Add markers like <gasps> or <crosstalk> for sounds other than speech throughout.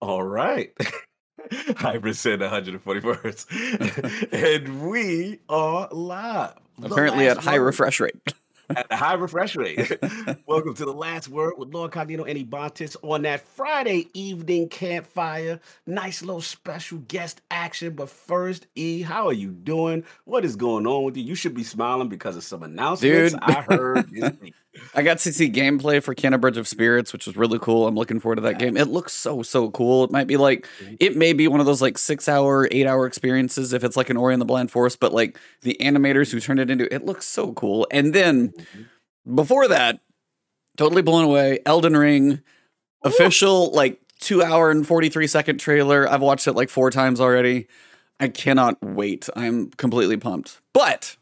All right. Hybrid said 141st. and we are live. Apparently at high word refresh rate. <laughs> at high refresh rate. <laughs> Welcome to the last word with Lord Cognito and Ebontis on that Friday evening campfire. Nice little special guest action. But first, E, how are you doing? What is going on with you? You should be smiling because of some announcements Dude. I heard this <laughs> week. I got to see gameplay for Kena Bridge of Spirits, which was really cool. I'm looking forward to that game. It looks so, so cool. It might be like, it may be one of those like six hour, eight hour experiences if it's like an Ori and the Blind Forest, but like the animators who turned it into it looks so cool. And then mm-hmm. before that, totally blown away. Elden Ring, official like two hour and 43 second trailer. I've watched it like four times already. I cannot wait. I'm completely pumped. But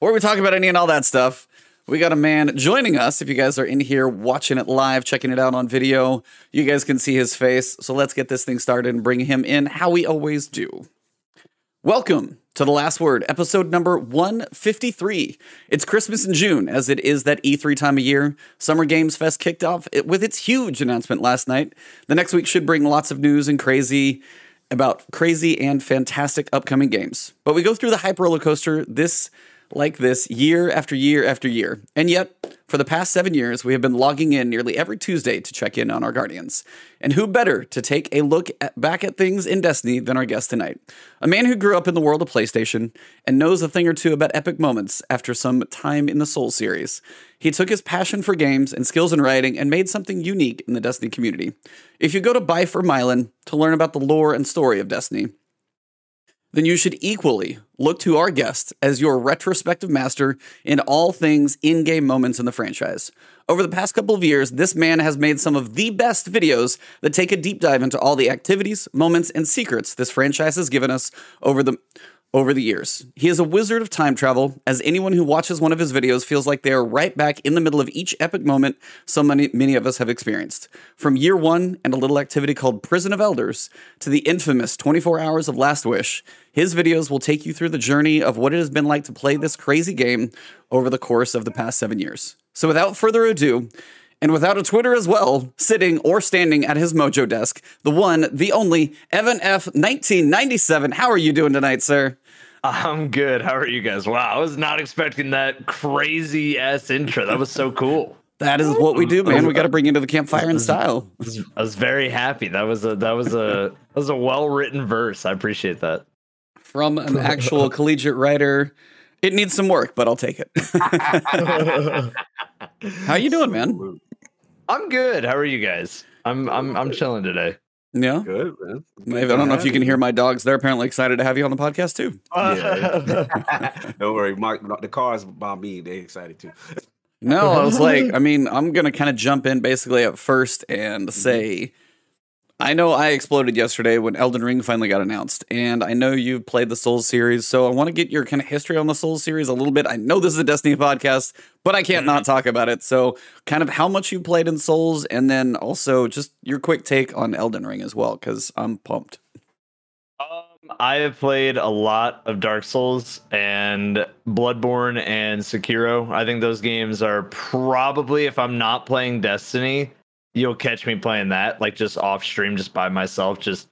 before we talk about any and all that stuff, we got a man joining us. If you guys are in here watching it live, checking it out on video, you guys can see his face. So let's get this thing started and bring him in how we always do. Welcome to The Last Word, episode number 153. It's Christmas in June, as it is that E3 time of year. Summer Games Fest kicked off with its huge announcement last night. The next week should bring lots of news and crazy about crazy and fantastic upcoming games. But we go through the hype roller coaster this like this year after year after year. And yet, for the past seven years, we have been logging in nearly every Tuesday to check in on our Guardians. And who better to take a look at, back at things in Destiny than our guest tonight? A man who grew up in the world of PlayStation and knows a thing or two about epic moments after some time in the Soul series. He took his passion for games and skills in writing and made something unique in the Destiny community. If you go to Byf or Myelin to learn about the lore and story of Destiny, then you should equally look to our guest as your retrospective master in all things in game moments in the franchise. Over the past couple of years, this man has made some of the best videos that take a deep dive into all the activities, moments, and secrets this franchise has given us over the over the years. He is a wizard of time travel, as anyone who watches one of his videos feels like they are right back in the middle of each epic moment so many, many of us have experienced. From year one and a little activity called Prison of Elders to the infamous 24 Hours of Last Wish, his videos will take you through the journey of what it has been like to play this crazy game over the course of the past seven years. So without further ado, and without a Twitter as well, sitting or standing at his mojo desk, the one, the only, Evan F. 1997. How are you doing tonight, sir? I'm good. How are you guys? Wow, I was not expecting that crazy ass intro. That was so cool. That is what we do, man. We got to bring you into the campfire in style. I was, I was very happy. That was a that was a that was a well written verse. I appreciate that. From an actual <laughs> collegiate writer. It needs some work, but I'll take it. <laughs> How you doing, man? I'm good. How are you guys? I'm I'm I'm chilling today. Yeah. Good, man. I don't know if you can hear my dogs. They're apparently excited to have you on the podcast too. <laughs> Yeah. <laughs> Don't worry, Mark. The cars by me, they excited too. No, I was like, <laughs> I mean, I'm gonna kind of jump in basically at first and mm-hmm. say, I know I exploded yesterday when Elden Ring finally got announced, and I know you've played the Souls series, so I want to get your kind of history on the Souls series a little bit. I know this is a Destiny podcast, but I can't not talk about it. So, kind of how much you played in Souls, and then also just your quick take on Elden Ring as well, because I'm pumped. Um, I have played a lot of Dark Souls and Bloodborne and Sekiro. I think those games are probably, if I'm not playing Destiny, you'll catch me playing that, like just off stream, just by myself, just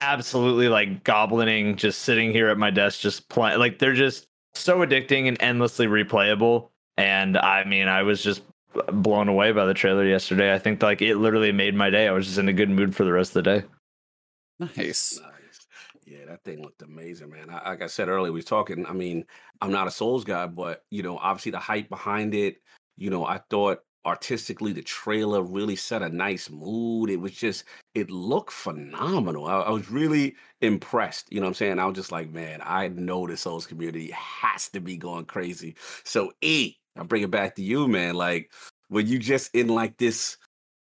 absolutely like goblining, just sitting here at my desk, just playing. Like they're just so addicting and endlessly replayable. And I mean, I was just blown away by the trailer yesterday. I think like it literally made my day. I was just in a good mood for the rest of the day. Nice. Nice. Yeah, that thing looked amazing, man. I, like I said earlier, we was talking. I mean, I'm not a Souls guy, but you know, obviously the hype behind it. You know, I thought artistically the trailer really set a nice mood. It was just, it looked phenomenal. I, I was really impressed. You know what I'm saying? I was just like, man, I know the Souls community has to be going crazy. So, E, I bring it back to you, man. Like, were you just in like this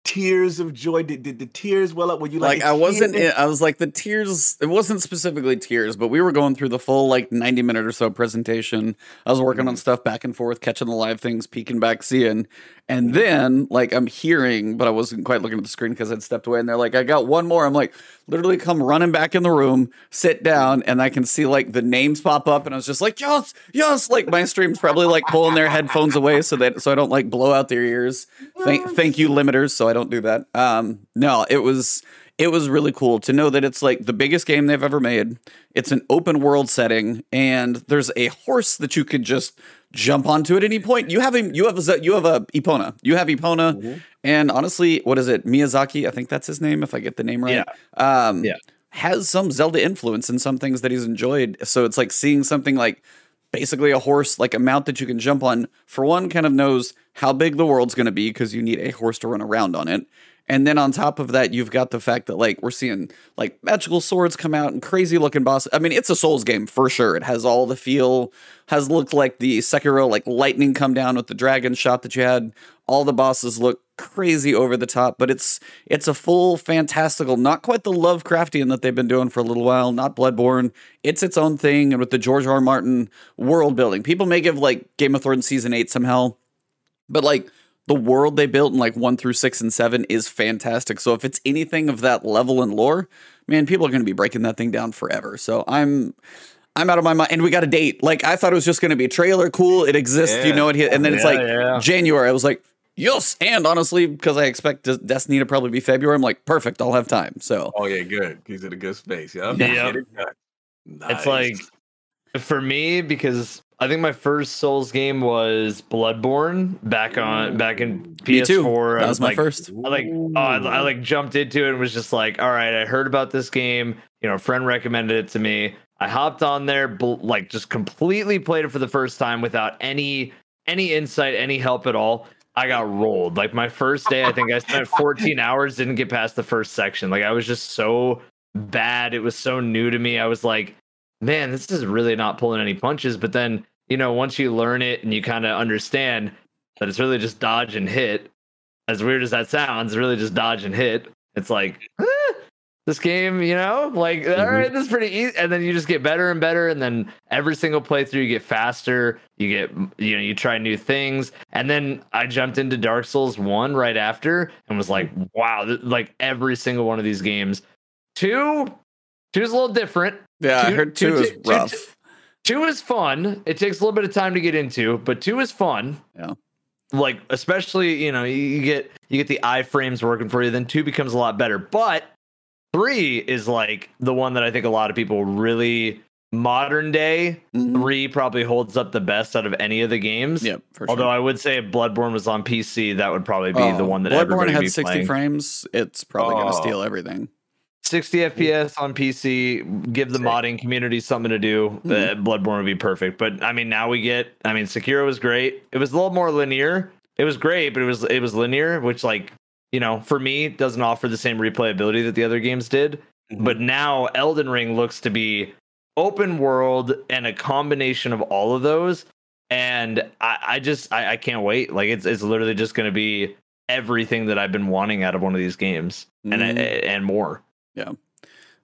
tears of joy? Did, did the tears well up? Were you like, like I wasn't in, I was like the tears it wasn't specifically tears but we were going through the full like 90 minute or so presentation I was working on Mhm. stuff back and forth catching the live things peeking back seeing And then, like, I'm hearing, but I wasn't quite looking at the screen because I'd stepped away. And they're like, I got one more. I'm like, literally come running back in the room, sit down, and I can see like the names pop up. And I was just like, yes, yes. Like, my stream's probably like pulling their headphones away so that so I don't like blow out their ears. Thank, thank you, limiters. So I don't do that. Um, no, it was it was really cool to know that it's like the biggest game they've ever made. It's an open world setting, and there's a horse that you could just jump onto at any point. You have a you have a you have a Epona. You have Epona, mm-hmm. and honestly, what is it? Miyazaki, I think that's his name, if I get the name right. Yeah. Um, yeah. Has some Zelda influence in some things that he's enjoyed. So it's like seeing something like basically a horse, like a mount that you can jump on. For one, kind of knows how big the world's going to be because you need a horse to run around on it. And then on top of that, you've got the fact that like we're seeing like magical swords come out and crazy looking bosses. I mean, it's a Souls game for sure. It has all the feel, has looked like the Sekiro like lightning come down with the dragon shot that you had. All the bosses look crazy over the top, but it's it's a full fantastical, not quite the Lovecraftian that they've been doing for a little while, not Bloodborne. It's its own thing and with the George R. R. Martin world building. People may give like Game of Thrones season 8 somehow, but like the world they built in like one through six and seven is fantastic. So if it's anything of that level and lore, man, people are going to be breaking that thing down forever. So I'm. I'm out of my mind, and we got a date. Like I thought it was just going to be a trailer. Cool, it exists. Yeah. You know it, and then yeah, it's like yeah. January. I was like, yes. And honestly, because I expect Destiny to probably be February, I'm like, perfect. I'll have time. So. Oh yeah, good. He's in a good space. Yeah. Yeah. Nice. It's like for me because I think my first Souls game was Bloodborne back on back in PS4. That was my like, first. I like oh, I, I, like jumped into it and was just like, all right, I heard about this game. You know, a friend recommended it to me. I hopped on there, like just completely played it for the first time without any any insight, any help at all. I got rolled. Like my first day, I think I spent <laughs> 14 hours, didn't get past the first section. Like I was just so bad. It was so new to me. I was like, man, this is really not pulling any punches. But then, you know, once you learn it and you kind of understand that it's really just dodge and hit, as weird as that sounds, really just dodge and hit. It's like, eh, this game, you know, like, mm-hmm. all right, this is pretty easy. And then you just get better and better. And then every single playthrough, you get faster. You get, you know, you try new things. And then I jumped into Dark Souls 1 right after and was like, wow, like every single one of these games. Two, two is a little different. Yeah, two, I heard two, two is two, rough. Two, two is fun. It takes a little bit of time to get into, but two is fun. Yeah. Like especially, you know, you get you get the iframes working for you, then two becomes a lot better. But three is like the one that I think a lot of people really modern day mm-hmm. three probably holds up the best out of any of the games. Yep. Although sure. I would say if Bloodborne was on PC, that would probably be oh, the one that Bloodborne had 60 playing. frames. It's probably oh. going to steal everything. 60 FPS on PC, give the modding community something to do. Mm-hmm. Uh, Bloodborne would be perfect. But I mean, now we get. I mean, Sekiro was great. It was a little more linear. It was great, but it was it was linear, which like you know for me doesn't offer the same replayability that the other games did. Mm-hmm. But now Elden Ring looks to be open world and a combination of all of those. And I, I just I, I can't wait. Like it's it's literally just going to be everything that I've been wanting out of one of these games, mm-hmm. and and more. Yeah.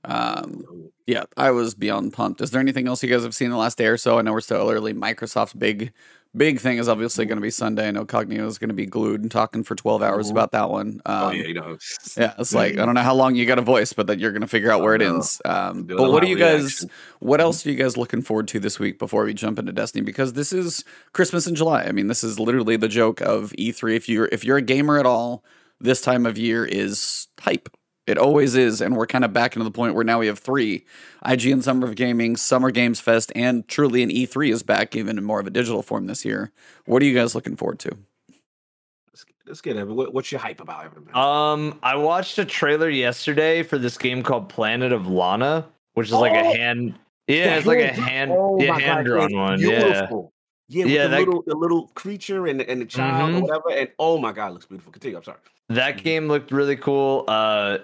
Um, yeah, I was beyond pumped. Is there anything else you guys have seen in the last day or so? I know we're still early. Microsoft's big, big thing is obviously going to be Sunday. I know Cognito is going to be glued and talking for 12 hours mm-hmm. about that one. Um, oh, yeah, you know. yeah, it's like, I don't know how long you got a voice, but that you're going to figure out where it ends. Um, but what are you guys, what else are you guys looking forward to this week before we jump into Destiny? Because this is Christmas in July. I mean, this is literally the joke of E3. If you're, if you're a gamer at all, this time of year is hype it always is, and we're kind of back into the point where now we have three: IGN Summer of Gaming, Summer Games Fest, and truly an E3 is back, even in more of a digital form this year. What are you guys looking forward to? Let's get, it. What's your hype about it? Um, I watched a trailer yesterday for this game called Planet of Lana, which is oh, like a oh! hand. Yeah, it's like a hand, oh yeah, hand drawn one. Beautiful. Yeah, yeah, the that, little the little creature and and the child mm-hmm. or whatever. And oh my god, looks beautiful. Continue. I'm sorry. That mm-hmm. game looked really cool. Uh,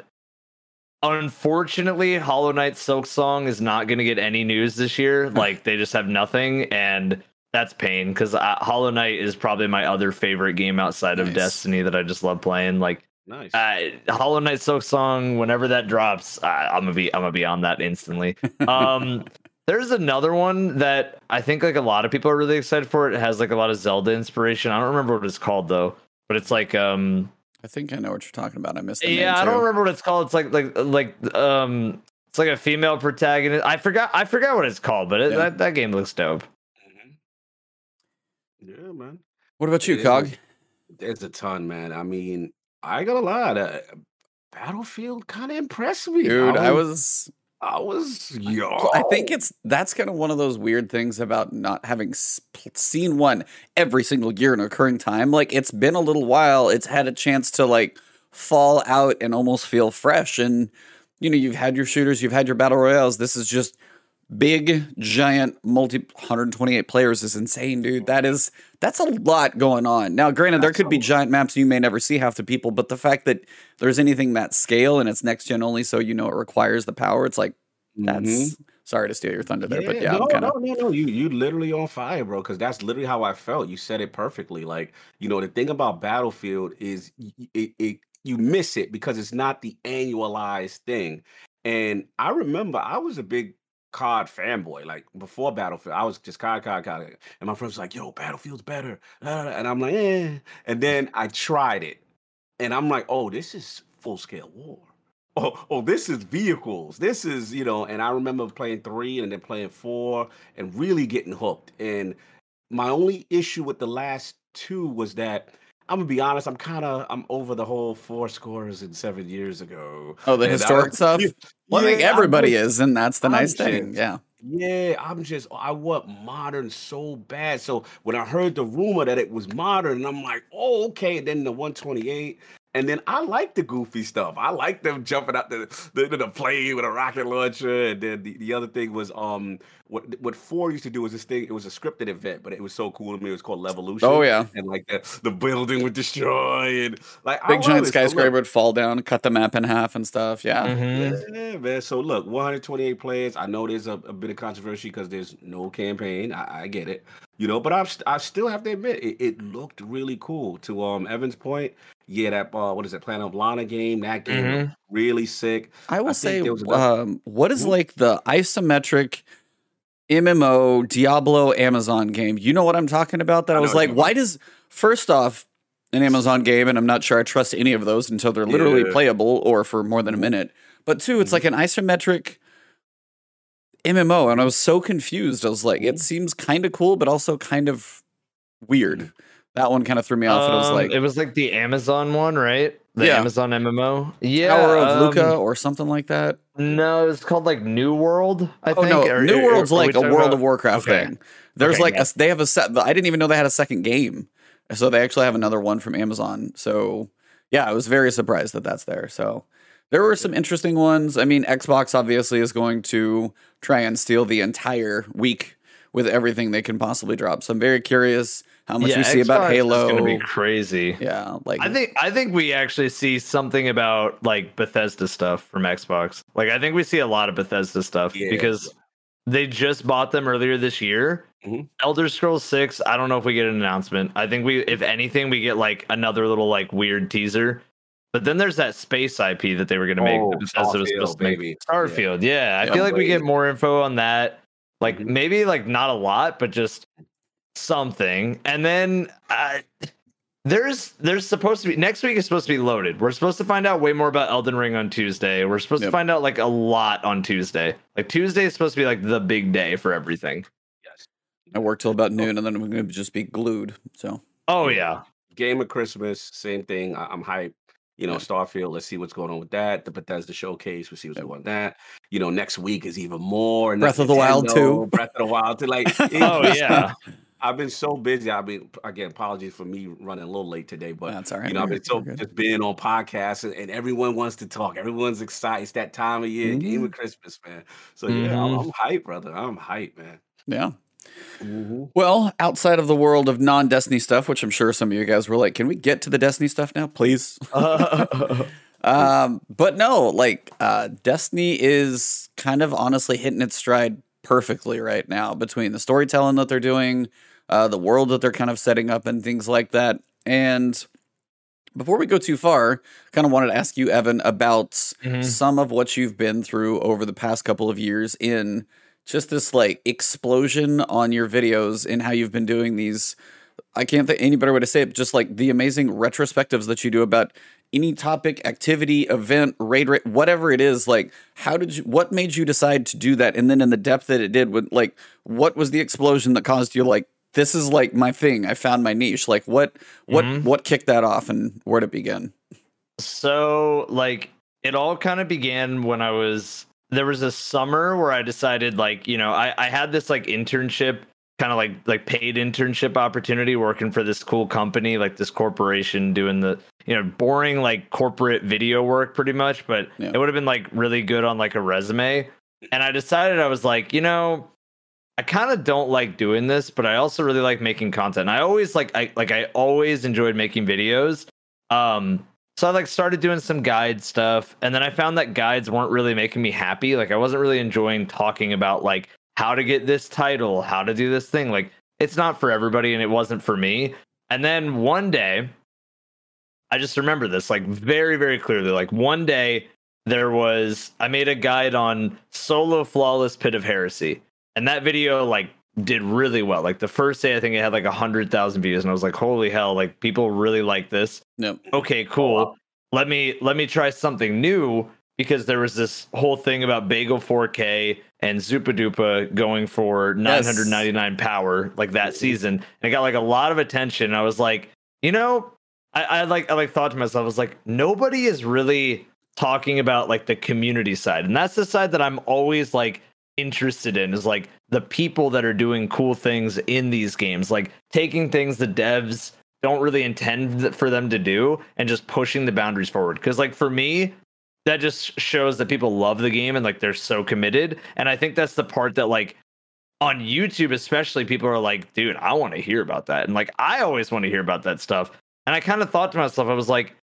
Unfortunately, Hollow Knight Silk Song is not going to get any news this year. <laughs> like they just have nothing, and that's pain because Hollow Knight is probably my other favorite game outside nice. of Destiny that I just love playing. Like Nice. Uh, Hollow Knight Silk Song. whenever that drops, uh, I'm gonna be I'm gonna be on that instantly. Um, <laughs> there's another one that I think like a lot of people are really excited for. It has like a lot of Zelda inspiration. I don't remember what it's called though. but it's like um I think I know what you're talking about. I missed the yeah, name I don't remember what it's called. It's like like like um it's like a female protagonist. I forgot I forgot what it's called, but it, Yeah. that that game looks dope. Mhm. Yeah, man. What about you, It Cog? is. There's a ton, man. I mean, I ain't gonna lie. The Battlefield kind of impressed me. Dude, I was I was yo. I think it's that's kind of one of those weird things about not having seen one every single year in a recurring time. Like it's been a little while. It's had a chance to like fall out and almost feel fresh. And you know, you've had your shooters, you've had your battle royales. This is just big, giant, multi 128 players is insane, dude. That is that's a lot going on. Now, granted, there could be giant maps you may never see half the people, but the fact that there's anything that scale and it's next gen only, so you know it requires the power. It's like that's Mhm. sorry to steal your thunder there, but yeah, no, I'm kind of no, no, no. You you literally on fire, bro. Because that's literally how I felt. You said it perfectly. Like you know, the thing about Battlefield is it, it you miss it because it's not the annualized thing. And I remember I was a big COD fanboy. Like before Battlefield, I was just COD, COD, COD. And my friends like, "Yo, Battlefield's better," and I'm like, "Eh." And then I tried it, and I'm like, "Oh, this is full scale war." oh, oh, this is vehicles. This is, you know, and I remember playing three and then playing four and really getting hooked. And my only issue with the last two was that I'm gonna be honest, I'm kind of I'm over the whole four scores and seven years ago. oh the And historic stuff. Yeah, Well, I think everybody just- is, and that's the I'm nice thing. Yeah, Yeah, I'm just I want modern so bad. So when I heard the rumor that it was modern, I'm like, oh, okay. And then the 128. And then I like the goofy stuff. I like them jumping out the the, the plane with a rocket launcher. And then the, the other thing was um what what four used to do was this thing. It was a scripted event, but it was so cool to me. It was called Levolution. Oh yeah, And like the, the building would destroy and like big love giant it. So skyscraper would fall down, cut the map in half and stuff. Yeah, Mhm. yeah, man. So look, 128 players. I know there's a, a bit of controversy because there's no campaign. I, I get it, you know. But I'm st- I still have to admit it, it looked really cool. To um Evan's point, yeah, that uh, what is it, Planet of Lana game? That game Mhm. really sick. I will I say, was another- um, what is Mhm. like the isometric MMO Diablo Amazon game? You know what I'm talking about? That I, I was like, why does first off an Amazon game, and I'm not sure I trust any of those until they're literally Yeah. playable or for more than a Mhm. minute. But two, it's Mhm. like an isometric MMO, and I was so confused. I was like, it Mhm. seems kind of cool, but also kind of weird. That one kind of threw me off. it was Um, like it was like the Amazon one, right? The Yeah. Amazon MMO. Yeah. Tower of um, Luca or something like that. No, it's called like New World. I oh think. no, or- New or- World's like a World about- of Warcraft Okay. thing. There's Okay, like yeah. a, they have a set. I didn't even know they had a second game, so they actually have another one from Amazon. So yeah, I was very surprised that that's there. So there were some interesting ones. I mean, Xbox obviously is going to try and steal the entire week with everything they can possibly drop. So I'm very curious how much yeah, we see about Xbox is Halo. It's gonna be crazy. yeah, like I think I think we actually see something about like Bethesda stuff from Xbox. Like I think we see a lot of Bethesda stuff Yeah. because they just bought them earlier this year. Mhm. Elder Scrolls 6, I don't know if we get an announcement. I think we if anything we get like another little like weird teaser. But then there's that space IP that they were going to make. Oh, that Bethesda was Starfield, supposed to make. baby. Starfield, yeah. I Yeah, feel like we get more info on that. Like Mhm. maybe like not a lot, but just something. And then uh, there's there's supposed to be next week is supposed to be loaded. We're supposed to find out way more about Elden Ring on Tuesday. We're supposed Yep. to find out like a lot on Tuesday. Like Tuesday is supposed to be like the big day for everything. Yes. I work till about noon, and then I'm going to just be glued. So Oh yeah. Game of Christmas, same thing. I, I'm hyped. You know, Yeah. Starfield, let's see what's going on with that. The Bethesda showcase, we'll see what's Yep. going on with that. You know, next week is even more. Breath that's of the Wild Nintendo, 2. Breath of the Wild 2. Like, <laughs> Oh yeah. I've been so busy. I mean, again, apologies for me running a little late today, but that's all right. you know, I've been so just being on podcasts and, and everyone wants to talk. Everyone's excited. It's that time of year, game Mhm. of Christmas, man. So yeah, I'm, Mhm. I'm hyped, brother. I'm hyped, man. yeah. Mm-hmm. Well, outside of the world of non Destiny stuff, which I'm sure some of you guys were like, can we get to the Destiny stuff now, please? <laughs> <laughs> um, but no, like uh, Destiny is kind of honestly hitting its stride perfectly right now between the storytelling that they're doing, uh, the world that they're kind of setting up, and things like that. And before we go too far, kind of wanted to ask you, Evan, about Mhm. some of what you've been through over the past couple of years in just this like explosion on your videos and how you've been doing these I can't think any better way to say it. Just like the amazing retrospectives that you do about any topic, activity, event, raid, raid, whatever it is. Like, how did you? What made you decide to do that? And then in the depth that it did, with like, what was the explosion that caused you like? This is like my thing. I found my niche. Like, what, what, Mm-hmm. what kicked that off, and where did it begin? So like it all kind of began when I was there was a summer where I decided like, you know, I, I had this like internship kind of like like paid internship opportunity working for this cool company, like this corporation doing the you know, boring like corporate video work pretty much, but Yeah. it would have been like really good on like a resume. And I decided I was like, you know, I kind of don't like doing this, but I also really like making content. I always like I like I always enjoyed making videos. Um so I like started doing some guide stuff and then I found that guides weren't really making me happy. Like I wasn't really enjoying talking about like how to get this title, how to do this thing. Like it's not for everybody and it wasn't for me. And then one day I just remember this like very very clearly. Like one day there was I made a guide on solo flawless pit of heresy. And that video like did really well. Like the first day I think it had like a hundred thousand views and I was like, holy hell, like people really like this No, okay oh, cool let me let me try something new because there was this whole thing about bagel 4k and zupa dupa going for 999 power like that mm-hmm. season and it got like a lot of attention i was like you know I, I like i like thought to myself i was like nobody is really talking about like the community side. And that's the side that i'm always like interested in is like the people that are doing cool things in these games like taking things the devs don't really intend for them to do and just pushing the boundaries forward. Because like for me that just shows that people love the game and like they're so committed. And i think that's the part that like on youtube especially people are like dude i want to hear about that. And like i always want to hear about that stuff and i kind of thought to myself i was like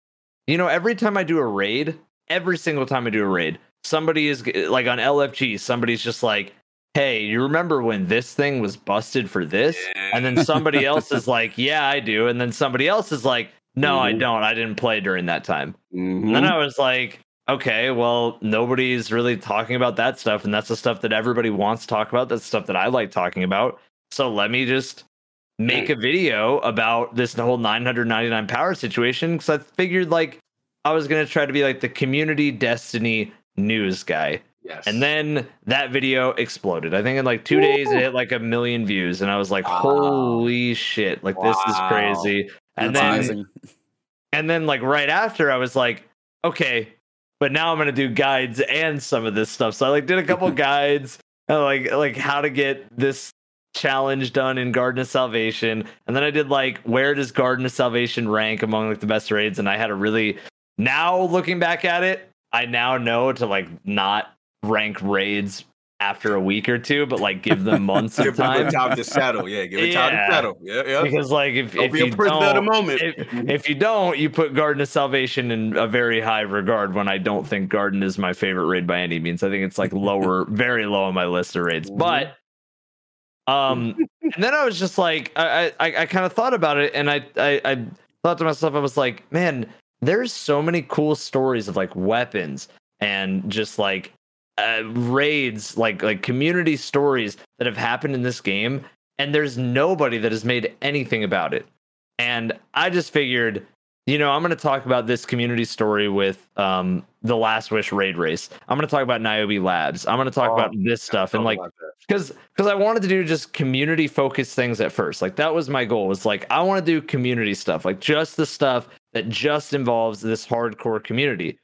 you know every time i do a raid every single time i do a raid somebody is like on lfg somebody's just like hey you remember when this thing was busted for this and then somebody else is <laughs> like, "Yeah, I do," and then somebody else is like, "No, I Mhm. don't. I didn't play during that time." Mhm. And then I was like, "Okay, well, nobody's really talking about that stuff, and that's the stuff that everybody wants to talk about. That's stuff that I like talking about. So let me just make a video about this whole 999 power situation because I figured like I was gonna try to be like the community Destiny news guy." yes. And then that video exploded. I think in like two days it hit like a million views, and I was like, Wow. "Holy shit! Like this is crazy." And that's then, amazing. and then like right after, I was like, "Okay, but now I'm gonna do guides and some of this stuff." So I like did a couple <laughs> guides, like like how to get this challenge done in Garden of Salvation, and then I did like where does Garden of Salvation rank among like the best raids, and I had a really now looking back at it, I now know to like not rank raids after a week or two, but like give them <laughs> months Give of it time. time to settle. Yeah, give it time to settle. Yeah, yeah. Because like if, Don't if be you a prisoner of the don't, moment. if, if you don't, you put Garden of Salvation in a very high regard. When I don't think Garden is my favorite raid by any means, I think it's like lower, very low on my list of raids. Mhm. But um, and then I was just like, I I, I kind of thought about it, and I, I I thought to myself, I was like, man, there's so many cool stories of like weapons and just like uh, raids, like like community stories that have happened in this game, and there's nobody that has made anything about it. And I just figured, you know, I'm going to talk about this community story with um the Last Wish raid race. I'm going to talk about Niobe Labs. I'm going to talk Oh, about this stuff and like because because I wanted to do just community focused things at first. Like that was my goal. Was like I want to do community stuff, like just the stuff that just involves this hardcore community.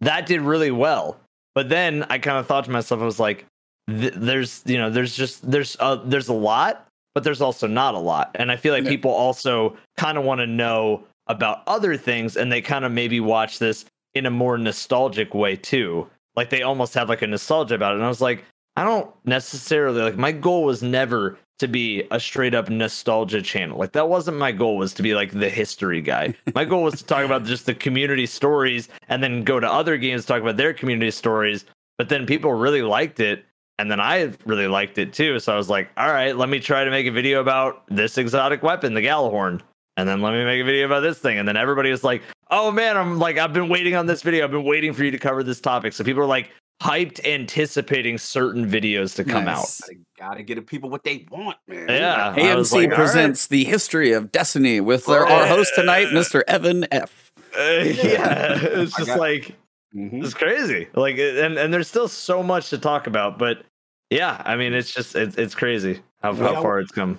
That did really well, but then I kind of thought to myself, I was like, th- "There's you know, there's just there's uh, there's a lot, but there's also not a lot." And I feel like Yeah. people also kind of want to know about other things, and they kind of maybe watch this in a more nostalgic way too. Like they almost have like a nostalgia about it. And I was like, I don't necessarily like my goal was never to be a straight up nostalgia channel. Like that wasn't my goal was to be like the history guy. My goal was to talk about <laughs> just the community stories and then go to other games talk about their community stories. But then people really liked it and then I really liked it too. So I was like, all right, let me try to make a video about this exotic weapon, the Gjallarhorn. And then let me make a video about this thing. And then everybody is like, oh man, I'm like, I've been waiting on this video. I've been waiting for you to cover this topic. So people are like hyped anticipating certain videos to come Nice. Gotta, gotta get people what they want, man. Yeah. AMC like, all right. presents the history of Destiny with their, our host tonight, Mr. Evan F. Uh, <laughs> yeah, it's just got- like Mhm. it's crazy. Like and and there's still so much to talk about, but yeah, I mean it's just it's it's crazy how, Yeah, how far it's come.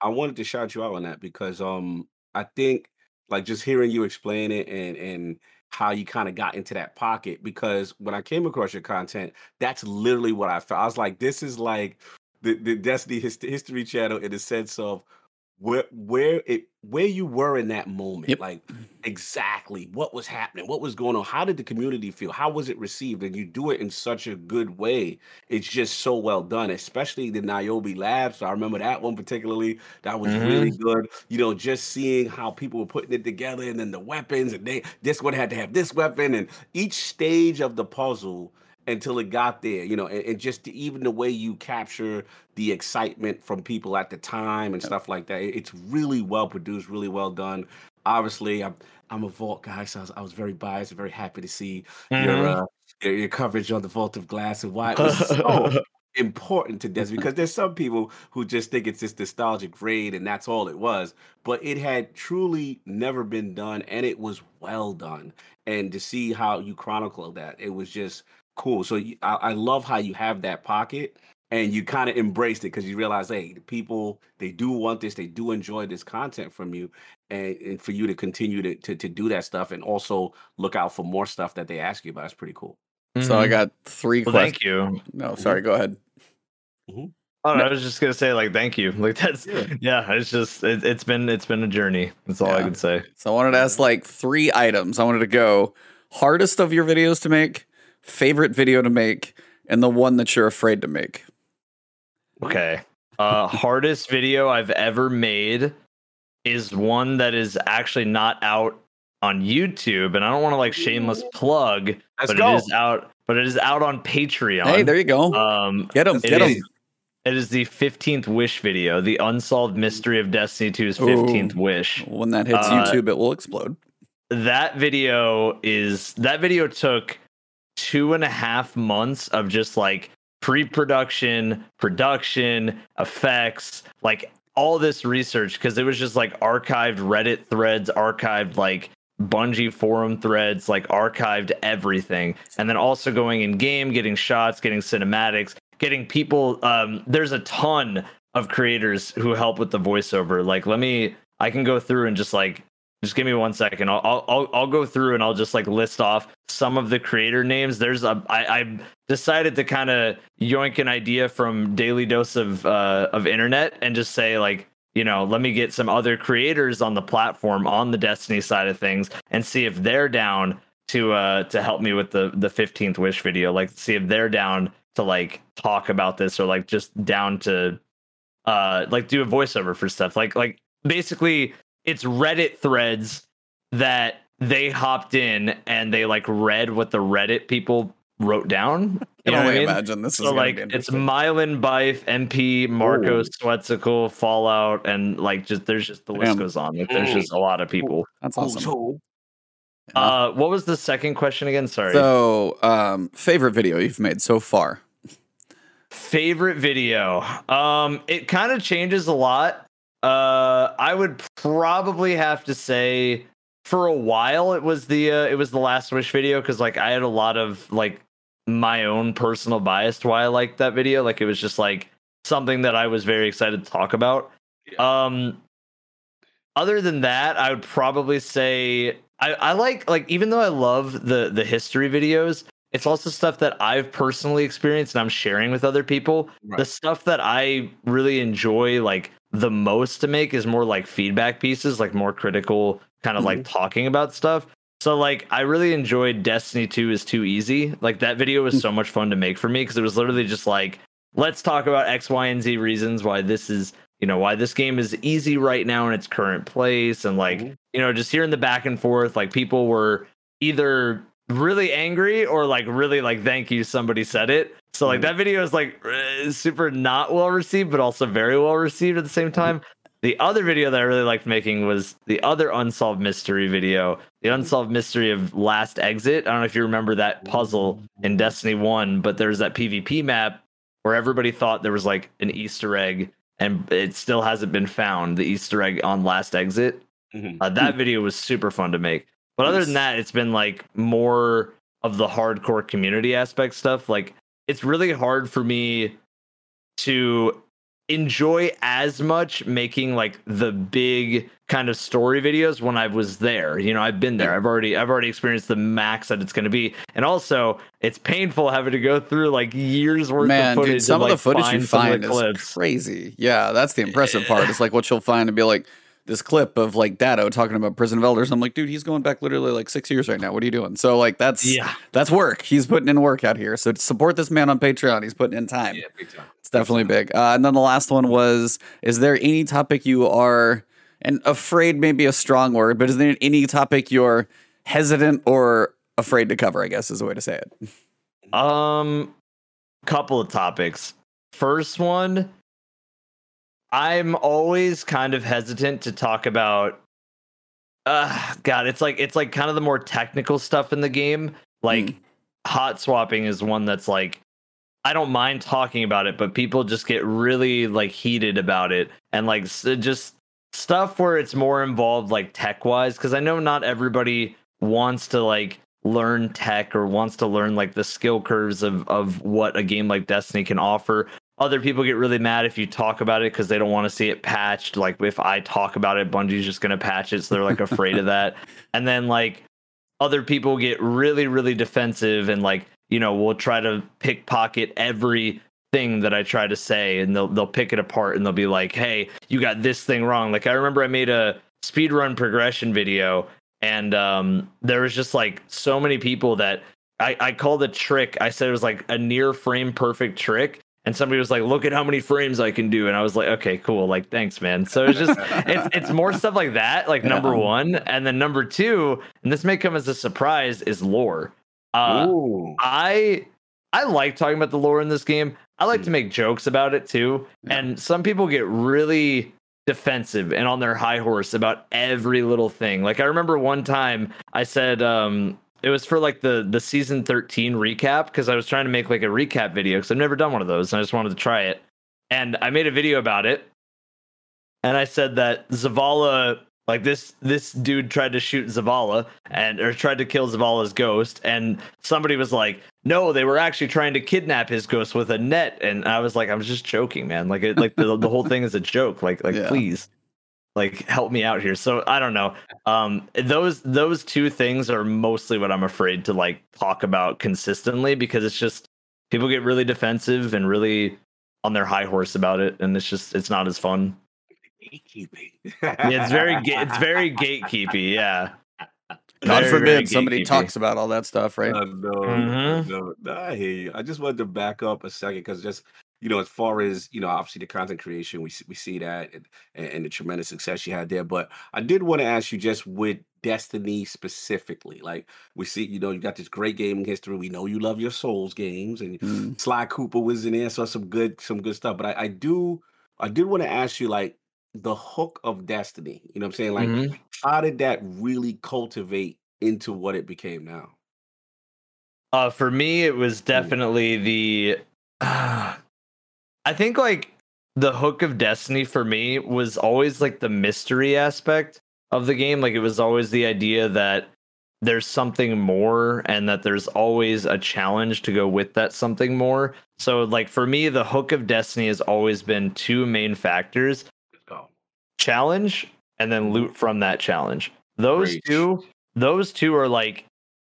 I wanted to shout you out on that because um I think like just hearing you explain it and and how you kind of got into that pocket because when I came across your content, that's literally what I felt. I was like, this is like the, the Destiny History channel in the sense of where where it where you were in that moment. Yep. Like exactly what was happening, what was going on, how did the community feel, how was it received? And you do it in such a good way. It's just so well done, especially the Niobe Labs. I remember that one particularly. That was really mm-hmm. good. You know, just seeing how people were putting it together and then the weapons and they this one had to have this weapon and each stage of the puzzle until it got there, you know, and, and just the, even the way you capture the excitement from people at the time and stuff like that. it- It's really well produced, really well done. Obviously, I'm I'm a Vault guy, so I was, I was very biased and very happy to see your, Mhm. uh, your your coverage on the Vault of Glass and why it was so <laughs> important to Destiny because there's some people who just think it's this nostalgic raid and that's all it was, but it had truly never been done and it was well done. And to see how you chronicle that, it was just cool. So you, I, I love how you have that pocket and you kind of embraced it because you realize, hey, the people they do want this, they do enjoy this content from you, and, and for you to continue to, to to do that stuff and also look out for more stuff that they ask you about. That's pretty cool. So I Mhm. got three well, questions. thank you. No, mm-hmm. sorry, go ahead. Mm-hmm. Oh, I was just gonna say like thank you. <laughs> Like that's Yeah. yeah. It's just it, it's been it's been a journey. That's all I Yeah. can say. So I wanted to ask mm-hmm. like three items. I wanted to go hardest of your videos to make, favorite video to make, and the one that you're afraid to make. Okay. Uh <laughs> hardest video I've ever made is one that is actually not out on YouTube, and I don't want to like shameless plug, Let's but go. it is out. But it is out on Patreon. Hey, there you go. Um, get him, it get is- him. it is the fifteenth wish video, the unsolved mystery of Destiny 2's Ooh. fifteenth wish. When that hits uh, YouTube, it will explode. that video is that video took two and a half months of just like pre-production production effects like all this research because it was just like archived reddit threads archived like bungie forum threads like archived everything. And then also going in game getting shots getting cinematics getting people um there's a ton of creators who help with the voiceover. Like let me i can go through and just like just give me one second. I'll, I'll I'll go through and I'll just like list off some of the creator names. There's a I I decided to kind of yoink an idea from Daily Dose of uh of internet and just say like you know let me get some other creators on the platform on the Destiny side of things and see if they're down to uh to help me with the the 15th wish video. Like see if they're down to like talk about this or like just down to uh like do a voiceover for stuff. Like like basically it's Reddit threads that they hopped in and they like read what the Reddit people wrote down. <laughs> You can know what I only mean? imagine this is So gonna like it's interesting. Myelin Byf, MP, Marco Ooh. Sweatcicle, Fallout, and like just there's just the list Damn. goes on. Like there's just a lot of people. That's Cool, awesome. so- Uh what was the second question again? Sorry. So, um, favorite video you've made so far? Favorite video. Um, it kind of changes a lot. Uh, I would probably have to say for a while it was the uh, it was the Last Wish video because like I had a lot of like my own personal bias to why I liked that video. Like it was just like something that I was very excited to talk about. Um, other than that, I would probably say I, I like like even though I love the the history videos, it's also stuff that I've personally experienced and I'm sharing with other people. Right. The stuff that I really enjoy like the most to make is more like feedback pieces, like more critical kind of like talking about stuff. So like I really enjoyed Destiny 2 is too easy. Like that video was so much fun to make for me because it was literally just like let's talk about X, Y, and Z reasons why this is you know why this game is easy right now in its current place and like Mhm. you know just hearing the back and forth like people were either really angry or like really like thank you somebody said it so like Mhm. that video is like super not well received but also very well received at the same time The other video that I really liked making was the other unsolved mystery video, the unsolved mystery of Last Exit. I don't know if you remember that puzzle in Destiny 1, but there's that PvP map where everybody thought there was like an Easter egg and it still hasn't been found, the Easter egg on Last Exit. Uh, that video was super fun to make. But other than that, it's been like more of the hardcore community aspect stuff. Like it's really hard for me to enjoy as much making like the big kind of story videos when I was there. You know, I've been there. I've already I've already experienced the max that it's going to be. And also, it's painful having to go through like years worth Man, of footage. dude, some and, of the like, footage you find is clips. crazy. Yeah, that's the impressive part. It's like what you'll find and be like this clip of like Datto talking about Prison of Elders. I'm like, dude, he's going back literally like six years right now. What are you doing? So like that's Yeah. that's work. He's putting in work out here. So support this man on Patreon. He's putting in time. Yeah, big time. It's definitely big. Uh, and then the last one was: Is there any topic you are, and afraid Maybe a strong word, but is there any topic you're hesitant or afraid to cover? I guess is the way to say it. Um, couple of topics. First one, I'm always kind of hesitant to talk about. Uh, God, it's like it's like kind of the more technical stuff in the game. Like Mm. hot swapping is one that's like I don't mind talking about it, but people just get really like heated about it and like just stuff where it's more involved like tech wise because I know not everybody wants to like learn tech or wants to learn like the skill curves of of what a game like Destiny can offer. Other people get really mad if you talk about it because they don't want to see it patched. Like if I talk about it, Bungie's just gonna patch it, so they're like afraid of that. <laughs> And then like other people get really, really defensive and like, you know, we'll try to pickpocket every thing that I try to say and they'll they'll pick it apart and they'll be like, Hey, you got this thing wrong. Like I remember I made a speedrun progression video and um there was just like so many people that I, I called a trick. I said it was like a near frame perfect trick. And somebody was like, look at how many frames I can do. And I was like, okay, cool. Like, thanks, man. So it's just <laughs> it's it's more stuff like that, like number one. And then number two, and this may come as a surprise, is lore. Uh Ooh. I I like talking about the lore in this game. I like to make jokes about it too. Yeah. And some people get really defensive and on their high horse about every little thing. Like I remember one time I said um it was for like the the season 13 recap because I was trying to make like a recap video because I've never done one of those and I just wanted to try it. And I made a video about it. And I said that Zavala like this this dude tried to shoot Zavala and or tried to kill Zavala's ghost and somebody was like no they were actually trying to kidnap his ghost with a net and I was like I was just joking man like it, like the, the whole thing is a joke like like <laughs> Yeah. please like help me out here so I don't know um those those two things are mostly what I'm afraid to like talk about consistently because it's just people get really defensive and really on their high horse about it and it's just it's not as fun Gatekeeping. yeah it's very ga- it's very gatekeepy yeah God Very, very forbid somebody gatekeepy. talks about all that stuff, right? I know, Mhm. I know. No, I hear you. I just wanted to back up a second because just you know, as far as you know, obviously the content creation, we see, we see that and, and the tremendous success you had there. But I did want to ask you just with Destiny specifically, like we see, you know, you got this great gaming history. We know you love your Souls games, and Mm. Sly Cooper was in there, so some good some good stuff. But I, I do I did want to ask you like the hook of Destiny. You know what I'm saying? Like Mhm. how did that really cultivate into what it became now? Uh, for me, it was definitely the. I think like the hook of Destiny for me was always like the mystery aspect of the game. Like it was always the idea that there's something more and that there's always a challenge to go with that something more. So like for me, the hook of Destiny has always been two main factors challenge and then loot from that challenge. Those two, those two are like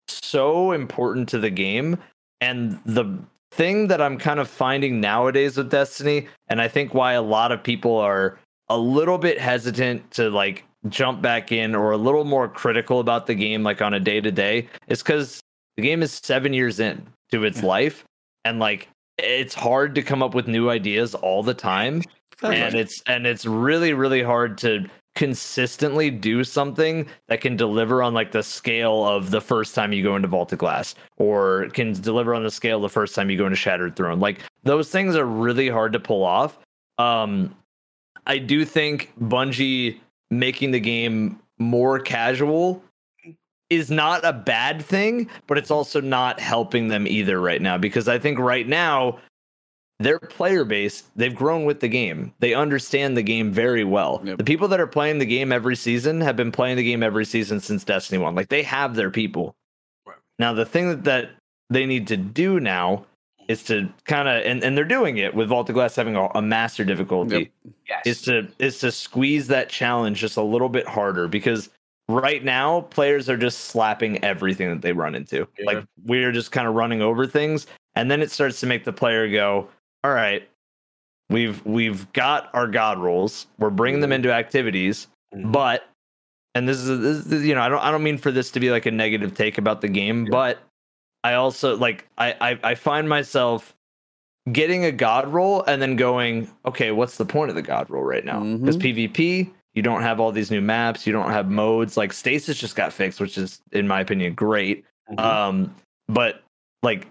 so important to the game. And the thing that I'm kind of finding nowadays with Destiny, and I think why a lot of people are a little bit hesitant to like jump back in or a little more critical about the game, like on a day to day, is because the game is seven years in to its life. And like it's hard to come up with new ideas all the time and it's and it's really really hard to consistently do something that can deliver on like the scale of the first time you go into Vault of Glass or can deliver on the scale the first time you go into shattered throne. Like those things are really hard to pull off. Um I do think Bungie making the game more casual is not a bad thing, but it's also not helping them either right now because I think right now their player base, they've grown with the game. They understand the game very well. Yep. The people that are playing the game every season have been playing the game every season since Destiny 1. Like they have their people. Right. Now the thing that, that they need to do now is to kind of and, and they're doing it with Vault of Glass having a, a master difficulty Yes. is to is to squeeze that challenge just a little bit harder because right now players are just slapping everything that they run into. Yeah. Like we're just kind of running over things and then it starts to make the player go, "All right, we've we've got our god rolls. We're bringing them Mhm. into activities, Mhm. but and this is, this is you know, I don't I don't mean for this to be like a negative take about the game, Yeah. but I also like I, I I find myself getting a god roll and then going, okay, what's the point of the god roll right now? Because PvP, you don't have all these new maps, you don't have modes. Like stasis just got fixed, which is in my opinion great. Mhm. Um, but like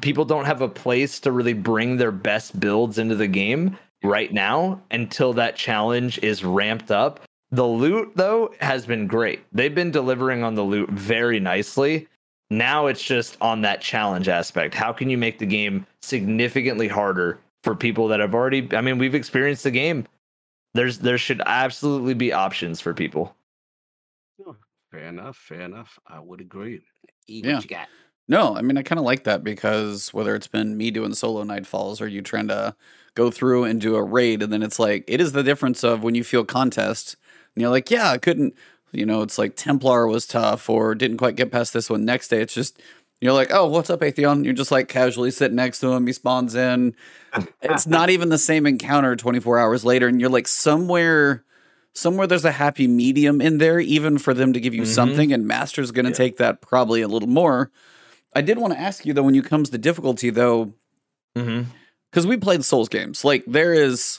people don't have a place to really bring their best builds into the game right now until that challenge is ramped up. The loot though has been great. They've been delivering on the loot very nicely. Now it's just on that challenge aspect. How can you make the game significantly harder for people that have already I mean, we've experienced the game. There's there should absolutely be options for people. fair enough. Fair enough. I would agree. E, Yeah. what you got? No, I mean I kind of like that because whether it's been me doing solo nightfalls or you trying to go through and do a raid, and then it's like it is the difference of when you feel contest and you're like, yeah, I couldn't, you know, it's like Templar was tough or didn't quite get past this one. Next day, it's just you're like, oh, what's up, Atheon? You're just like casually sitting next to him. He spawns in. It's not even the same encounter 24 hours later, and you're like somewhere. Somewhere there's a happy medium in there, even for them to give you Mhm. something, and Master's going to Yeah. take that probably a little more. I did want to ask you though, when you comes to difficulty though, Mm-hmm. because we played Souls games, like there is,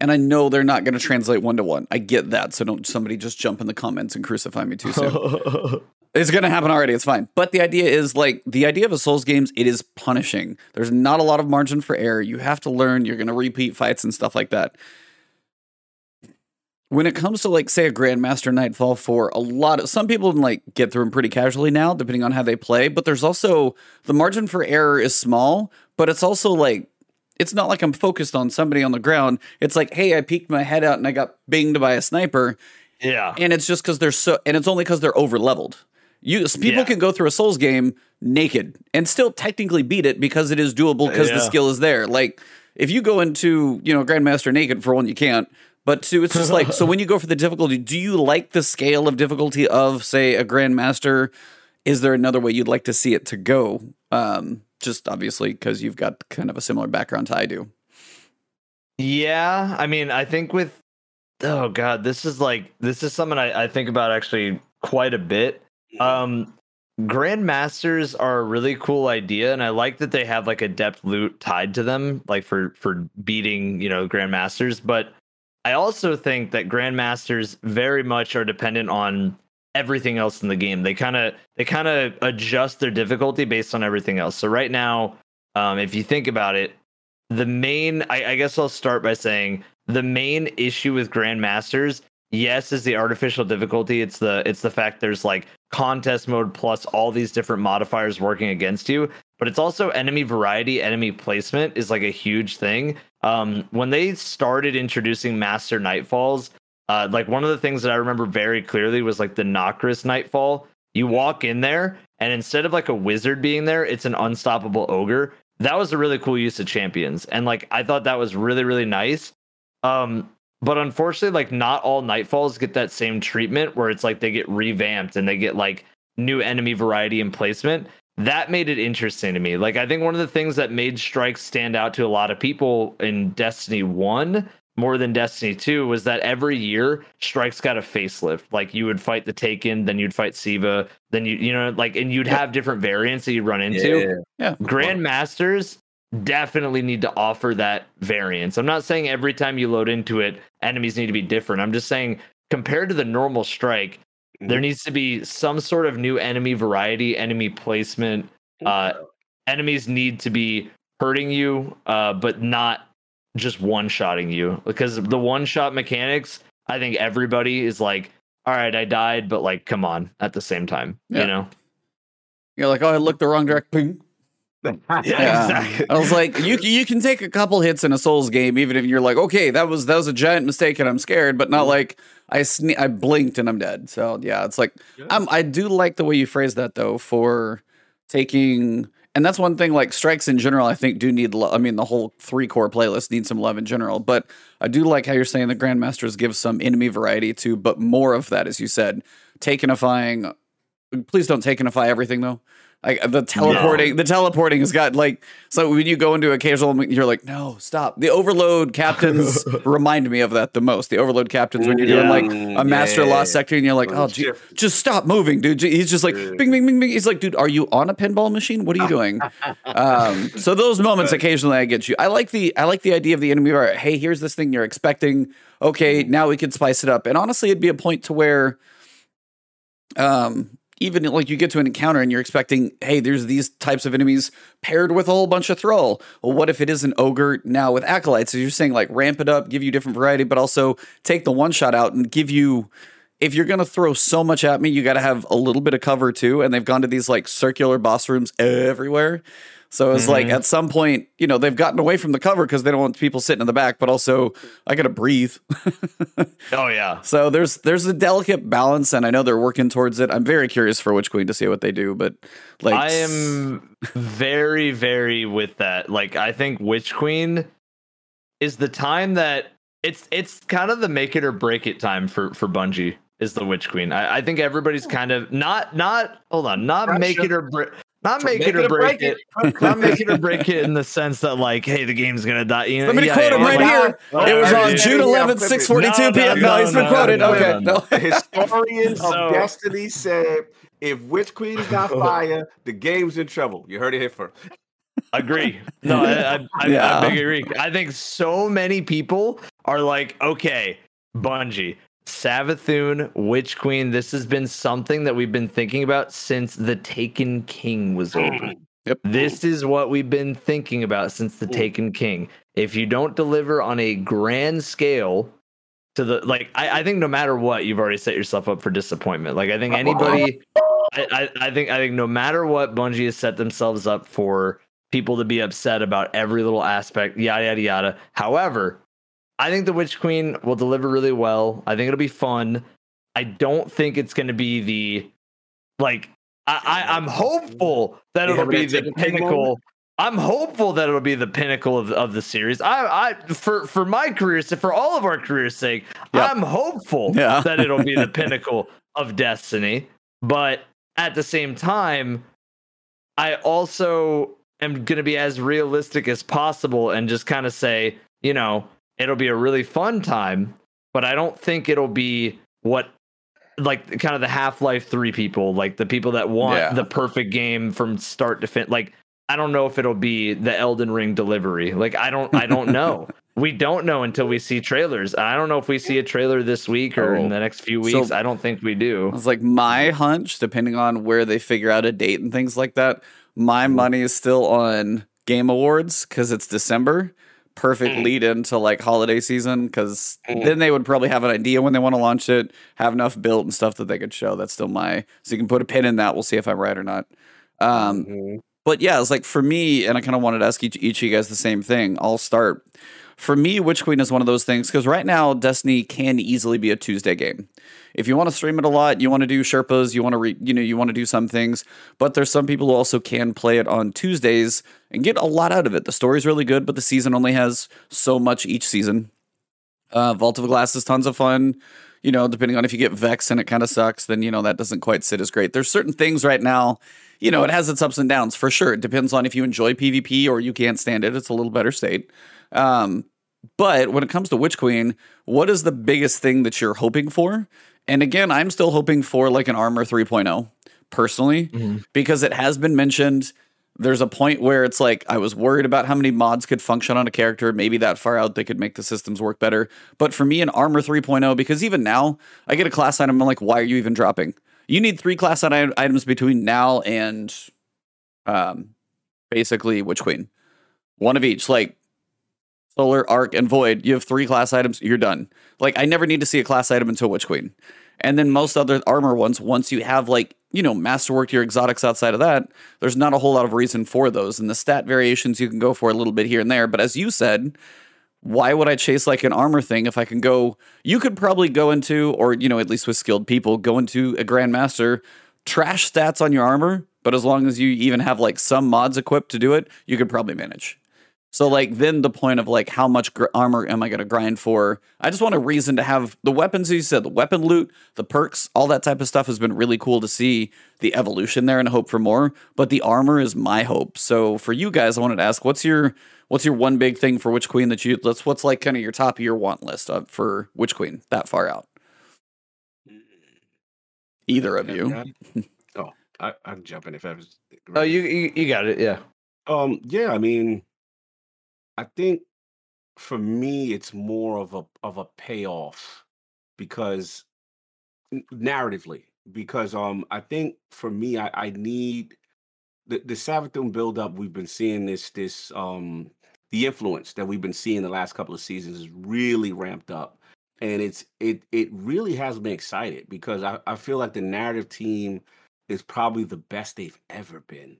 and I know they're not going to translate one to one. I get that, so don't somebody just jump in the comments and crucify me too soon. <laughs> it's going to happen already. It's fine. But the idea is like the idea of a Souls games. It is punishing. There's not a lot of margin for error. You have to learn. You're going to repeat fights and stuff like that. When it comes to like say a Grandmaster Nightfall for a lot of some people can like get through them pretty casually now, depending on how they play. But there's also the margin for error is small, but it's also like it's not like I'm focused on somebody on the ground. It's like, hey, I peeked my head out and I got binged by a sniper, yeah. and it's just because they're so, and it's only because they're over leveled. You people Yeah. can go through a Souls game naked and still technically beat it because it is doable because the skill is there. Like if you go into you know Grandmaster naked for one, you can't. But two, it's just like so <laughs> when you go for the difficulty, do you like the scale of difficulty of say a Grandmaster? Is there another way you'd like to see it to go? Um, just obviously because you've got kind of a similar background to I do. Yeah, I mean, I think with oh god, this is like this is something I, I think about actually quite a bit. Um Grandmasters are a really cool idea, and I like that they have like adept loot tied to them, like for for beating, you know, Grandmasters. But I also think that Grandmasters very much are dependent on everything else in the game. They kind of they kind of adjust their difficulty based on everything else. So right now, um, if you think about it, the main I, I guess I'll start by saying the main issue with Grandmasters, yes, is the artificial difficulty. It's the it's the fact there's like contest mode plus all these different modifiers working against you. But it's also enemy variety, enemy placement is like a huge thing. Um, when they started introducing Master Nightfalls, uh, like one of the things that I remember very clearly was like the Nokris Nightfall. You walk in there, and instead of like a wizard being there, it's an unstoppable ogre. That was a really cool use of champions, and like I thought that was really really nice. Um, but unfortunately, like not all Nightfalls get that same treatment where it's like they get revamped and they get like new enemy variety and placement. That made it interesting to me. Like I think one of the things that made strikes stand out to a lot of people in Destiny 1 more than Destiny 2 was that every year strikes got a facelift. Like you would fight the Taken, then you'd fight Siva, then you you know like and you'd have different variants that you run into. Yeah. Yeah. Grandmasters definitely need to offer that variance. I'm not saying every time you load into it, enemies need to be different. I'm just saying compared to the normal strike, there Mhm. needs to be some sort of new enemy variety, enemy placement. Uh, enemies need to be hurting you, uh, but not just one shotting you because the one shot mechanics. I think everybody is like, all right, I died, but like, come on, at the same time, Yeah. you know. You're like, oh, I looked the wrong direction. <laughs> Yeah, Yeah. exactly. I was like, you you can take a couple hits in a Souls game, even if you're like, okay, that was that was a giant mistake and I'm scared, but not mm-hmm. like I sne- I blinked and I'm dead. So yeah, it's like I'm, um, I do like the way you phrase that though for taking, and that's one thing. Like strikes in general, I think do need. Lo- I mean, the whole three core playlist needs some love in general, but I do like how you're saying the grandmasters give some enemy variety too, but more of that, as you said, takenifying. Please don't takenify everything though. Like the teleporting, the teleporting has got like so when you go into a casual, you're like, no, stop. The overload captains <laughs> remind me of that the most. The overload captains when you're doing like a master Yeah. lost sector, and you're like, Oh, gee, just stop moving, dude. He's just like, bing, bing, bing, bing. He's like, dude, are you on a pinball machine? What are you doing? <laughs> um, so those moments occasionally I get you. I like the I like the idea of the enemy. Where, hey, here's this thing you're expecting. Okay, now we can spice it up. And honestly, it'd be a point to where, um, even like you get to an encounter and you're expecting, hey, there's these types of enemies paired with a whole bunch of thrall. Well, what if it is an ogre now with acolytes? So you're saying like ramp it up, give you different variety, but also take the one shot out and give you. If you're gonna throw so much at me, you got to have a little bit of cover too. And they've gone to these like circular boss rooms everywhere. So it's like Mhm. at some point, you know, they've gotten away from the cover because they don't want people sitting in the back, but also I gotta breathe. <laughs> Oh yeah. So there's there's a delicate balance, and I know they're working towards it. I'm very curious for Witch Queen to see what they do, but like I am very, very with that. Like, I think Witch Queen is the time that it's it's kind of the make it or break it time for for Bungie. Is the Witch Queen? I, I think everybody's kind of not not hold on, not make it or break. Not make, it or break, it. <laughs> Not make it or break it in the sense that like, hey, the game's gonna die. You know, Let me yeah, quote him right here. Oh, it was on yeah, June 11th, 6:42 No, p.m. no, No, no, he's been no, quoted. no, okay, no, no. no. Historians So- of Destiny said if Witch Queen got <laughs> fire, the game's in trouble. You heard it here first. Agree. No, I, I, I, Yeah. I big agree. I think so many people are like, okay, Bungie, Savathun, Witch Queen. This has been something that we've been thinking about since the Taken King was over. Yep. This is what we've been thinking about since the Mm. Taken King. If you don't deliver on a grand scale to the like, I, I think no matter what, you've already set yourself up for disappointment. Like I think anybody I, I, I think I think no matter what Bungie has set themselves up for people to be upset about every little aspect, yada yada yada. However, I think the Witch Queen will deliver really well. I think it'll be fun. I don't think it's going to be the like. I, I I'm hopeful that it'll be the pinnacle. I'm hopeful that it'll be the pinnacle of, of the series. I, I for for my career, for all of our career's sake, Yep. I'm hopeful Yeah. <laughs> that it'll be the <laughs> pinnacle of Destiny. But at the same time, I also am going to be as realistic as possible and just kind of say, you know, it'll be a really fun time, but I don't think it'll be what like kind of the Half-Life 3 people, like the people that want Yeah. the perfect game from start to fin like I don't know if it'll be the Elden Ring delivery. Like I don't I don't know. <laughs> we don't know until we see trailers. I don't know if we see a trailer this week or Oh. in the next few So- weeks. I don't think we do. It's like my hunch, depending on where they figure out a date and things like that. My money is still on Game Awards because it's December. Perfect Mm. lead into like holiday season because Mm. then they would probably have an idea when they want to launch it, have enough built and stuff that they could show. That's still my so you can put a pin in that. We'll see if I'm right or not. Um, Mhm. but yeah, it's like for me, and I kind of wanted to ask each, each of you guys the same thing. I'll start. For me, Witch Queen is one of those things because right now, Destiny can easily be a Tuesday game. If you want to stream it a lot, you want to do Sherpas, you want to, re, you know, you want to do some things. But there's some people who also can play it on Tuesdays and get a lot out of it. The story's really good, but the season only has so much each season. Uh, Vault of Glass is tons of fun. You know, depending on if you get Vex and it kind of sucks, then you know that doesn't quite sit as great. There's certain things right now you know, it has its ups and downs for sure. It depends on if you enjoy PvP or you can't stand it. It's a little better state. Um, but when it comes to Witch Queen, what is the biggest thing that you're hoping for? And again, I'm still hoping for like an Armor 3.0 personally, Mhm. because it has been mentioned. There's a point where it's like I was worried about how many mods could function on a character. Maybe that far out they could make the systems work better. But for me, an Armor 3.0, because even now I get a class item, I'm like, why are you even dropping? You need three class item- items between now and um, basically Witch Queen. One of each. Like Solar, Arc, and Void. You have three class items. You're done. Like I never need to see a class item until Witch Queen. And then most other armor ones, once you have like you know masterwork your exotics outside of that, there's not a whole lot of reason for those. And the stat variations you can go for a little bit here and there. But as you said, why would I chase like an armor thing if I can go? You could probably go into, or you know, at least with skilled people, go into a grandmaster, trash stats on your armor, but as long as you even have like some mods equipped to do it, you could probably manage. So like then the point of like how much gr- armor am I going to grind for? I just want a reason to have the weapons. You said the weapon loot, the perks, all that type of stuff has been really cool to see the evolution there and hope for more. But the armor is my hope. So for you guys, I wanted to ask, what's your what's your one big thing for Witch Queen that you let's what's like kind of your top of your want list of, for Witch Queen that far out? Either of you. <laughs> oh, I, I can jump in if I was. Oh, you, you you got it. Yeah. Um. Yeah. I mean, I think for me, it's more of a of a payoff because narratively, because um, I think for me, I, I need the the Savathun build up. We've been seeing this this um the influence that we've been seeing the last couple of seasons is really ramped up, and it's it it really has me excited because I I feel like the narrative team is probably the best they've ever been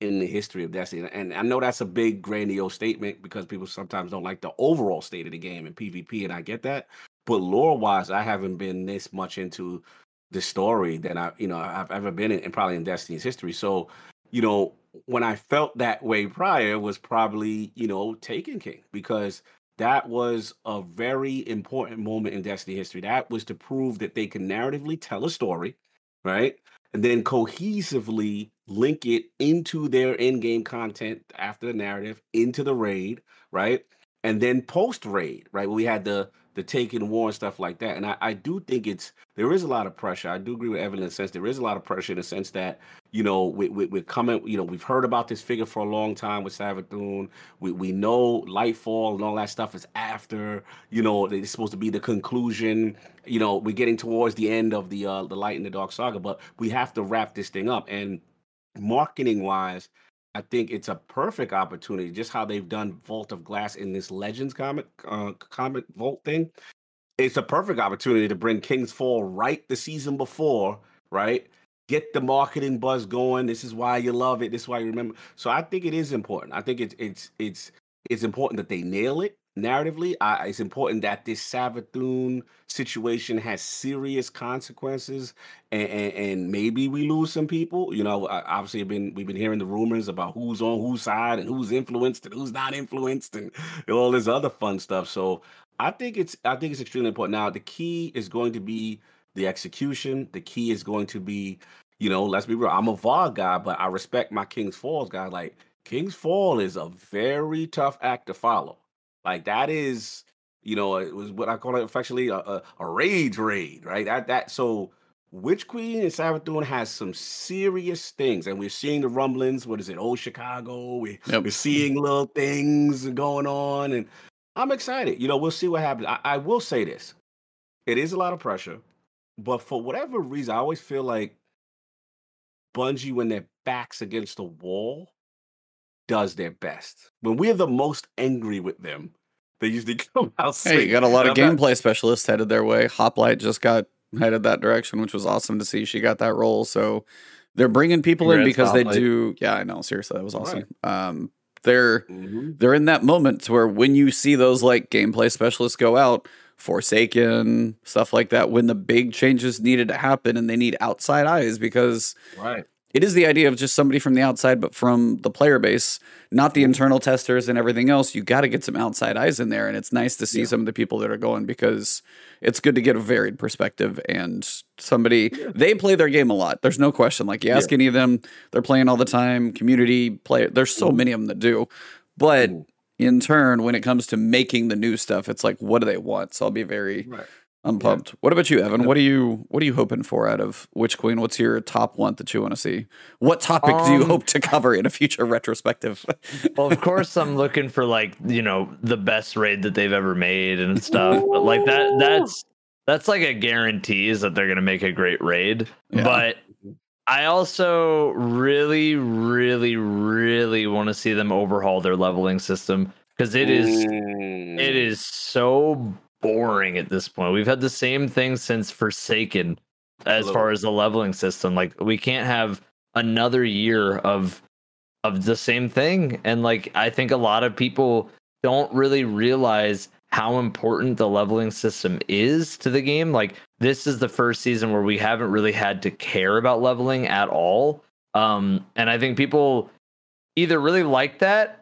in the history of Destiny. And I know that's a big grandiose statement because people sometimes don't like the overall state of the game in PvP, and I get that. But lore wise, I haven't been this much into the story than I, you know, I've ever been in, and probably in Destiny's history. So, you know, when I felt that way prior was probably, you know, Taken King because that was a very important moment in Destiny history. That was to prove that they can narratively tell a story, right? And then cohesively link it into their in-game content after the narrative into the raid, right? And then post raid, right? We had the the taken war and stuff like that. And I, I do think it's there is a lot of pressure. I do agree with Evan in the sense there is a lot of pressure in the sense that you know we, we, we're coming. You know we've heard about this figure for a long time with Savathun. We we know Lightfall and all that stuff is after. You know it's supposed to be the conclusion. You know we're getting towards the end of the uh the Light and the Dark saga, but we have to wrap this thing up and marketing wise, I think it's a perfect opportunity. Just how they've done Vault of Glass in this Legends comic, uh, comic Vault thing. It's a perfect opportunity to bring King's Fall right the season before, right? Get the marketing buzz going. This is why you love it. This is why you remember. So I think it is important. I think it's it's it's it's important that they nail it narratively, I, it's important that this Savathun situation has serious consequences, and, and, and maybe we lose some people. You know, obviously, have been we've been hearing the rumors about who's on whose side and who's influenced and who's not influenced, and all this other fun stuff. So I think it's I think it's extremely important. Now, the key is going to be the execution. The key is going to be, you know, let's be real. I'm a VoG guy, but I respect my King's Falls guy. Like King's Fall is a very tough act to follow like that is, you know, it was what I call it affectionately a, a, a rage raid, right? That that so Witch Queen and Savathun has some serious things, and we're seeing the rumblings. What is it? Old Chicago. We, yep. We're seeing little things going on, and I'm excited. You know, we'll see what happens. I, I will say this: it is a lot of pressure, but for whatever reason, I always feel like Bungie, when their backs against the wall, does their best. When we're the most angry with them, they usually <laughs> come out. Hey, you got a lot of gameplay not... specialists headed their way. Hoplite just got headed that direction, which was awesome to see. She got that role, so they're bringing people Congrats, in because Hoplite. they do. Yeah, I know. Seriously, that was awesome. Right. Um, they're mm-hmm. they're in that moment where when you see those like gameplay specialists go out, Forsaken stuff like that, when the big changes needed to happen and they need outside eyes because right it is the idea of just somebody from the outside, but from the player base, not the internal testers and everything else. You got to get some outside eyes in there, and it's nice to see yeah. some of the people that are going because it's good to get a varied perspective and somebody yeah. they play their game a lot. There's no question. Like you ask yeah. any of them, they're playing all the time. Community play. There's so mm. many of them that do, but. Mm. In turn, when it comes to making the new stuff, it's like, what do they want? So I'll be very right I'm pumped. Yeah. What about you, Evan? What are you what are you hoping for out of Witch Queen? What's your top one that you want to see? What topic um, do you um, hope to cover in a future retrospective? <laughs> well, of course, I'm looking for like you know the best raid that they've ever made and stuff. But like that, that's that's like a guarantee is that they're gonna make a great raid. Yeah. But I also really, really, really want to see them overhaul their leveling system because it is Mm. it is so boring at this point. We've had the same thing since Forsaken as far as the leveling system. Like we can't have another year of of the same thing. And like I think a lot of people don't really realize how important the leveling system is to the game. Like this is the first season where we haven't really had to care about leveling at all. Um and I think people either really like that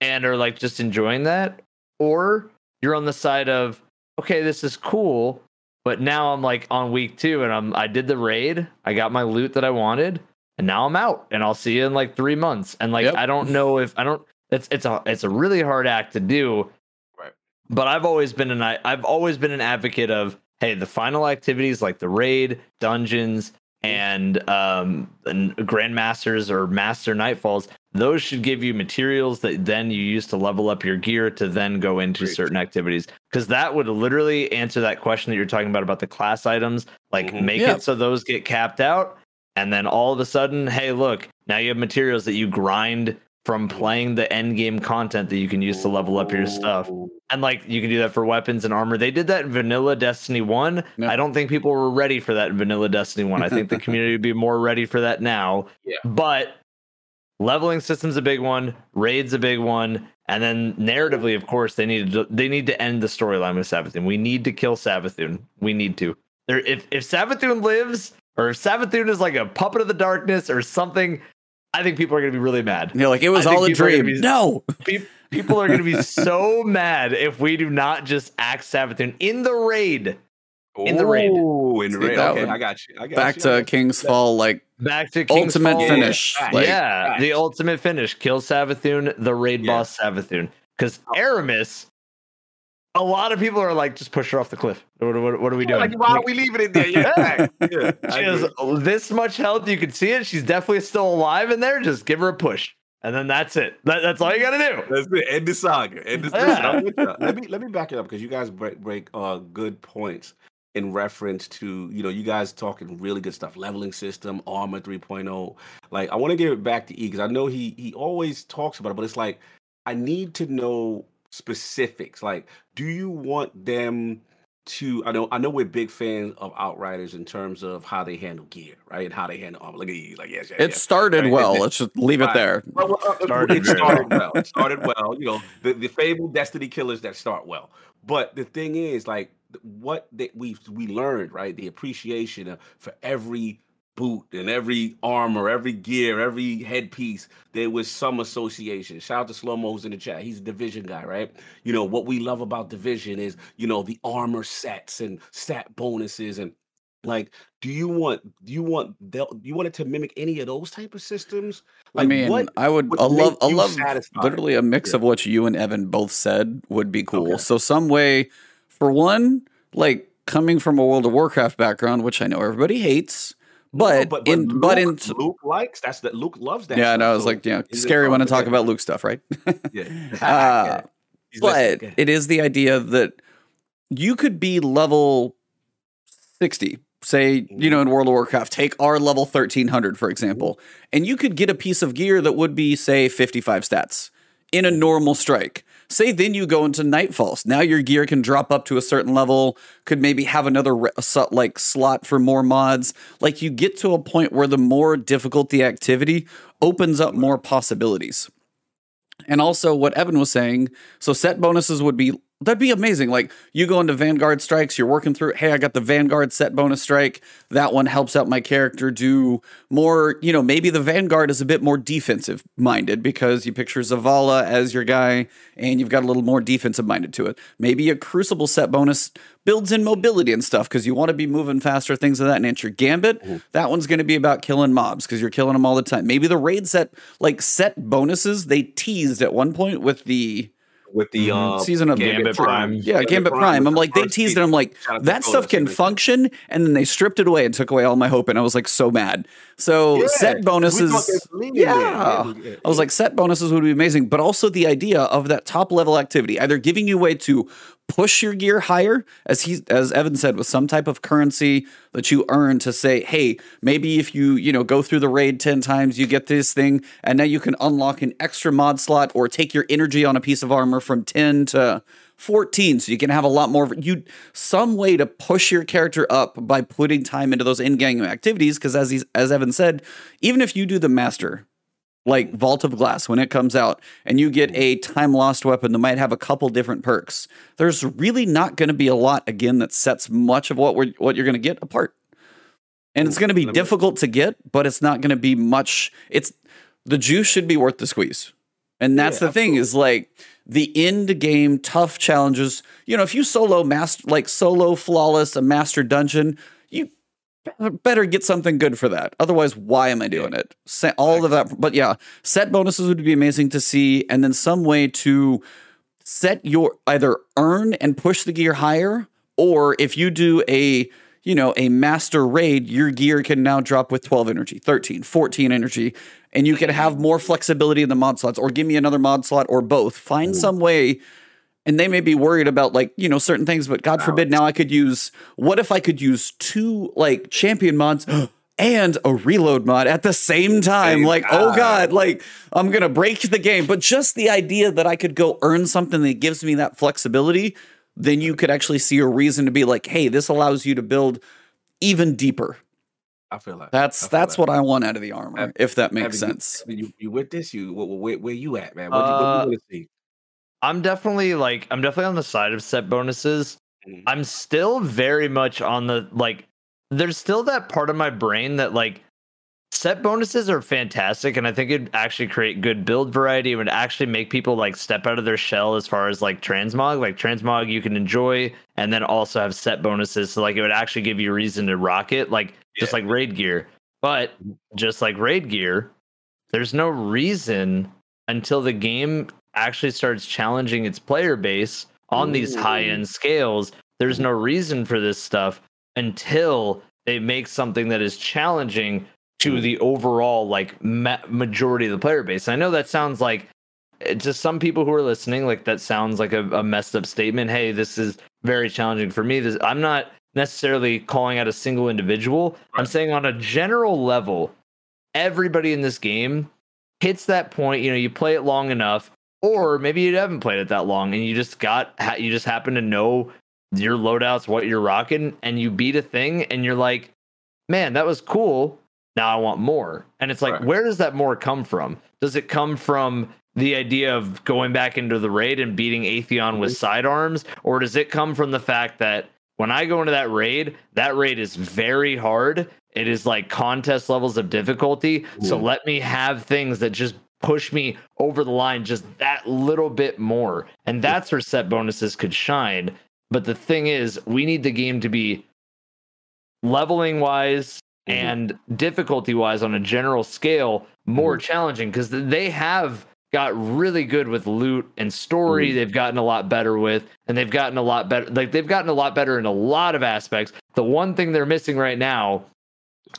and are like just enjoying that or you're on the side of okay this is cool but now i'm like on week two and i'm i did the raid i got my loot that i wanted and now i'm out and i'll see you in like three months and like Yep. i don't know if i don't it's it's a it's a really hard act to do Right. but i've always been an I- i've always been an advocate of hey the final activities like the raid dungeons and um and grandmasters or master nightfalls those should give you materials that then you use to level up your gear to then go into Great. certain activities because that would literally answer that question that you're talking about about the class items like Mhm. make Yeah. it so those get capped out and then all of a sudden hey look now you have materials that you grind from playing the end game content that you can use to level up your stuff and like you can do that for weapons and armor. They did that in Vanilla Destiny 1. Yeah. I don't think people were ready for that in Vanilla Destiny 1. I think the <laughs> community would be more ready for that now. Yeah. But leveling system's a big one, raid's a big one, and then narratively, of course, they need to they need to end the storyline with Savathun. We need to kill Savathun. We need to. There if if Savathun lives or if Savathun is like a puppet of the darkness or something, I think people are going to be really mad. You're like, it was I all a people are gonna dream. be- no. People are going to be so <laughs> mad if we do not just axe Savathun in the raid. In the raid. Ooh, in the raid. Okay, would- I got you. I got Back you. I to got you. King's Fall, like Back to King's ultimate Fall. finish. Yeah. Like, yeah, the ultimate finish. Kill Savathun, the raid Yeah. boss Savathun. Because oh. Aramis, a lot of people are like, just push her off the cliff. What, what, what are we doing? Like, why are we leaving it there? Yeah, <laughs> Yeah. yeah. She has this much health. You can see it. She's definitely still alive in there. Just give her a push. And then that's it. That, that's all you got to do. That's it. End the saga. End the, Yeah. listen, I'm with you. Let me let me back it up because you guys break break uh good points in reference to you know you guys talking really good stuff leveling system armor 3.0 like i want to give it back to e because i know he he always talks about it but it's like i need to know specifics like do you want them to i know i know we're big fans of outriders in terms of how they handle gear right and how they handle armor look at you like yes, yes, it yes. started Right, well. and- Let's just leave it Right. there. Well, well, uh, Started it started well. well. It started well. You know, the, the fabled Destiny killers that start well. But the thing is, like, what that we we learned, right? The appreciation of, for every boot and every armor, every gear, every headpiece. There was some association. Shout out to Slow Mo's in the chat. He's a division guy, right? You know what we love about division is you know the armor sets and stat bonuses and like do you want do you want do you want it to mimic any of those type of systems I mean, what I would would I love I love satisfied? literally a mix Yeah. of what you and Evan both said would be cool. Okay. So some way, for one, like coming from a World of Warcraft background, which I know everybody hates, No, but, in but in Luke, Luke likes that's that Luke loves that. yeah, stuff, no, I was so like, yeah, scary when I talk about Luke stuff, right? Yeah, <laughs> <laughs> Uh, but it is the idea that you could be level 60 say you Mm-hmm. know in world of warcraft take our level 1300 for example and you could get a piece of gear that would be say 55 stats in a normal strike. Say then you go into nightfalls. Now your gear can drop up to a certain level could maybe have another re- like slot for more mods. Like you get to a point where the more difficult the activity opens up more possibilities. And also what Evan was saying, so set bonuses would be that'd be amazing. Like you go into Vanguard strikes, you're working through, hey, I got the Vanguard set bonus strike. That one helps out my character do more, you know, maybe the Vanguard is a bit more defensive minded because you picture Zavala as your guy and you've got a little more defensive minded to it. Maybe a Crucible set bonus builds in mobility and stuff because you want to be moving faster, things of that nature. Gambit, mm-hmm. that one's going to be about killing mobs because you're killing them all the time. Maybe the raid set, like set bonuses, they teased at one point with the with the Mhm. uh, season of Gambit Prime. Yeah, Gambit Prime. was I'm like, they teased it. I'm like, Shout out to that stuff can function, and then they stripped it away and took away all my hope, and I was like, so mad. So Yeah, set bonuses. thought there's lean in Yeah. Yeah, I was like, set bonuses would be amazing, but also the idea of that top level activity, either giving you way to push your gear higher as he as Evan said with some type of currency that you earn to say hey maybe if you you know go through the raid 10 times you get this thing and now you can unlock an extra mod slot or take your energy on a piece of armor from 10 to 14 so you can have a lot more you some way to push your character up by putting time into those in-game activities because as he's, as Evan said even if you do the master like Vault of Glass when it comes out and you get a time lost weapon that might have a couple different perks. There's really not going to be a lot again that sets much of what we're what you're going to get apart. And it's going to be difficult to get, but it's not going to be much it's the juice should be worth the squeeze. And that's yeah, the thing is like the end game tough challenges, you know, if you solo master like solo flawless a master dungeon, you better get something good for that. Otherwise, why am I doing it? All of that, but yeah, set bonuses would be amazing to see, and then some way to set your either earn and push the gear higher, or if you do a you know a master raid, your gear can now drop with 12 energy, 13, 14 energy, and you can have more flexibility in the mod slots, or give me another mod slot, or both. Find Ooh. some way and they may be worried about like you know certain things but god forbid now i could use what if i could use two like champion mods <gasps> and a reload mod at the same time like oh god like i'm gonna break the game but just the idea that i could go earn something that gives me that flexibility then you could actually see a reason to be like hey this allows you to build even deeper I feel like that's feel that's what I want out of the armor, if that makes sense. You, you, with this? You where, where you at, man? What, uh, you, what you, see? I'm definitely like I'm definitely on the side of set bonuses. Mm-hmm. I'm still very much on the like there's still that part of my brain that like set bonuses are fantastic and I think it'd actually create good build variety. It would actually make people like step out of their shell as far as like transmog. Like transmog you can enjoy and then also have set bonuses. So like it would actually give you a reason to rock it, like yeah. just like raid gear. But mm-hmm. just like raid gear, there's no reason until the game actually starts challenging its player base on Ooh. these high end scales, there's no reason for this stuff until they make something that is challenging to the overall like ma- majority of the player base. I know that sounds like eh, to some people who are listening, like that sounds like a, a messed up statement. Hey, this is very challenging for me. This I'm not necessarily calling out a single individual. I'm saying on a general level, everybody in this game hits that point. You know, you play it long enough or maybe you haven't played it that long and you just got you just happen to know your loadouts, what you're rocking, and you beat a thing and you're like, man, that was cool. Now I want more. And it's like, right. where does that more come from? Does it come from the idea of going back into the raid and beating Atheon with sidearms? Or does it come from the fact that when I go into that raid, that raid is very hard. It is like contest levels of difficulty. So let me have things that just push me over the line just that little bit more. And that's where set bonuses could shine. But the thing is, we need the game to be leveling wise mm-hmm. and difficulty wise on a general scale more mm-hmm. challenging because they have got really good with loot and story. Mm-hmm. They've gotten a lot better with, and they've gotten a lot better. Like they've gotten a lot better in a lot of aspects. The one thing they're missing right now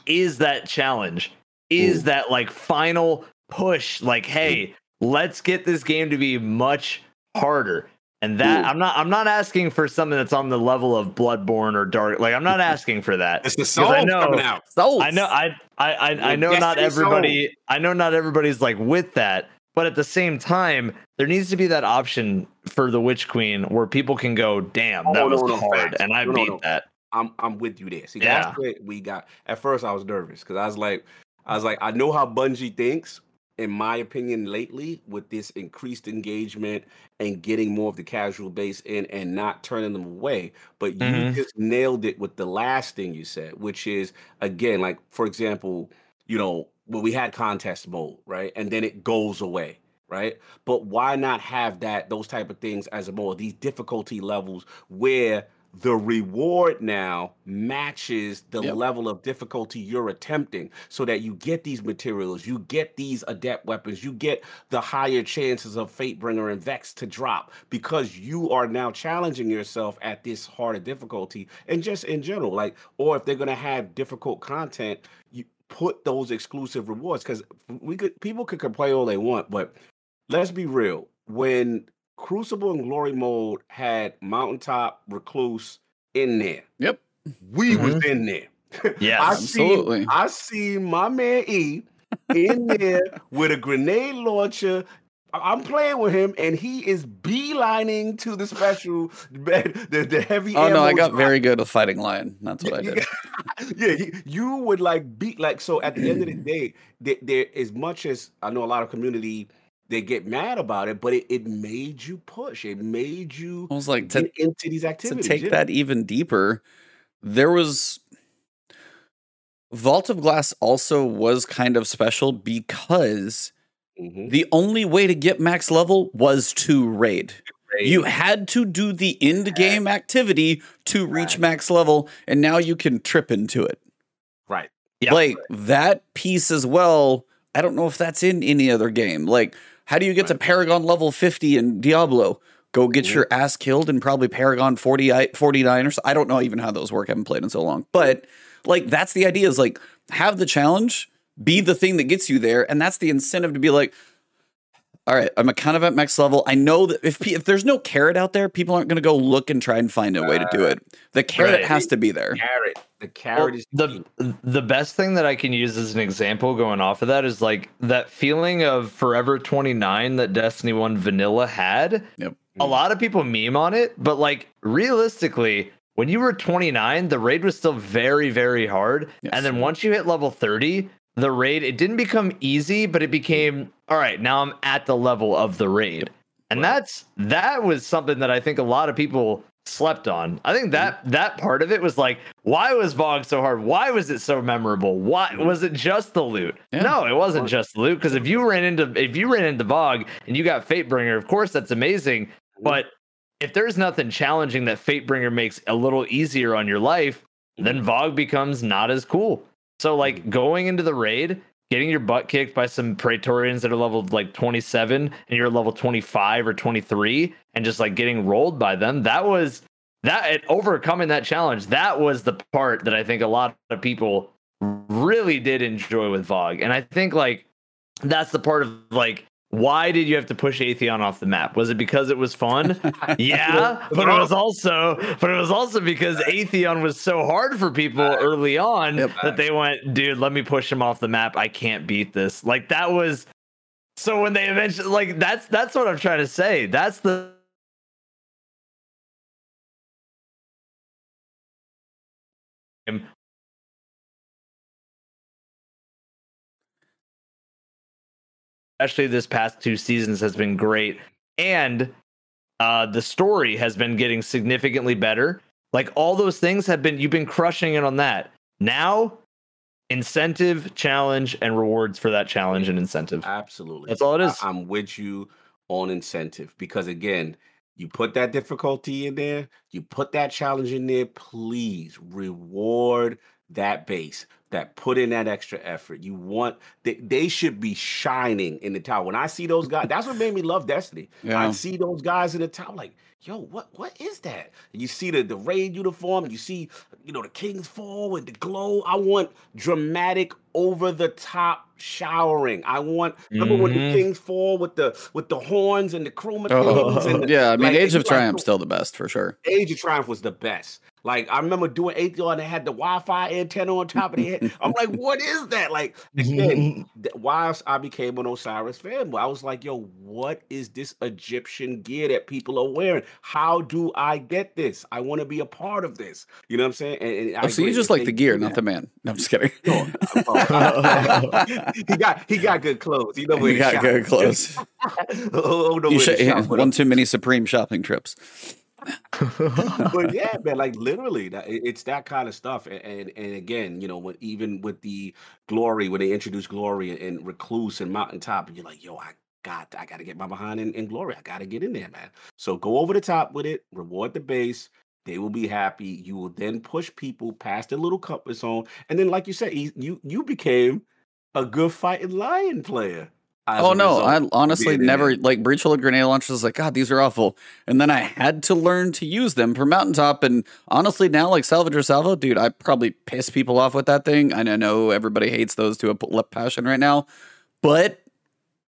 is that challenge, is that like final push like hey let's get this game to be much harder and that Ooh. i'm not i'm not asking for something that's on the level of bloodborne or dark like i'm not <laughs> asking for that it's the soul I know, coming out Souls. i know i i i, I know not everybody soul. i know not everybody's like with that but at the same time there needs to be that option for the witch queen where people can go damn oh, that oh, was no, no, hard and i no, beat that I'm I'm with you there. See, yeah. that's what we got. At first, I was nervous because I was like, I was like, I know how Bungie thinks, in my opinion, lately with this increased engagement and getting more of the casual base in and not turning them away. But you mm-hmm. just nailed it with the last thing you said, which is again, like for example, you know, when we had contest mode, right? And then it goes away right but why not have that those type of things as a more these difficulty levels where the reward now matches the yep. level of difficulty you're attempting so that you get these materials you get these adept weapons you get the higher chances of fatebringer and vex to drop because you are now challenging yourself at this harder difficulty and just in general like or if they're going to have difficult content you put those exclusive rewards because we could people could complain all they want but let's be real when Crucible and Glory mode had Mountaintop Recluse in there. Yep. We was Mhm. in there. <laughs> Yes. I Absolutely. seen I seen my man E in there with a grenade launcher. I'm playing with him, and he is beelining to the special, <laughs> the, the heavy. Oh no, I got drop. very good with fighting lion. That's what I did. <laughs> yeah, you, you would like beat like so. At the end of the <clears throat> day, there, there as much as I know a lot of community they get mad about it, but it, it made you push. It made you was like to into these activities. to take yeah. that even deeper, there was Vault of Glass also was kind of special because Mhm. the only way to get max level was to raid. You had to do the end game activity to reach Right. max level, and now you can trip into it. right. Yeah. Like that piece as well. I don't know if that's in any other game. Like, how do you get to Paragon level 50 in Diablo? Go get your ass killed and probably Paragon 40, 49 or so. I don't know even how those work. I haven't played in so long. But like, that's the idea is like, have the challenge be the thing that gets you there. And that's the incentive to be like, all right, I'm a kind of at max level. I know that if if there's no carrot out there, people aren't going to go look and try and find a way to do it. Uh, the carrot Right. has to be there. Carrot. The Well, carrot is the the best thing that I can use as an example going off of that is like that feeling of Forever 29 that Destiny 1 Vanilla had. Yep. A lot of people meme on it, but like realistically, when you were 29, the raid was still very very hard. Yes. And then once you hit level 30, the raid it didn't become easy, but it became all right, now I'm at the level of the raid. And Right. that's that was something that I think a lot of people slept on. I think that mm-hmm. that part of it was like, why was VoG so hard? Why was it so memorable? Why mm-hmm. was it just the loot? Yeah. No, it wasn't just the loot. Because if you ran into if you ran into VoG and you got Fatebringer, of course that's amazing. But if there's nothing challenging that Fatebringer makes a little easier on your life, then mm-hmm. VoG becomes not as cool. So like mm-hmm. going into the raid, getting your butt kicked by some Praetorians that are level like 27 and you're level 25 or 23 and just like getting rolled by them, that was that and overcoming that challenge, that was the part that I think a lot of people really did enjoy with VoG. And I think like that's the part of like why did you have to push Atheon off the map? Was it because it was fun? <laughs> yeah, but it was also but it was also because Atheon was so hard for people uh, early on Yep. that they went, dude, let me push him off the map. I can't beat this. Like that was so when they eventually like that's that's what I'm trying to say. That's the especially this past two seasons has been great. And uh the story has been getting significantly better. Like all those things have been you've been crushing it on that. Now incentive challenge and rewards for that challenge and incentive. Absolutely. That's all it is. I- I'm with you on incentive because again, you put that difficulty in there, you put that challenge in there, please reward that base that put in that extra effort. You want they, they should be shining in the tower. When I see those guys, that's what made me love Destiny. Yeah. I see those guys in the tower like, yo, what what is that? And you see the the raid uniform, you see, you know, the King's Fall with the glow. I want dramatic over the top showering. I want remember when the Mhm. King's Fall with the with the horns and the chroma kings and the, <laughs> yeah, I mean, like, Age of it's like- Triumph still the best for sure. Age of Triumph was the best. Like I remember doing Atheon and they had the Wi-Fi antenna on top of the head. I'm like, <laughs> what is that? Like again, <laughs> why I became an Osiris fanboy. I was like, yo, what is this Egyptian gear that people are wearing? How do I get this? I want to be a part of this. You know what I'm saying? And, and oh, I Oh, so you just like the gear, not the man. No, I'm just kidding. No, oh, <laughs> he got he got good clothes. You know to got good clothes. oh, no You should, one too many Supreme shopping trips. <laughs> but yeah, <laughs> man, like literally, that, it- it's that kind of stuff. And, and and again, you know, when even with the glory, when they introduce glory and, and recluse and mountaintop, and you're like, yo, I got, I got to get my behind in, in glory. I got to get in there, man. So go over the top with it, reward the base. They will be happy. You will then push people past their little comfort zone, and then, like you said, you you, you became a good fighting lion player. As Oh no, result I honestly never there. like breach full grenade launchers. was Like God, these are awful. And then I had to learn to use them for mountaintop. And honestly, now like Salvager's Salvo, dude, I probably piss people off with that thing. And I know everybody hates those to a p- passion right now, but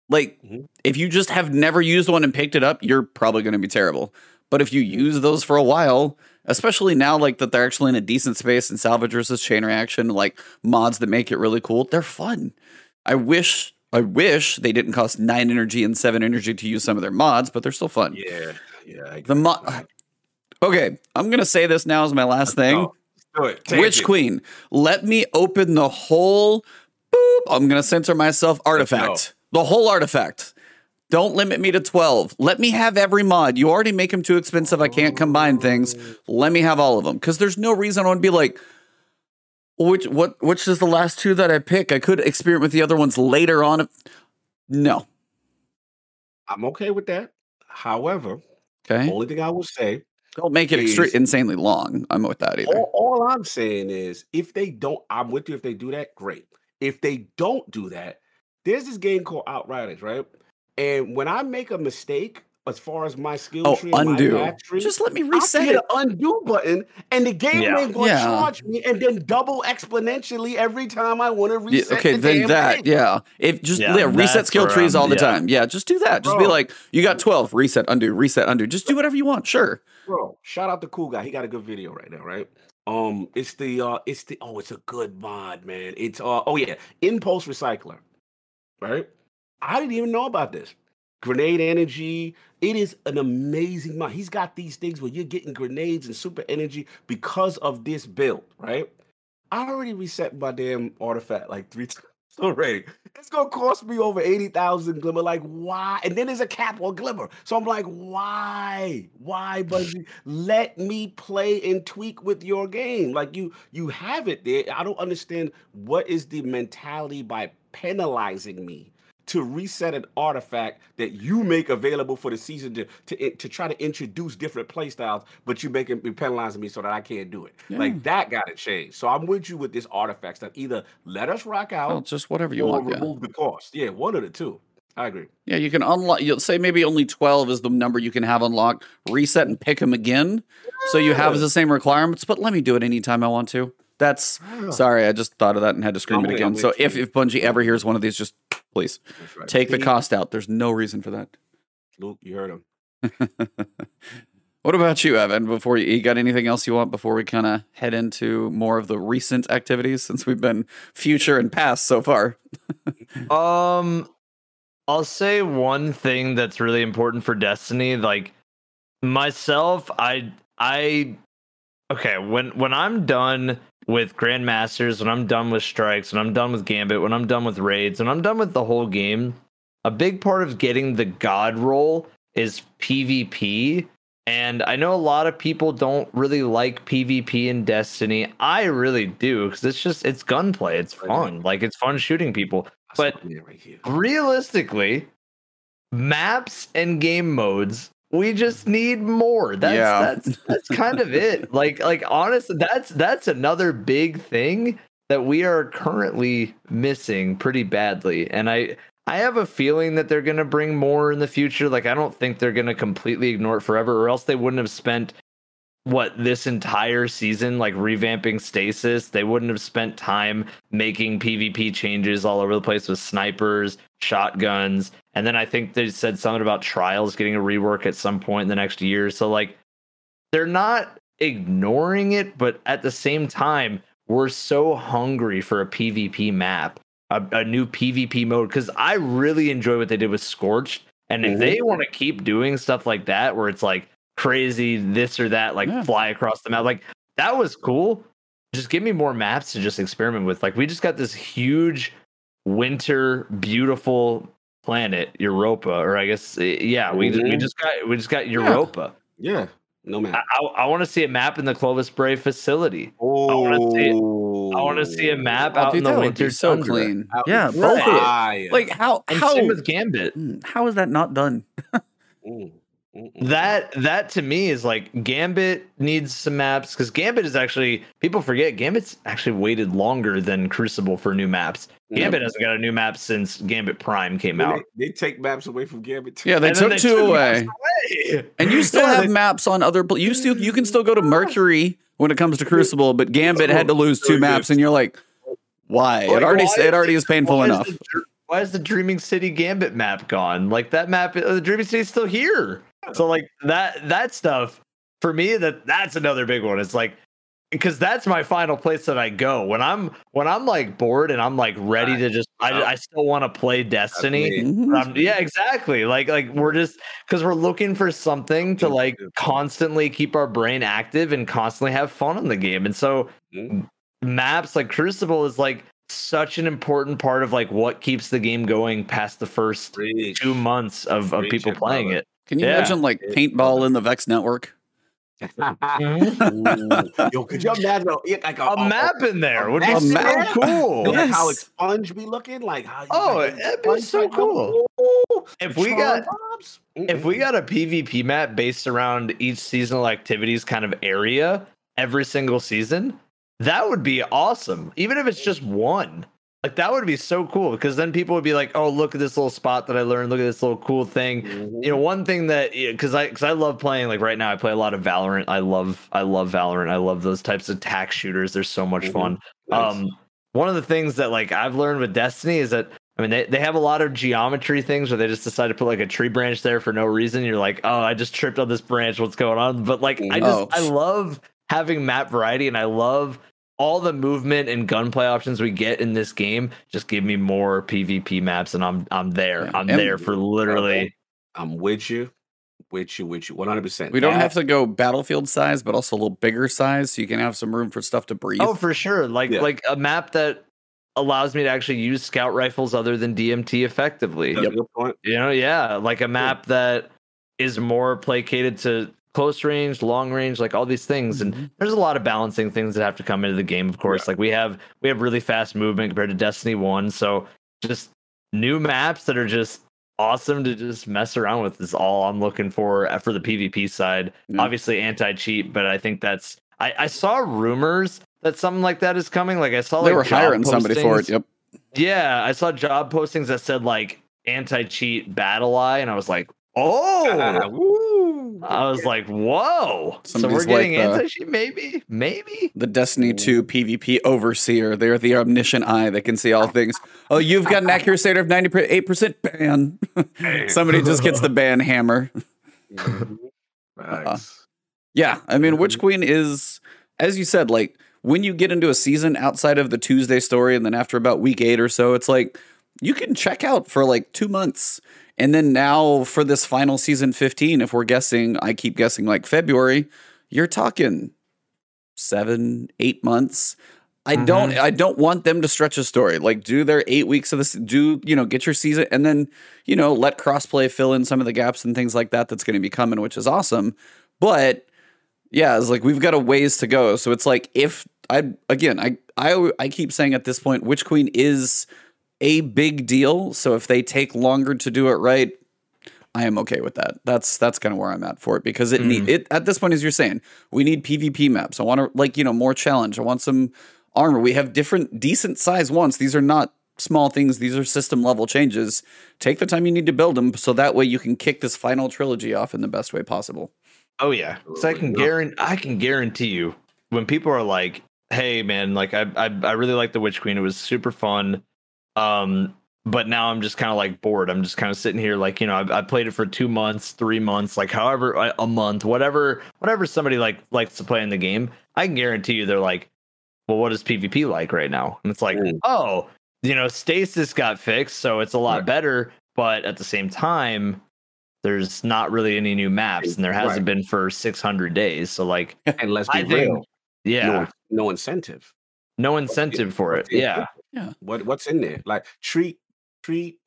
Like, Mhm. if you just have never used one and picked it up, you're probably going to be terrible. But if you use those for a while, especially now, like that they're actually in a decent space and salvage versus chain reaction, like mods that make it really cool, they're fun. I wish, I wish they didn't cost nine energy and seven energy to use some of their mods, but they're still fun. Yeah, yeah. The mod. Okay, I'm gonna say this now as my last thing. Oh, do it. Witch. Queen, let me open the whole. Boop. I'm gonna censor myself. Artifact, the whole artifact. Don't limit me to 12. Let me have every mod. You already make them too expensive. I can't combine things. Let me have all of them because there's no reason I want to be like, which what which is the last two that I pick? I could experiment with the other ones later on. No. I'm okay with that. However, Okay. only thing I will say, Don't make it extre- insanely long. I'm with that either. all, all I'm saying is, if they don't, I'm with you. If they do that, great. If they don't do that, there's this game called Outriders, right? And when I make a mistake, as far as my skill Oh, tree, and my undo. tree, Just let me I reset hit it. an undo button, and the game Yeah. ain't going to Yeah. charge me, and then double exponentially every time I want to Yeah, reset. okay, the then damn that, thing. yeah. If just Yeah, yeah, reset skill where trees I'm- all the time. Yeah, just do that. Just be like, you got 12, reset, undo, reset, undo. Just do whatever you want. Sure. Bro, shout out the cool guy. He got a good video right now, right? Um, it's the uh it's the oh, it's a good mod, man. It's uh oh yeah, impulse recycler. Right? I didn't even know about this. Grenade energy. It is an amazing mod. He's got these things where you're getting grenades and super energy because of this build, right? I already reset my damn artifact like three <laughs> times already. It's gonna cost me over 80,000 glimmer. Like, why? And then there's a cap on glimmer. So I'm like, why? Why, Bungie? Let me play and tweak with your game. Like you you have it there. I don't understand what is the mentality by penalizing me to reset an artifact that you make available for the season to to, to try to introduce different playstyles, but you making you penalizing me so that I can't do it. Yeah. Like that got to change. So I'm with you with this artifacts that either let us rock out Well, just whatever you or want. Yeah. remove the cost. Yeah, one of the two. I agree. yeah, you can unlock, you'll say maybe only 12 is the number you can have unlocked, reset and pick them again. So you have the same requirements, but let me do it anytime I want to. That's sorry, I just thought of that and had to scream it again. So if, if Bungie ever hears one of these, just please right. take the cost out. There's no reason for that. Luke, you heard him. <laughs> What about you, Evan? Before you, you got anything else you want before we kind of head into more of the recent activities since we've been future and past so far? <laughs> Um, I'll say one thing that's really important for Destiny. Like myself, I I okay when when I'm done with Grandmasters, when I'm done with Strikes, when I'm done with Gambit, when I'm done with raids, when I'm done with the whole game, a big part of getting the God roll is PvP. And I know a lot of people don't really like PvP in Destiny. I really do because it's just it's gunplay. It's fun. Like it's fun shooting people But- saw it right here. realistically, maps and game modes, we just need more. That's Yeah. that's that's kind of it. <laughs> Like like honestly, that's that's another big thing that we are currently missing pretty badly. And I I have a feeling that they're gonna bring more in the future. Like I don't think they're gonna completely ignore it forever, or else they wouldn't have spent what this entire season like revamping stasis they wouldn't have spent time making pvp changes all over the place with snipers shotguns and then i think they said something about trials getting a rework at some point in the next year so like they're not ignoring it but at the same time we're so hungry for a pvp map a, a new pvp mode because i really enjoy what they did with scorched and if Mhm. they want to keep doing stuff like that where it's like crazy this or that like Yeah. fly across the map like that was cool just give me more maps to just experiment with like we just got this huge winter beautiful planet europa or i guess eh, yeah we, we Mhm. just got we just got europa Yeah, no man. i, I, want to see a map in the clovis bray facility oh, wanna see I want to see a map Oh, out dude, in the that would winter be so tundra. clean. Out- Yeah, Right. both of it. Fire. Like how and how same with gambit Mm, how is that not done? Mm, mm, that that to me is like Gambit needs some maps because Gambit is actually people forget Gambit's actually waited longer than Crucible for new maps. Gambit hasn't got a new map since Gambit Prime came When out. They, they take maps away from Gambit. too. Yeah, they And then took two took away. away. And you still Yeah, have they- maps on other pl- you still you can still go to Mercury when it comes to Crucible, but Gambit had to lose two maps and you're like why? Like, it already why it is already is painful why is enough. the why is the Dreaming City Gambit map gone? Like that map, uh, the Dreaming City's still here. So like that that stuff for me that that's another big one. It's like because that's my final place that I go when I'm when I'm like bored and I'm like ready to just I, I still want to play Destiny. Mhm. Um, yeah, exactly. Like like we're just because we're looking for something to like constantly keep our brain active and constantly have fun in the game. And so Mhm. maps like Crucible is like such an important part of like what keeps the game going past the first Preach. two months of, of people Preach it, playing it. Can you Yeah. imagine like paintball in the Vex network? Mm-hmm. <laughs> Yo, could you imagine a, like a, A map in there would be a so map. cool. Like how Yes. expunge be looking? Like how? Oh, like, it'd be so like, cool. ooh, If we got vibes? if we got a PvP map based around each seasonal activities kind of area every single season, that would be awesome. Even if it's just one. Like that would be so cool because then people would be like, "Oh, look at this little spot that I learned. Look at this little cool thing." Mhm. You know, one thing that because I because I love playing like right now I play a lot of Valorant. I love I love Valorant. I love those types of tack shooters. They're so much Mhm. fun. Nice. Um, one of the things that like I've learned with Destiny is that I mean they, they have a lot of geometry things where they just decide to put like a tree branch there for no reason. You're like, oh, I just tripped on this branch. What's going on? But like I just Oh. I love having map variety and I love all the movement and gunplay options we get in this game. Just give me more PvP maps and I'm I'm there. I'm And- there for literally. I'm with you, with you, with you, 100. percent We don't have to go battlefield size, but also a little bigger size, so you can have some room for stuff to breathe. Oh, for sure. Like Yeah. like a map that allows me to actually use scout rifles other than DMT effectively. That's a good point. You know, yeah, like a map that is more placated to close range, long range, like all these things. And Mhm. there's a lot of balancing things that have to come into the game, of course. Like we have we have really fast movement compared to Destiny 1. So just new maps that are just awesome to just mess around with is all I'm looking for uh, for the PvP side. Yeah. Obviously anti-cheat, but I think that's I, I saw rumors that something like that is coming. Like I saw they like were hiring somebody for it. Yep. Yeah, I saw job postings that said like anti-cheat BattlEye, and I was like, oh, <laughs> Woo. I was like, whoa. so we're getting like the- anti-cheat, maybe, maybe. The Destiny 2 PvP overseer. They're the omniscient eye that can see all things. Oh, you've got an <laughs> accuracy rate of 98% ban. <laughs> Somebody just gets the ban hammer. Uh-uh. Yeah, I mean, Witch Mhm. Queen is, as you said, like when you get into a season outside of the Tuesday story, and then after about week eight or so, it's like you can check out for like two months. And then now for this final season 15, if we're guessing, I keep guessing like February, you're talking seven, eight months. I mm-hmm. don't I don't want them to stretch a story. Like do their eight weeks of this do, you know, get your season and then, you know, let crossplay fill in some of the gaps and things like that that's going to be coming, which is awesome. But yeah, it's like we've got a ways to go. So it's like if I again, I I I keep saying at this point, Witch Queen is a big deal. So if they take longer to do it right, I am okay with that. That's that's kind of where I'm at for it because it need mm. it at this point, as you're saying, we need PvP maps. I want to like you know more challenge. I want some armor. We have different decent size ones. These are not small things. These are system level changes. Take the time you need to build them so that way you can kick this final trilogy off in the best way possible. Oh yeah, so I can No. guarantee I can guarantee you when people are like, "Hey man, like I I, I really like the Witch Queen. It was super fun." Um, but now I'm just kind of like bored. I'm just kind of sitting here, like you know, I, I played it for two months, three months, like however a month, whatever, whatever somebody like likes to play in the game. I can guarantee you, they're like, "Well, what is PvP like right now?" And it's like. "Oh, you know, stasis got fixed, so it's a lot Right. better." But at the same time, there's not really any new maps, and there hasn't Right. been for 600 days. So, like, And <laughs> let's be I think, real. yeah, No, no incentive. no incentive for it. the Yeah, What what's in there? Like treat treat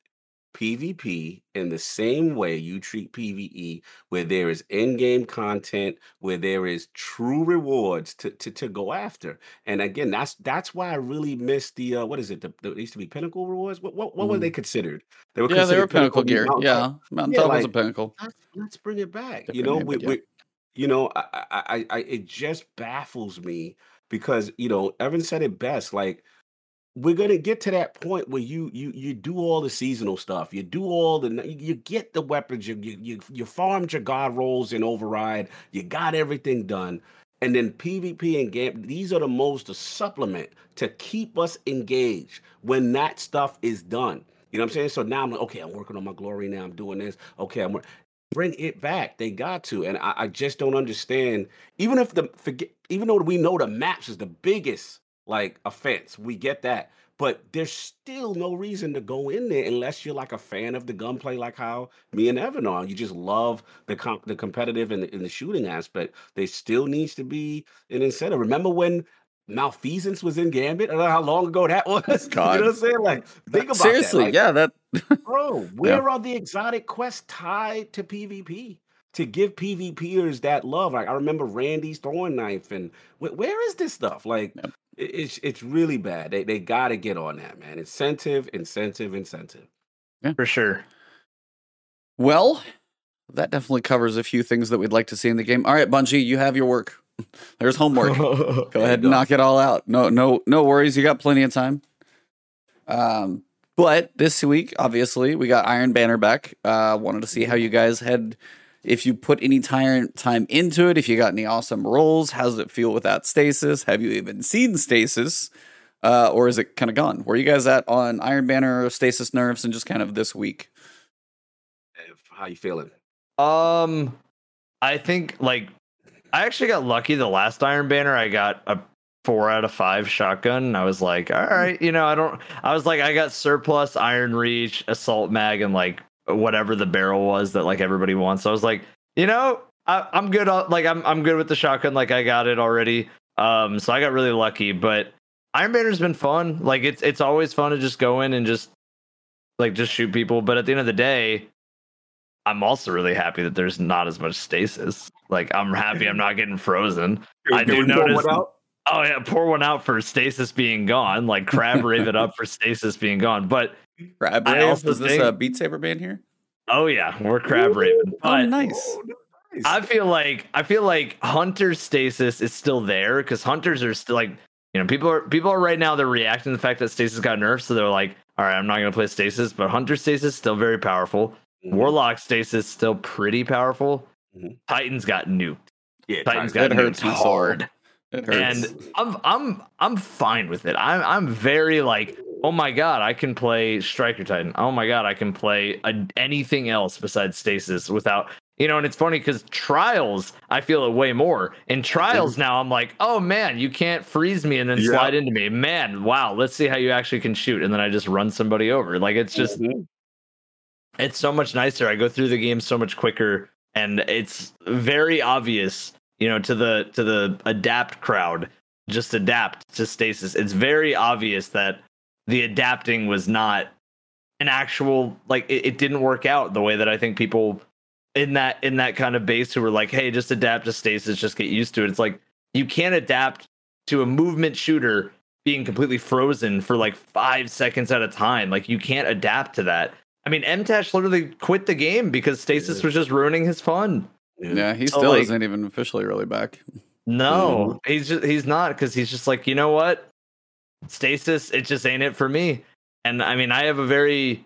PvP in the same way you treat PvE, where there is in-game content, where there is true rewards to, to, to go after. And again, that's that's why I really miss the uh, what is it? The, the it used to be pinnacle rewards. What what, what were they considered? They were Mm. Yeah, they were considered pinnacle gear. Mountaintop. Yeah, Mountaintop was a pinnacle. let's, let's bring it back. Different You know, we, we you know, I, I, I, I, it just baffles me because you know, Evan said it best. Like, we're gonna get to that point where you, you, you do all the seasonal stuff. You do all the, you, get the weapons. You, you, you, farmed your god rolls in override. You got everything done. And then PvP and game, these are the most to supplement to keep us engaged when that stuff is done. You know what I'm saying? So now I'm like, okay, I'm working on my glory now. I'm doing this. Okay, I'm bring it back. They got to, and I, I just don't understand. Even if the forget, even though we know the maps is the biggest like offense, we get that. But there's still no reason to go in there unless you're like a fan of the gunplay, like how me and Evan are. You just love the the competitive and the, and the shooting aspect. There still needs to be an incentive. Remember when malfeasance was in Gambit. I don't know how long ago that <laughs> was. God. You know what I'm saying? Like, think about Seriously, that. Like, yeah, that <laughs> bro, where yeah. are the exotic quests tied to PvP? To give PvPers that love. Like I remember Randy's throwing knife and where is this stuff? Like yep. It's it's really bad. They they gotta get on that, man. Incentive, incentive, incentive. Yeah. For sure. Well, that definitely covers a few things that we'd like to see in the game. All right, Bungie, you have your work. <laughs> There's homework. <laughs> go ahead and knock it all out. No, no, no worries. You got plenty of time. Um, but this week, obviously, we got Iron Banner back. Uh, wanted to see how you guys had, if you put any time time into it, if you got any awesome rolls. How does it feel without stasis? Have you even seen stasis? Uh, or is it kind of gone? Where are you guys at on Iron Banner, stasis Nerves, and just kind of this week? How you feeling? Um, I think like I actually got lucky the last Iron Banner. I got a four out of five shotgun. And I was like, all right, you know, I don't. I was like, I got surplus Iron Reach, Assault Mag, and like whatever the barrel was that like everybody wants. So I was like, you know, I, am good. Like I'm I'm good with the shotgun. Like I got it already. Um, so I got really lucky. But Iron Banner's been fun. Like it's it's always fun to just go in and just like just shoot people. But at the end of the day, I'm also really happy that there's not as much stasis. Like I'm happy I'm <laughs> not getting frozen. I do notice. Oh yeah, pour one out for stasis being gone. Like crab rave it up for stasis being gone. But crab rave is this think, a Beat Saber band here? Oh yeah, we're crab raving. oh nice. I feel like I feel like Hunter stasis is still there because hunters are still like you know people are people are right now they're reacting to the fact that stasis got nerfed, so they're like, all right, I'm not gonna play stasis, but Hunter stasis is still very powerful. Mm-hmm. Warlock stasis still pretty powerful. Mm-hmm. Titans got nuked. Yeah, Titans got it hurts hard. And I'm I'm I'm fine with it. I'm I'm very like, oh my god, I can play Striker Titan. Oh my god, I can play a, anything else besides Stasis without you know. And it's funny because Trials, I feel it way more. In Trials now, I'm like, oh man, you can't freeze me and then yeah. slide into me. Man, wow, let's see how you actually can shoot. And then I just run somebody over. Like it's just. Mm-hmm it's so much nicer. I go through the game so much quicker, and it's very obvious, you know, to the to the adapt crowd. Just adapt to stasis. It's very obvious that the adapting was not an actual like it, it didn't work out the way that I think people in that in that kind of base who were like, hey, just adapt to stasis, just get used to it. It's like you can't adapt to a movement shooter being completely frozen for like five seconds at a time. Like you can't adapt to that. I mean, MTash literally quit the game because Stasis was just ruining his fun. Yeah, he so still like, isn't even officially really back. No, mm-hmm. he's just he's not because he's just like you know what, Stasis, it just ain't it for me. And I mean, I have a very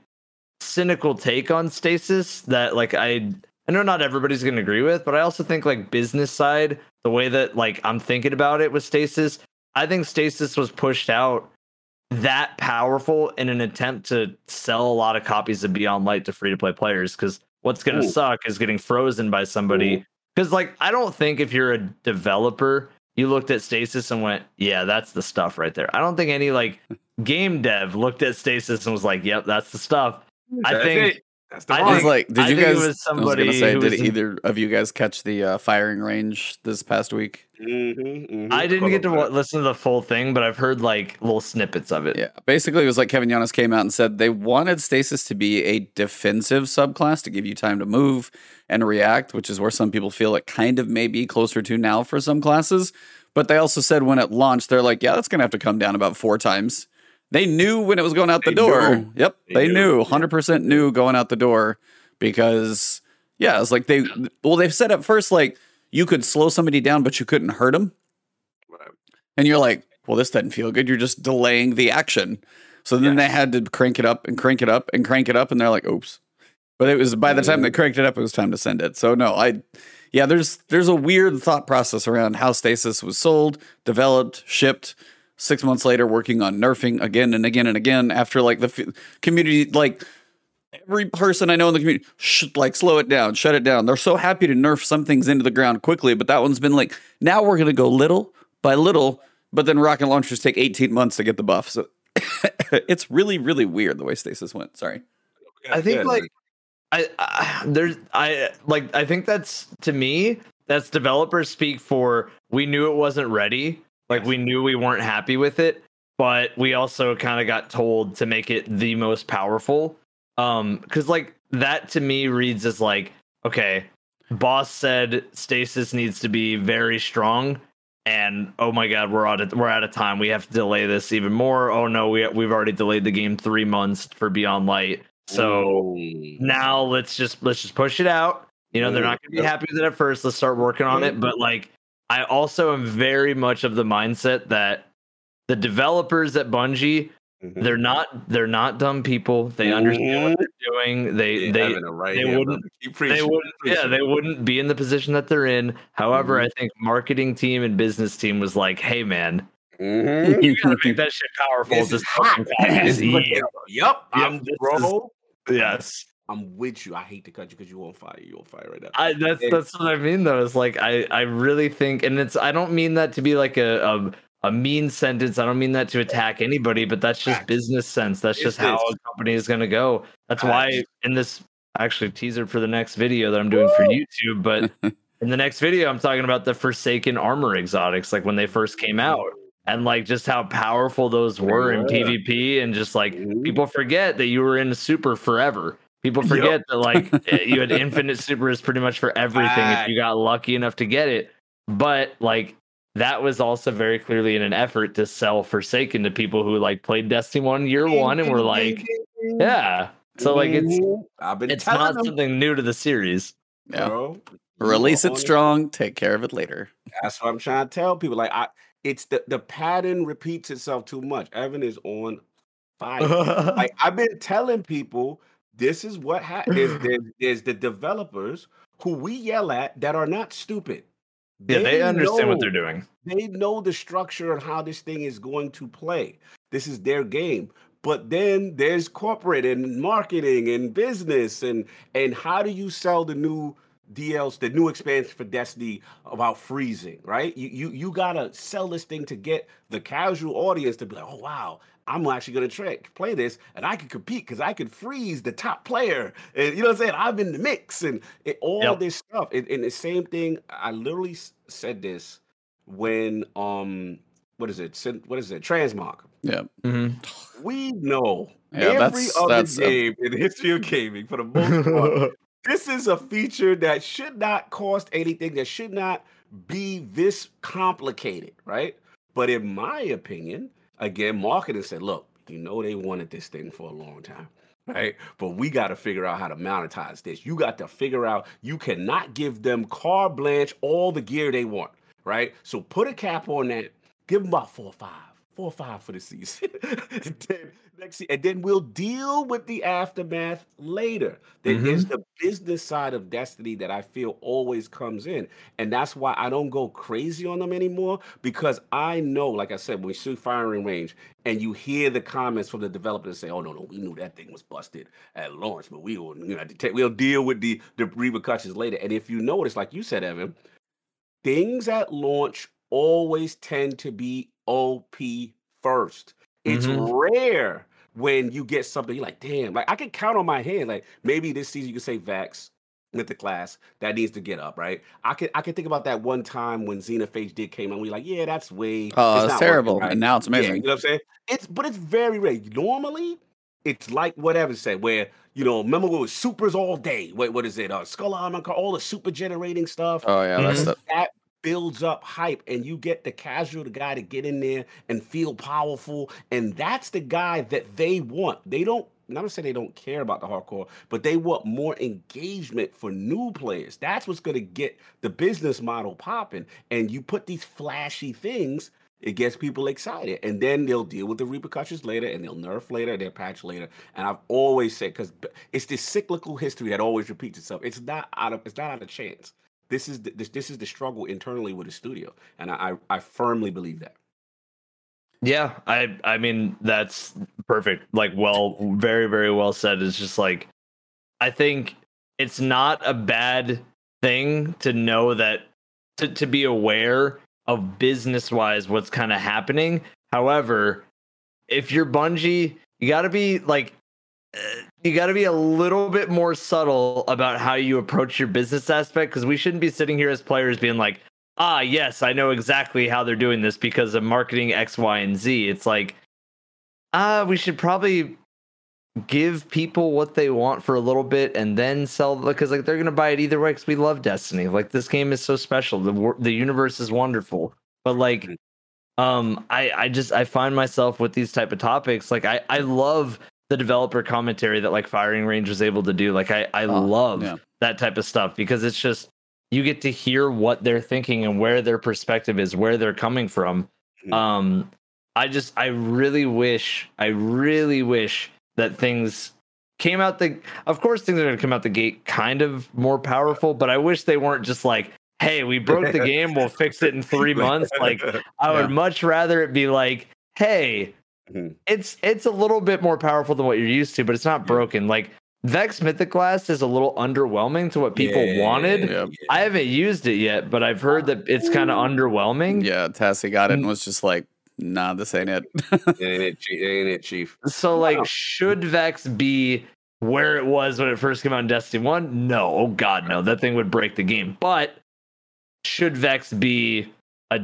cynical take on Stasis that like I I know not everybody's gonna agree with, but I also think like business side, the way that like I'm thinking about it with Stasis, I think Stasis was pushed out that powerful in an attempt to sell a lot of copies of Beyond Light to free to play players. Because what's going to suck is getting frozen by somebody. Because, like, I don't think if you're a developer, you looked at Stasis and went, yeah, that's the stuff right there. I don't think any, like, <laughs> game dev looked at Stasis and was like, yep, that's the stuff. I think that's the I was like, did you guys? Was somebody I was gonna say, did either of you guys catch the uh, firing range this past week? Mm-hmm, mm-hmm. I didn't get to w- listen to the full thing, but I've heard like little snippets of it. Yeah, basically, it was like Kevin Yanes came out and said they wanted stasis to be a defensive subclass to give you time to move and react, which is where some people feel it kind of may be closer to now for some classes. But they also said when it launched, they're like, yeah, that's gonna have to come down about four times they knew when it was going out the they door. Knew. Yep, they, they knew. Hundred percent knew going out the door because yeah, it's like they well they've said at first like you could slow somebody down but you couldn't hurt them, right. and you're like, well this doesn't feel good. You're just delaying the action. So then yes. they had to crank it up and crank it up and crank it up, and they're like, oops. But it was by the time they mm. cranked it up, it was time to send it. So no, I yeah, there's there's a weird thought process around how stasis was sold, developed, shipped Six months later, working on nerfing again and again and again. After like the f- community, like every person I know in the community, sh- like slow it down, shut it down. They're so happy to nerf some things into the ground quickly, but that one's been like, now we're gonna go little by little. But then rocket launchers take 18 months to get the buff, so <laughs> it's really really weird the way stasis went. Sorry. I think Yeah, like I, I there's I like I think that's to me that's developers speak for we knew it wasn't ready like we knew we weren't happy with it but we also kind of got told to make it the most powerful um cuz like that to me reads as like okay boss said stasis needs to be very strong and oh my god we're out of we're out of time we have to delay this even more oh no we we've already delayed the game 3 months for beyond light so Ooh. now let's just let's just push it out. You know, they're not going to be happy with it at first. Let's start working on it. But like, I also am very much of the mindset that the developers at Bungie, Mhm. they're not they're not dumb people. They understand what they're doing. They they right they wouldn't- they wouldn't yeah they wouldn't be in the position that they're in. However, Mhm. I think marketing team and business team was like, hey man, Mhm. <laughs> you gotta make that shit powerful. This Just is hot. This this. Yeah. Yep, I'm this bro. Yes. I'm with you. I hate to cut you because you on fire. You on fire right now. I that's And- that's what I mean though. Is like I I really think, and it's I don't mean that to be like a a, a mean sentence. I don't mean that to attack anybody, but that's just business sense. That's just how a company is going to go. That's why in this actually teaser for the next video that I'm doing for YouTube, but <laughs> in the next video I'm talking about the Forsaken armor exotics, like when they first came out, and like just how powerful those were in Yeah. PvP, and just like people forget that you were in super forever. People Yep. forget that like <laughs> eh, you had infinite supers pretty much for everything if you got lucky enough to get it. But like that was also very clearly in an effort to sell Forsaken to people who like played Destiny One year one and were like, yeah. So like it's Mhm. I've been it's not them, something new to the series. Yeah. bro. Release it on strong, take care of it later. That's what I'm trying to tell people. Like I, it's the the pattern repeats itself too much. Evan is on fire. <laughs> like I've been telling people, this is what happens. <laughs> There's the developers who we yell at that are not stupid. yeah, they understand what they're doing. They know the structure and how this thing is going to play. This is their game. But then there's corporate and marketing and business and and how do you sell the new DLs, the new expansion for Destiny about freezing, right? You you you gotta sell this thing to get the casual audience to be like, oh wow, I'm actually gonna try play this and I can compete because I can freeze the top player. And you know what I'm saying? I'm in the mix and it, all Yep. this stuff. And, and the same thing, I literally said this when um what is it? Syn- What is it? Transmog. Yeah. Mhm. We know Yeah, every that's- other that's a- game in the history of gaming, for the most part, <laughs> this is a feature that should not cost anything, that should not be this complicated, right? But in my opinion, again, marketing said, look, you know they wanted this thing for a long time. Right. But we got to figure out how to monetize this. You got to figure out you cannot give them carte blanche all the gear they want. Right. So put a cap on that. Give them about four or five. Four or five for the season. <laughs> then, next, and then we'll deal with the aftermath later. There- There's mm-hmm. the business side of Destiny that I feel always comes in. And that's why I don't go crazy on them anymore because I know, like I said, when we see firing range and you hear the comments from the developers say, oh, no, no, we knew that thing was busted at launch, but we will, you know, detect- we'll deal with the, the repercussions later. And if you notice, like you said, Evan, things at launch always tend to be OP first. It's Mhm. rare when you get something you're like, damn, like I can count on my hand. Like maybe this season you can say Vax with the class that needs to get up, right? I can I can think about that one time when Xenophage did came out. We like, yeah, that's way Oh, it's it's working terrible. right. And now it's Yeah, amazing. you know what I'm saying? It's but it's very rare. Normally, it's like whatever said, where you know, remember what was supers all day? What what is it? Uh Skull Armor, all the super generating stuff Oh yeah, that's Mhm. the that builds up hype and you get the casual the guy to get in there and feel powerful and that's the guy that they want. They don't not to say they don't care about the hardcore but they want more engagement for new players. That's what's going to get the business model popping and you put these flashy things it gets people excited and then they'll deal with the repercussions later and they'll nerf later they'll patch later. And i've always said because it's this cyclical history that always repeats itself. It's not out of it's not out of chance this is the, this, this is the struggle internally with the studio, and I I, firmly believe that. Yeah, I I mean that's perfect. Like well, very very well said. It's just like I think it's not a bad thing to know that to to be aware of business wise what's kind of happening. However, if you're Bungie, you got to be like uh, you got to be a little bit more subtle about how you approach your business aspect because we shouldn't be sitting here as players being like ah, yes, I know exactly how they're doing this because of marketing X, Y, and Z. It's like, ah, uh, we should probably give people what they want for a little bit and then sell because like they're gonna buy it either way because we love Destiny. Like this game is so special. The the universe is wonderful, but like. Mm-hmm. Um, I, I just I find myself with these type of topics. Like I, I love the developer commentary that like Firing Range was able to do. Like I, I oh, love yeah. that type of stuff because it's just you get to hear what they're thinking and where their perspective is, where they're coming from. Mm-hmm. Um, I just, I really wish, I really wish that things came out the. Of course, things are going to come out the gate kind of more powerful, but I wish they weren't just like, "Hey, we broke the game, we'll fix it in three <laughs> months." Like, I would yeah. much rather it be like, "Hey." Mm-hmm. It's it's a little bit more powerful than what you're used to, but it's not broken. Like Vex Mythoclast is a little underwhelming to what people yeah, wanted. Yeah. I haven't used it yet, but I've heard that it's kind of underwhelming. Yeah, Tassie got it and mm. was just like, nah, this ain't it. ain't, <laughs> it ain't it, Chief. So, like, wow. should Vex be where it was when it first came out in Destiny 1? No. Oh, God, no. That thing would break the game. But should Vex be a,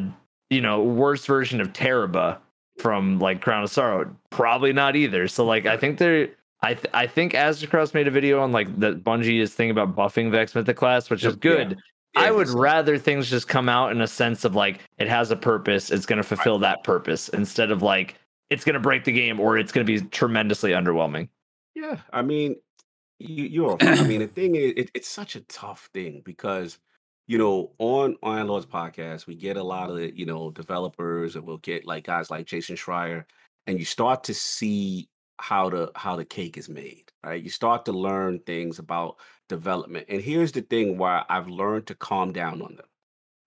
you know, worse version of Tarrabah from, like, Crown of Sorrow? Probably not either. So, like, I think they're I th- I think Aztecross made a video on like that Bungie is thinking about buffing Vex class, which is good. Yeah, I would rather things just come out in a sense of like it has a purpose, it's going to fulfill right. that purpose instead of like it's going to break the game or it's going to be tremendously underwhelming. Yeah, I mean, you, you're. I mean, the thing is, it, it's such a tough thing because you know on Iron Lords podcast we get a lot of you know developers and we'll get like guys like Jason Schreier, and you start to see how the how the cake is made right? You start to learn things about development. And here's the thing where i've learned to calm down on them.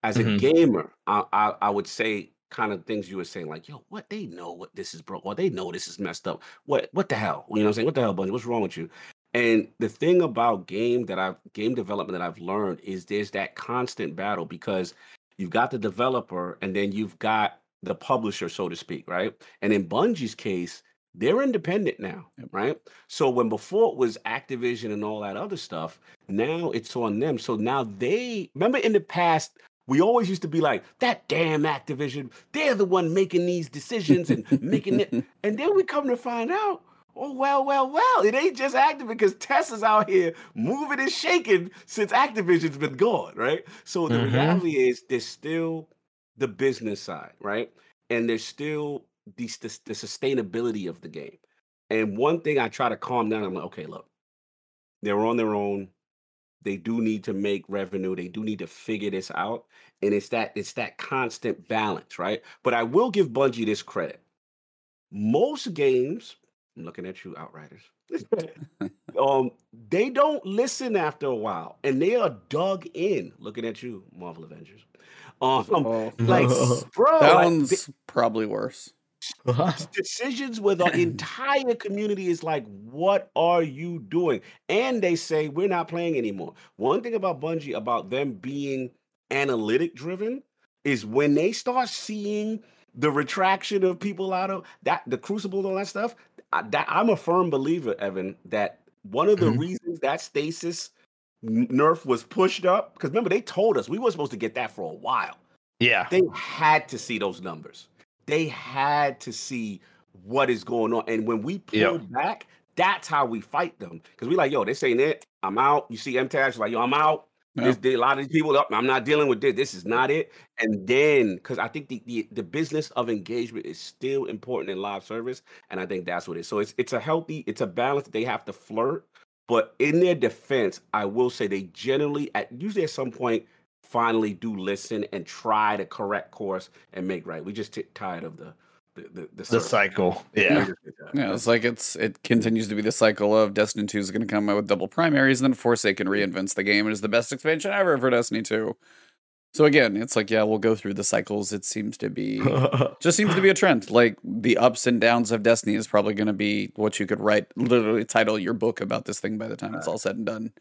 As a mm-hmm. gamer I, I, I would say kind of things you were saying like yo what? They know what this is broke or they know this is messed up. What what the hell? You know what i'm saying? What the hell buddy what's wrong with you and the thing about game that i've game development that i've learned is there's that constant battle because you've got the developer and then you've got the publisher so to speak right and in bungie's case they're independent now, right? So when before it was Activision and all that other stuff, now it's on them. So now they remember in the past we always used to be like that damn Activision. They're the one making these decisions and making it. <laughs> And then we come to find out, oh well, well, well, it ain't just Activision because Tessa's out here moving and shaking since Activision's been gone, right? So the mm-hmm. reality is there's still the business side, right? And there's still the, the, the sustainability of the game. And one thing I try to calm down, I'm like, okay, look, they're on their own. They do need to make revenue. They do need to figure this out. And it's that it's that constant balance, right? But I will give Bungie this credit. Most games, I'm looking at you, Outriders. <laughs> um, they don't listen after a while, and they are dug in. Looking at you, Marvel Avengers. Um, oh, <laughs> like, <laughs> bro, that like, one's they, probably worse. decisions where the entire community is like, what are you doing? And they say, we're not playing anymore. One thing about Bungie, about them being analytic driven, is when they start seeing the retraction of people out of that, the crucible, and all that stuff. I, that, I'm a firm believer, Evan, that one of the mm-hmm. reasons that stasis nerf was pushed up, because remember, they told us we were supposed to get that for a while. Yeah. They had to see those numbers they had to see what is going on. And when we pull yep. back, that's how we fight them. Because we like, yo, they saying it. I'm out. You see MTAG, like, yo, I'm out. This, a lot of these people, I'm not dealing with this. This is not it. And then, because I think the, the, the business of engagement is still important in live service, and I think that's what it is. So it's it's a healthy, it's a balance. They have to flirt, but in their defense, I will say they generally, at usually at some point, finally do listen and try to correct course and make right. We just t- tired of the the, the, the, the cycle. Yeah. yeah. It's like it's it continues to be the cycle of Destiny 2 is going to come out with double primaries, and then Forsaken reinvents the game and is the best expansion ever for Destiny 2. So again, it's like yeah, we'll go through the cycles. It seems to be <laughs> just seems to be a trend. Like the ups and downs of Destiny is probably going to be what you could write, literally title your book about this thing by the time it's all said and done.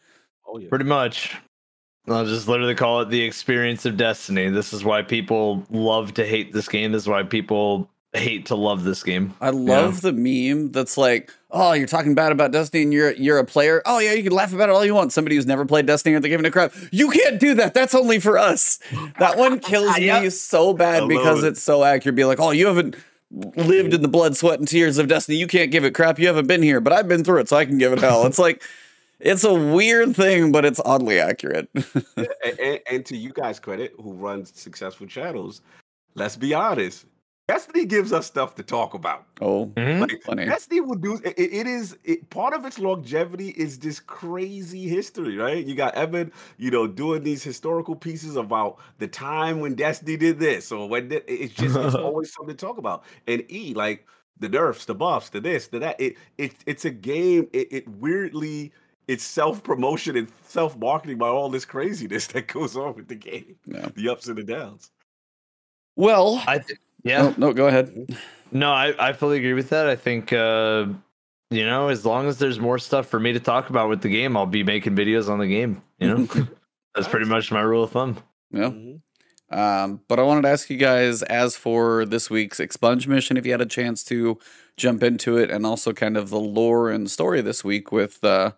Oh yeah. Pretty much. I'll just literally call it the experience of Destiny. This is why people love to hate this game. This is why people hate to love this game. I love the meme that's like, "Oh, you're talking bad about Destiny, and you're you're a player. Oh yeah, you can laugh about it all you want. Somebody who's never played Destiny or they're giving a crap. You can't do that. That's only for us." That one <laughs> kills me so bad love because it. it's so accurate. Be like, "Oh, you haven't lived in the blood, sweat, and tears of Destiny. You can't give it crap. You haven't been here, but I've been through it, so I can give it hell." It's like. It's a weird thing, but it's oddly accurate. <laughs> and, and, and to you guys credit who runs successful channels let's be honest destiny gives us stuff to talk about oh, Mhm. like funny. destiny will do it, it is it, part of its longevity is this crazy history right you got evan you know doing these historical pieces about the time when destiny did this or when thi- it's just it's <laughs> always something to talk about and e like the nerfs the buffs the this the that it, it it's a game it, it weirdly it's self promotion and self marketing by all this craziness <laughs> that goes on with the game, Yeah. the ups and the downs. Well, I th- yeah. oh, no, go ahead. No, I, I fully agree with that. I think uh you know, as long as there's more stuff for me to talk about with the game, I'll be making videos on the game. You know? <laughs> <laughs> That's pretty much my rule of thumb. Yeah. Mhm. Um, but I wanted to ask you guys, as for this week's expunge mission, if you had a chance to jump into it, and also kind of the lore and story this week with uh,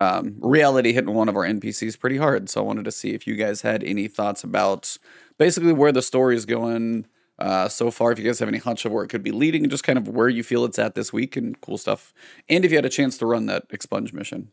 um, reality hitting one of our NPCs pretty hard. So I wanted to see if you guys had any thoughts about basically where the story is going uh, so far. If you guys have any hunch of where it could be leading, and just kind of where you feel it's at this week and cool stuff. And if you had a chance to run that expunge mission.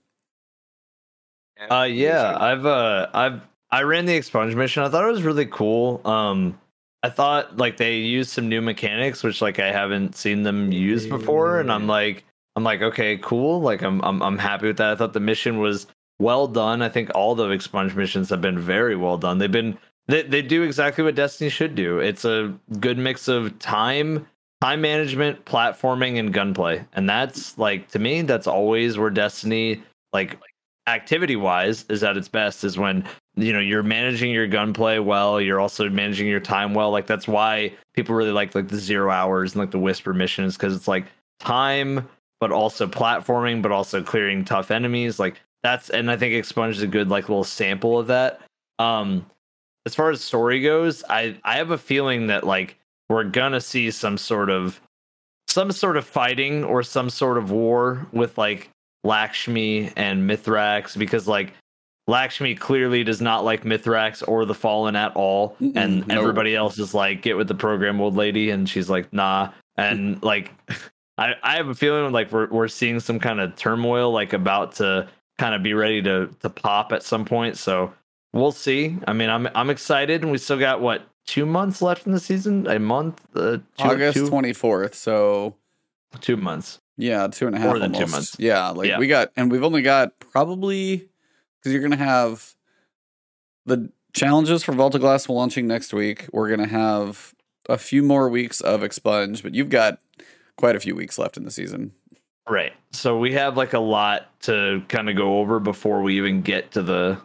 Uh yeah, I've uh I've I ran the expunge mission. I thought it was really cool. Um I thought like they used some new mechanics which like I haven't seen them use before and I'm like I'm like okay, cool. Like I'm I'm I'm happy with that. I thought the mission was well done. I think all the expunge missions have been very well done. They've been they they do exactly what Destiny should do. It's a good mix of time time management, platforming and gunplay. And that's like to me that's always where Destiny like activity wise is at its best is when you know you're managing your gunplay well you're also managing your time well like that's why people really like like the zero hours and like the whisper missions because it's like time but also platforming but also clearing tough enemies like that's and i think expunge is a good like little sample of that um as far as story goes i i have a feeling that like we're gonna see some sort of some sort of fighting or some sort of war with like Lakshmi and Mithrax because like Lakshmi clearly does not like Mithrax or the Fallen at all, Mm-mm, and no. everybody else is like, "Get with the program, old lady," and she's like, "Nah." And <laughs> like, I I have a feeling like we're we're seeing some kind of turmoil like about to kind of be ready to to pop at some point. So we'll see. I mean, I'm I'm excited, and we still got what two months left in the season? A month? Uh, two, August twenty fourth. So two months. Yeah, two and a half. More than two months. Yeah, like Yeah. we got, and we've only got probably because you're gonna have the challenges for Vault of Glass launching next week. We're gonna have a few more weeks of expunge, but you've got quite a few weeks left in the season. Right. So we have like a lot to kind of go over before we even get to the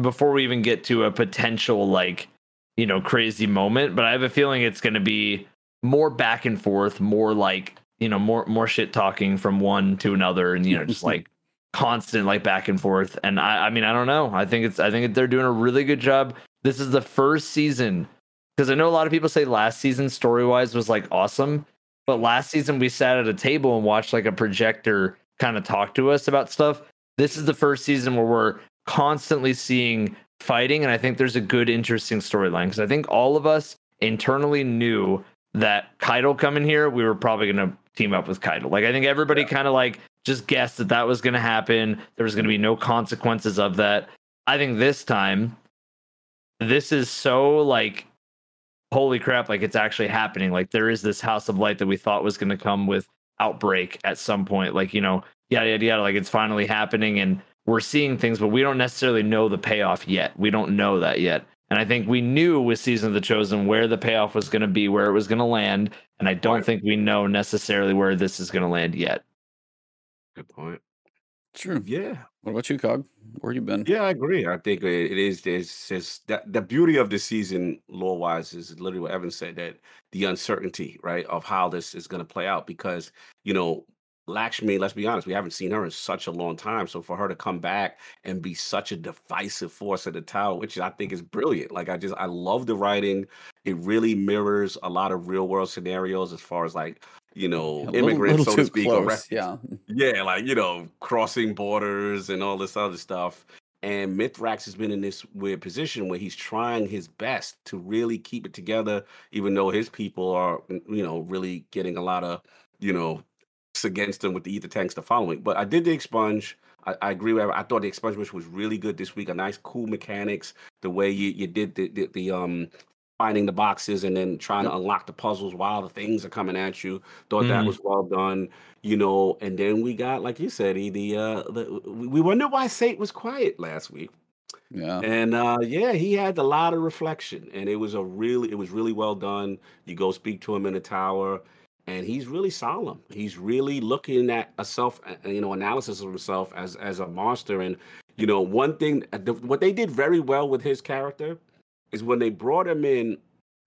before we even get to a potential like, you know, crazy moment, but I have a feeling it's going to be more back and forth, more like, you know, more more shit talking from one to another and you know, just like <laughs> constant like back and forth. And I I mean, I don't know. I think it's I think they're doing a really good job. This is the first season because I know a lot of people say last season story-wise was like awesome. But last season we sat at a table and watched like a projector kind of talk to us about stuff. This is the first season where we're constantly seeing fighting, and I think there's a good, interesting storyline because I think all of us internally knew that Kaido coming here, we were probably gonna team up with Kaido. Like I think everybody kind of like just guessed that that was gonna happen. There was gonna be no consequences of that. I think this time, this is so like holy crap like it's actually happening like there is this house of light that we thought was going to come with outbreak at some point like you know yada yada yada like it's finally happening and we're seeing things but we don't necessarily know the payoff yet we don't know that yet and i think we knew with season of the chosen where the payoff was going to be where it was going to land and i don't Right. think we know necessarily where this is going to land yet Good point. True. Yeah. What about you, Cog? Where you been? Yeah, I agree. I think it it is. There's just that the beauty of the season, lore wise, is literally what Evan said that the uncertainty, right, of how this is going to play out. Because you know, Lakshmi, let's be honest, we haven't seen her in such a long time. So for her to come back and be such a divisive force at the tower, which I think is brilliant. Like I just I love the writing. It really mirrors a lot of real world scenarios as far as like you know little, immigrants, little so to speak, close. Yeah. <laughs> Yeah, like you know, crossing borders and all this other stuff. And Mithrax has been in this weird position where he's trying his best to really keep it together, even though his people are, you know, really getting a lot of, you know, against them with the ether tanks to following. But I did the expunge. I, I agree with. I thought the expungement was really good this week. A nice, cool mechanics. The way you you did the the, the um finding the boxes and then trying Yep. to unlock the puzzles while the things are coming at you. Thought that Mhm. was well done you know, and then we got, like you said, the uh, the we we wonder why Saint was quiet last week, Yeah. and uh, yeah, he had a lot of reflection, and it was a really, it was really well done. You go speak to him in the tower, and he's really solemn. He's really looking at a self, uh, you know, analysis of himself as as a monster, and you know, one thing, uh, the, what they did very well with his character is when they brought him in.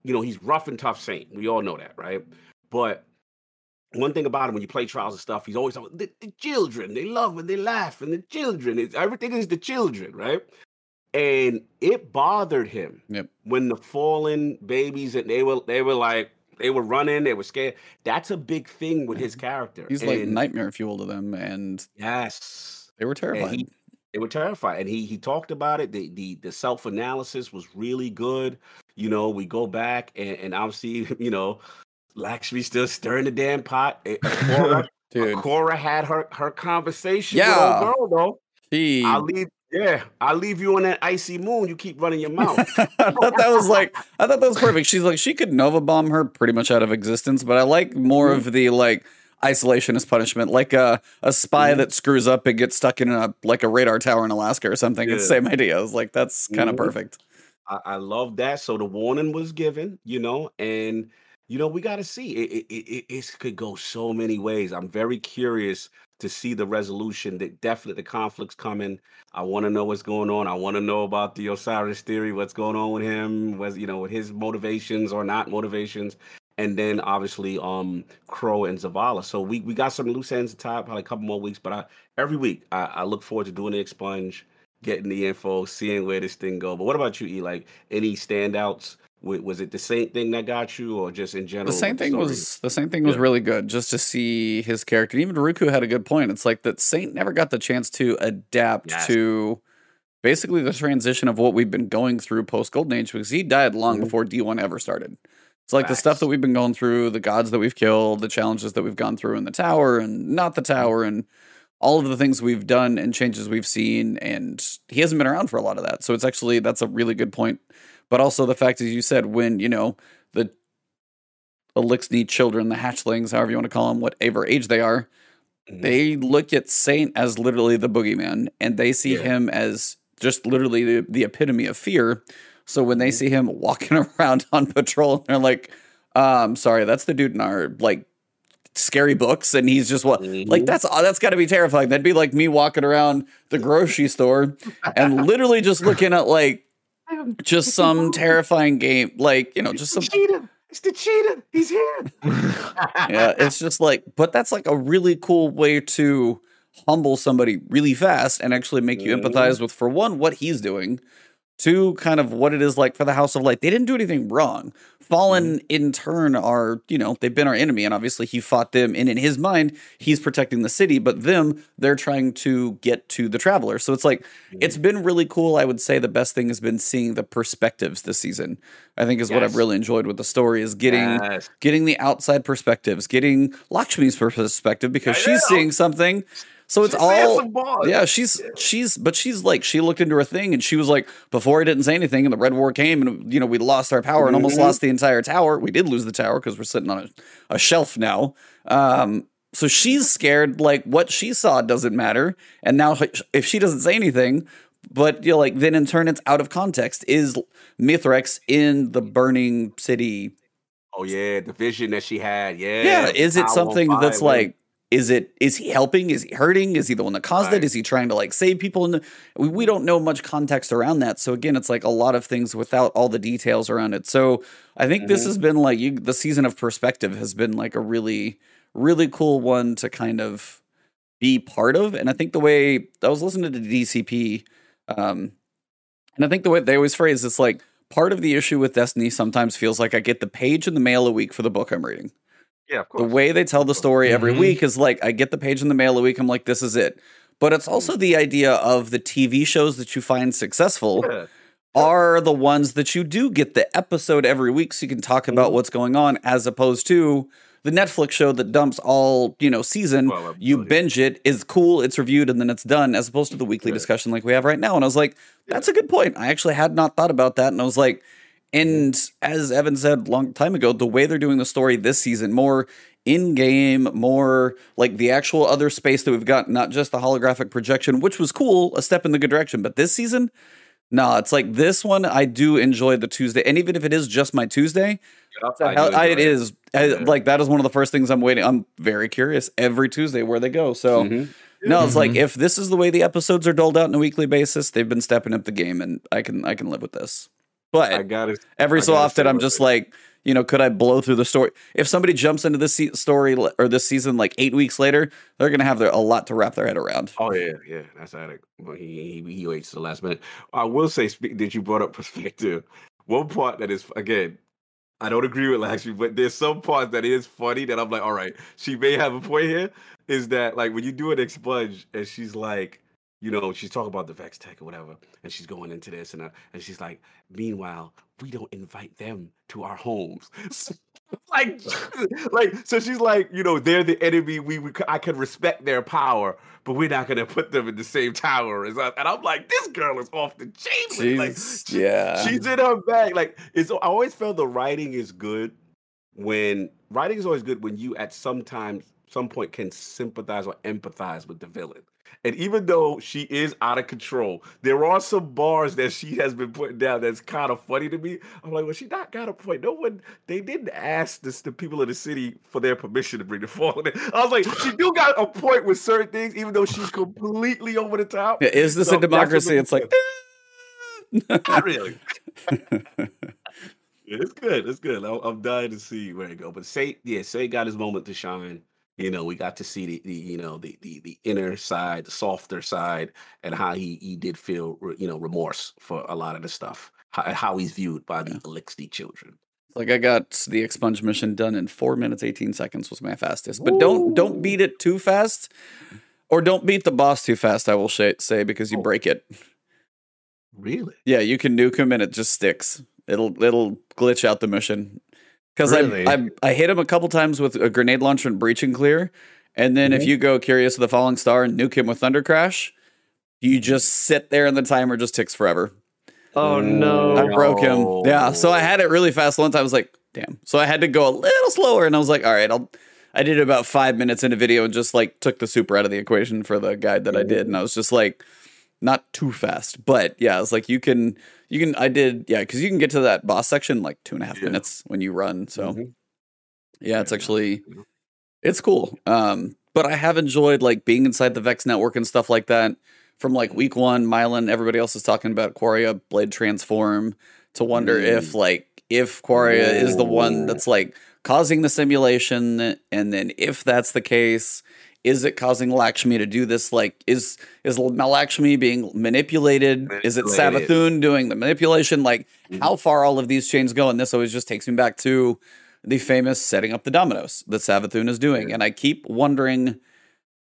You know, he's rough and tough saint. We all know that, right? But one thing about him when you play trials and stuff, he's always talking the, the children. They love and they laugh, and the children. It's everything is the children, right? And it bothered him Yep. when the fallen babies and they were they were like they were running, they were scared. That's a big thing with his character. He's like nightmare fuel to them, and yes, they were and terrified. he they were terrified and he he talked about it the the, the self-analysis was really good you know we go back and, and obviously <laughs> you know Lakshmi still stirring the damn pot Eh, Akora, <laughs> had her her conversation Yeah. with old girl though he. i'll leave yeah i'll leave you on that icy moon you keep running your mouth <laughs> I thought that was like I thought that was perfect. She's like she could Nova bomb her pretty much out of existence, but I like more Mhm. of the like isolation as punishment, like a a spy Mhm. that screws up and gets stuck in a like a radar tower in Alaska or something. It's the same idea. I was like, that's kind of Mhm. perfect. I, I love that. So the warning was given, you know, and you know we got to see it. It, it. it it could go so many ways. I'm very curious to see the resolution. That definitely the conflict's coming. I want to know what's going on. I want to know about the Osiris theory. What's going on with him? Was you know with his motivations or not motivations? And then obviously um Crow and Zavala. So we we got some loose ends to tie. Probably a couple more weeks, but I every week I, I look forward to doing the expunge getting the info, seeing where this thing go. But what about you, E? Like any standouts? Wa- Was it the same thing that got you, or just in general? The same thing was the same thing was Yeah. really good just to see his character. Even Ruku had a good point. It's like that Saint never got the chance to adapt Yes. to basically the transition of what we've been going through post Golden Age because he died long Mhm. before D1 ever started. It's like the stuff that we've been going through, the gods that we've killed, the challenges that we've gone through in the tower and not the tower, and all of the things we've done and changes we've seen. And he hasn't been around for a lot of that. So it's actually, that's a really good point. But also the fact, as you said, when, you know, the Eliksni children, the hatchlings, however you want to call them, whatever age they are, Mhm. they look at Saint as literally the boogeyman and they see Yeah. him as just literally the, the epitome of fear. So when they Mhm. see him walking <laughs> around on patrol, they're like, um, sorry, that's the dude in our like scary books, and he's just what like Mhm. that's that's got to be terrifying. That'd be like me walking around the grocery store and literally just looking at like just some terrifying game, like you know, just some cheetah. It's the cheetah. He's here. <laughs> yeah, it's just like, but that's like a really cool way to humble somebody really fast and actually make you Mhm. empathize with, for one, what he's doing, two, kind of what it is like for the House of Light. They didn't do anything wrong. Fallen, mm-hmm. in turn, are, you know, they've been our enemy, and obviously he fought them, and in his mind, he's protecting the city, but them, they're trying to get to the traveler. So it's like, mm-hmm. it's been really cool. I would say the best thing has been seeing the perspectives this season. I think is what I've really enjoyed with the story is getting Yes. getting the outside perspectives, getting Lakshmi's perspective because she's seeing something. So it's She's all some bars. yeah, she's she's but she's like she looked into her thing and she was like before I didn't say anything and the red war came and you know we lost our power and almost Mhm. lost the entire tower. We did lose the tower because we're sitting on a, a shelf now. Um so she's scared like what she saw doesn't matter and now if she doesn't say anything but you know like then in turn it's out of context is Mithrax in the burning city Oh yeah, the vision that she had. Yeah. yeah is it something that's man. like is it is he helping? Is he hurting? Is he the one that caused Right. it? Is he trying to like save people? And we, we don't know much context around that. So again, it's like a lot of things without all the details around it. So I think this Mhm. has been like you, the season of perspective has been like a really really cool one to kind of be part of. And I think the way I was listening to the DCP, um, and I think the way they always phrase it's like part of the issue with Destiny sometimes feels like I get the page in the mail a week for the book I'm reading. Yeah, of course. The way they tell the story every Mhm. week is like I get the page in the mail a week. I'm like, this is it. But it's also the idea of the TV shows that you find successful Yeah. are the ones that you do get the episode every week so you can talk about Mhm. what's going on as opposed to the Netflix show that dumps all, you know, season. Well, you binge it, is cool, it's reviewed, and then it's done, as opposed to the weekly Yeah. discussion like we have right now. And I was like, that's a good point. I actually had not thought about that. And I was like, and as Evan said a long time ago, the way they're doing the story this season, more in game, more like the actual other space that we've got, not just the holographic projection, which was cool, a step in the good direction. But this season, no, it's like this one. I do enjoy the Tuesday, and even if it is just my Tuesday, Yeah, the I I- it is I- like that is one of the first things I'm waiting. I'm very curious every Tuesday where they go. So Mhm. no, it's like Mhm. if this is the way the episodes are doled out on a weekly basis, they've been stepping up the game, and I can I can live with this. But I got it. every I so often i'm just they- like you know could i blow through the story if somebody jumps into this se- story or this season like eight weeks later they're gonna have their, a lot to wrap their head around Oh yeah, yeah, that's addict. Well, he he he waits to the last minute. I will say speak, that you brought up perspective. One part that is again, I don't agree with last but there's some parts that is funny that I'm like, all right, she may have a point here. Is that like when you do an expunge and she's like, you know, she's talking about the Vex Tech or whatever, and she's going into this and uh, and she's like, meanwhile, we don't invite them to our homes. <laughs> like, <laughs> like so she's like, you know, they're the enemy. We, we I can respect their power, but we're not gonna put them in the same tower as us. And I'm like, this girl is off the chain. Like, She's- she- yeah. she's in her bag. Like, it's. I always felt the writing is good when writing is always good when you at some time, some point can sympathize or empathize with the villain. And even though she is out of control, there are some bars that she has been putting down that's kind of funny to me. I'm like, well, she not got a point. No one, they didn't ask this, the people of the city for their permission to bring the fall. in. I was like, she do got a point with certain things, even though she's completely over the top. Yeah, is this So a democracy it's like <laughs> Not really. <laughs> It's good. It's good. I'm, I'm dying to see where it go. But say, yeah, say got his moment to shine. You know, we got to see the, the you know, the, the the inner side, the softer side, and how he he did feel, you know, remorse for a lot of the stuff. How, how he's viewed by the Eliksni children. like i got the expunge mission done in four minutes 18 seconds was my fastest but don't don't beat it too fast or don't beat the boss too fast i will sh- say because you Oh. break it Really? Yeah, you can nuke him and it just sticks. It'll it'll glitch out the mission. Because Really? I, I I hit him a couple times with a grenade launcher and breach and clear, and then if Mhm. you go Cuirass of the Falling Star and nuke him with Thundercrash, you just sit there and the timer just ticks forever. Oh no. I broke him. Yeah, so I had it really fast one time. I was like, damn. So I had to go a little slower, and I was like, all right, I'll. I did about five minutes in a video and just like took the super out of the equation for the guide that I did, and I was just like, not too fast, but yeah, it's like you can you can I did yeah because you can get to that boss section like two and a half Yeah. minutes when you run. So Mhm. yeah, it's actually it's cool. Um, but I have enjoyed like being inside the Vex network and stuff like that. From like week one, Myelin, everybody else is talking about Quria Blade Transform to wonder if like if Quria is the one that's like causing the simulation, and then if that's the case, is it causing Lakshmi to do this? Like, is is Lakshmi being manipulated? Is it Manipulated. Savathun doing the manipulation? Like, Mhm. how far all of these chains go? And this always just takes me back to the famous setting up the dominoes that Savathun is doing. And I keep wondering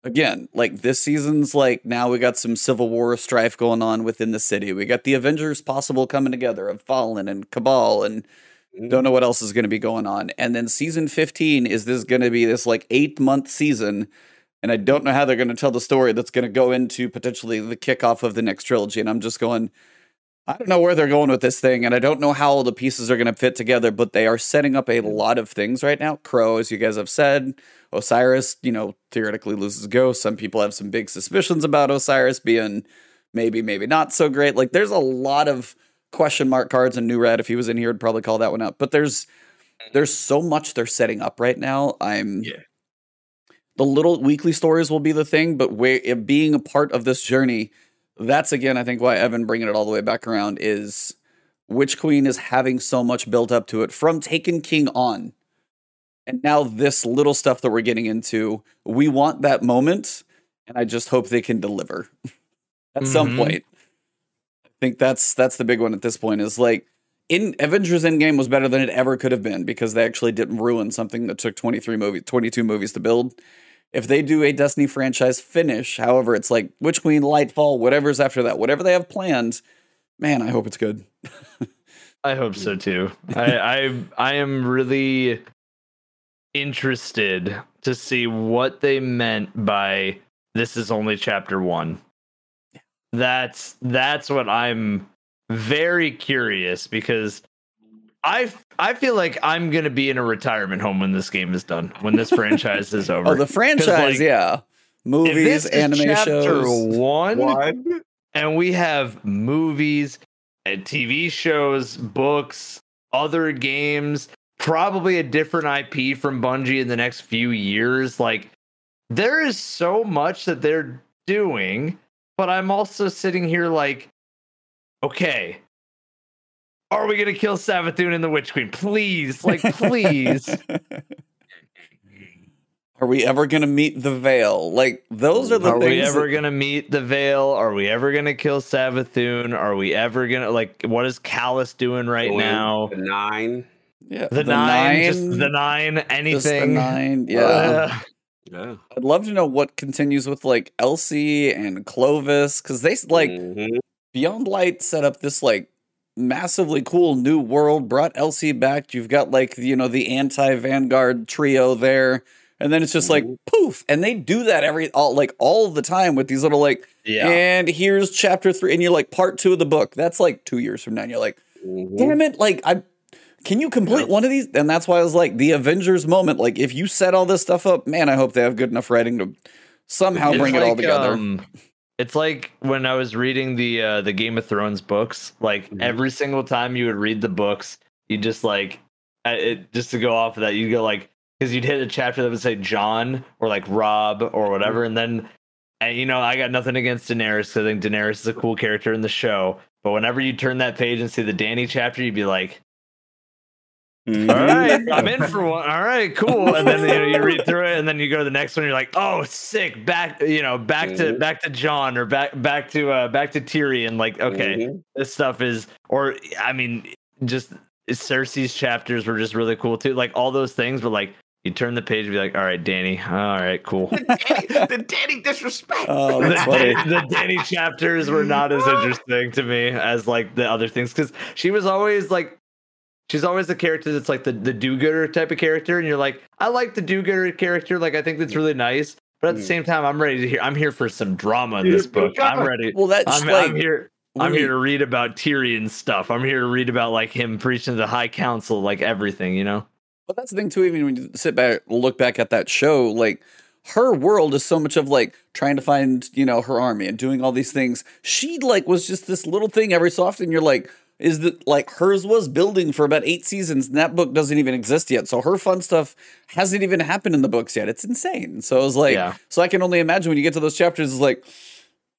again, like this season's like now we got some civil war strife going on within the city. We got the Avengers possible coming together of Fallen and Cabal and Mhm. don't know what else is going to be going on. And then season 15 is this going to be this like 8 month season and I don't know how they're going to tell the story that's going to go into potentially the kickoff of the next trilogy and I'm just going I don't know where they're going with this thing, and I don't know how all the pieces are going to fit together, but they are setting up a lot of things right now. Crow, as you guys have said, Osiris, you know, theoretically loses Ghost. Some people have some big suspicions about Osiris being maybe, maybe not so great. Like, there's a lot of question mark cards, and New Red, if he was in here, would probably call that one up. But there's there's so much they're setting up right now. I'm Yeah. The little weekly stories will be the thing, but where it being a part of this journey, that's again, I think why Evan bringing it all the way back around is Witch Queen is having so much built up to it from Taken King on. And now this little stuff that we're getting into, we want that moment, and I just hope they can deliver <laughs> at some Mhm. point. I think that's that's the big one at this point is like in Avengers Endgame was better than it ever could have been because they actually didn't ruin something that took 23 movies 22 movies to build. If they do a Destiny franchise finish, however, it's like Witch Queen, Lightfall, whatever's after that, whatever they have planned, man, I hope it's good. I hope so too. I, I I am really interested to see what they meant by this is only chapter one. That's that's what I'm very curious because I I feel like I'm gonna be in a retirement home when this game is done, when this franchise is <laughs> oh, over. Oh, the franchise, like, yeah. Movies, this is anime chapter shows. one, One. and we have movies uh, and TV shows, books, other games, probably a different IP from Bungie in the next few years. Like, there is so much that they're doing, but I'm also sitting here like, okay, are we gonna kill Savathun and the Witch Queen? Please, like, please. <laughs> Are we ever gonna meet the Veil? Like those are the Are things. Are we ever that- gonna meet the Veil? Are we ever gonna kill Savathun? Are we ever gonna like what is Calus doing right Going now? The nine. yeah, The, nine, just the nine, just the anything. nine. Yeah, Uh, <laughs> Yeah. I'd love to know what continues with like Elsie and Clovis because they like Mhm. Beyond Light set up this like massively cool new world, brought Elsie back. You've got like you know the anti Vanguard trio there, and then it's just like Mhm. poof, and they do that every all like all the time with these little like yeah. and here's chapter three, and you're like part two of the book. That's like two years from now. And you're like, Mhm. damn it, like I. Can you complete Yep. one of these? And that's why I was like, the Avengers moment. Like, if you set all this stuff up, man, I hope they have good enough writing to somehow It's bring it all together. um, <laughs> it's like when I was reading the uh, the Game of Thrones books. Like Mhm. every single time you would read the books, you just like it, just to go off of that, You'd go like because you'd hit a chapter that would say Jon or like Robb or whatever, and then and you know I got nothing against Daenerys. I think Daenerys is a cool character in the show. But whenever you turn that page and see the Danny chapter, you'd be like, "All right, I'm in for one. All right, cool." And then you, know, you read through it, and then you go to the next one. You're like, "Oh, sick! Back, you know, back to Mhm. back to Jon or back back to uh back to Tyrion." Like, okay, Mhm. this stuff is, or I mean, just Cersei's chapters were just really cool too. Like all those things, but like you turn the page and be like, "All right, Danny. All right, cool." The Danny, the Danny disrespect. Oh, the, that's <laughs> the Danny chapters were not as interesting to me as like the other things because she was always like she's always the character that's like the, the do-gooder type of character and you're like i like the do-gooder character like i think that's really nice but at the Mm. same time i'm ready to hear i'm here for some drama in this book i'm ready Well, that's I'm, like I'm here i'm here to read about tyrion stuff i'm here to read about like him preaching to the high council like everything you know But that's the thing too. Even when you sit back, look back at that show, like her world is so much of like trying to find, you know, her army and doing all these things. She like was just this little thing every so often. You're like, is that like hers was building for about eight seasons, and that book doesn't even exist yet. So her fun stuff hasn't even happened in the books yet. It's insane. So I was like, Yeah. so I can only imagine when you get to those chapters, it's like.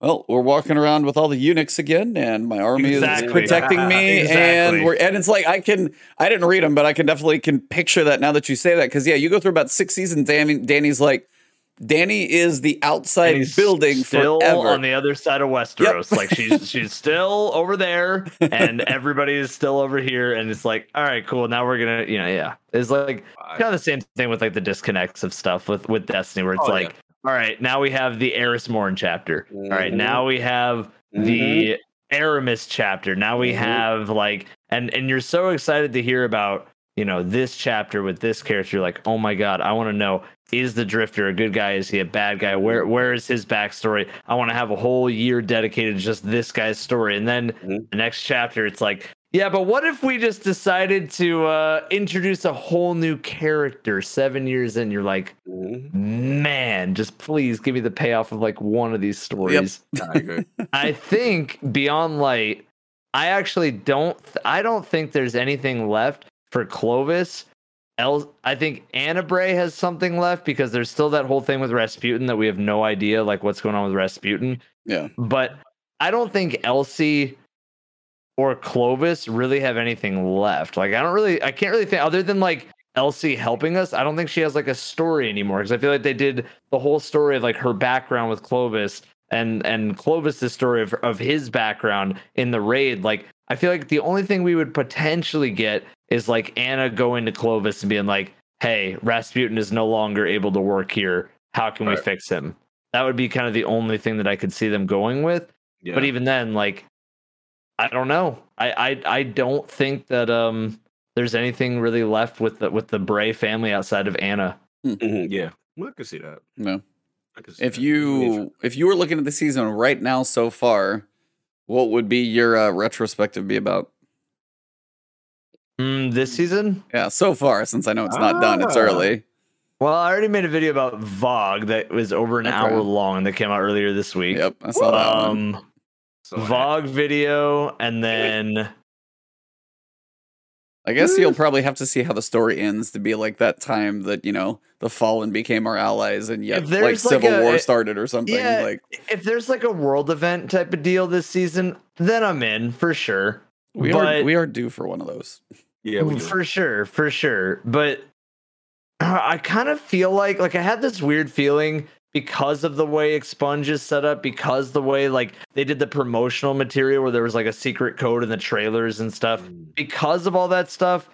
Well, we're walking around with all the eunuchs again, and my army Exactly. is protecting me, <laughs> Exactly. and we're and it's like I can I didn't read them, but I can definitely can picture that now that you say that because yeah, you go through about six seasons. Danny, Danny's like Danny is the outside And building still forever. on the other side of Westeros. Like she's <laughs> she's still over there, and everybody is still over here. And it's like, all right, cool. Now we're gonna, you know, yeah. It's like kind of the same thing with like the disconnects of stuff with with Destiny, where it's Oh, like, all right, now we have the Eris Morn chapter. All right, Mhm. now we have the Eramis chapter. Now we Mhm. have like, and and you're so excited to hear about you know this chapter with this character. You're like, oh my god, I want to know is the Drifter a good guy? Is he a bad guy? Where where is his backstory? I want to have a whole year dedicated to just this guy's story. And then Mhm. the next chapter, it's like, yeah, but what if we just decided to uh, introduce a whole new character seven years in? You're like, Mhm. man, just please give me the payoff of like one of these stories. <laughs> I agree. I think Beyond Light, I actually don't. th- I don't think there's anything left for Clovis El- I think Ana Bray has something left because there's still that whole thing with Rasputin that we have no idea like what's going on with Rasputin. Yeah. But I don't think Elsie or Clovis really have anything left. Like I don't really I can't really think other than like Elsie helping us, I don't think she has like a story anymore because I feel like they did the whole story of like her background with Clovis and and Clovis's story of of his background in the raid. Like I feel like the only thing we would potentially get is like Ana going to Clovis and being like, "Hey, Rasputin is no longer able to work here. How can we fix him?" That would be kind of the only thing that I could see them going with. Yeah. But even then, like, I don't know. I I I don't think that um there's anything really left with the with the Bray family outside of Ana. Mhm, yeah. Well, I can see that. No. I can see If that. you if you were looking at the season right now so far, what would be your uh, retrospective be about? Mm, this season? Yeah, so far since I know it's not done, it's Ah. early. Well, I already made a video about VoG that was over an Okay. hour long that came out earlier this week. Yep, I saw that one. Um, So, VoG video, and then I guess you'll probably have to see how the story ends to be like that time that you know the fallen became our allies and yet like like, civil a- war started or something. yeah, Like if there's like a world event type of deal this season, then I'm in for sure. we are we are due for one of those. Yeah, do. for sure, for sure. But <clears throat> I kind of feel like like I had this weird feeling because of the way Expunge is set up, because the way like they did the promotional material where there was like a secret code in the trailers and stuff. Mm. Because of all that stuff,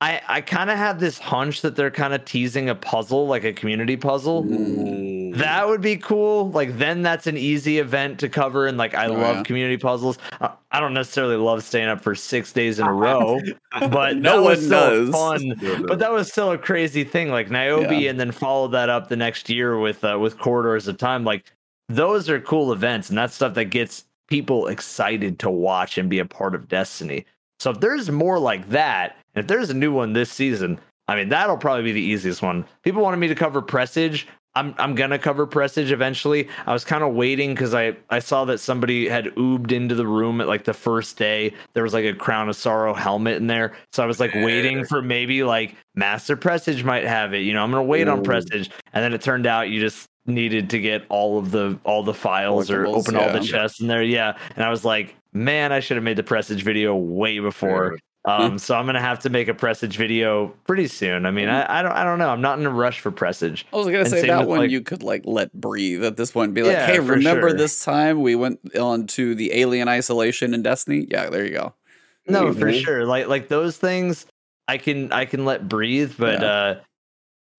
I I kind of have this hunch that they're kind of teasing a puzzle, like a community puzzle. Mm. That would be cool. Like then that's an easy event to cover, and like I Oh, love yeah. community puzzles. I, I don't necessarily love staying up for six days in a <laughs> row, but No that was one still does. fun. <laughs> But that was still a crazy thing, like Niobe, Yeah. and then follow that up the next year with uh, with Corridors of Time. Like those are cool events, and that's stuff that gets people excited to watch and be a part of Destiny. So if there's more like that, and if there's a new one this season, I mean that'll probably be the easiest one. People wanted me to cover Presage. I'm I'm gonna cover Prestige eventually. I was kind of waiting because I I saw that somebody had oobed into the room at like the first day. There was like a Crown of Sorrow helmet in there, so I was like waiting for maybe like Master Prestige might have it. You know, I'm gonna wait on Prestige, and then it turned out you just needed to get all of the all the files or open all the chests in there. Yeah, and I was like, man, I should have made the Prestige video way before. Um, so I'm gonna have to make a Presage video pretty soon. I mean, I, I don't I don't know. I'm not in a rush for Presage. I was gonna And say that with, one like- you could like let breathe at this point. Be like, Yeah, hey, remember sure. this time we went on to the alien isolation in Destiny? Yeah, there you go. No, for Mhm. sure. Like like those things I can I can let breathe, but Yeah. uh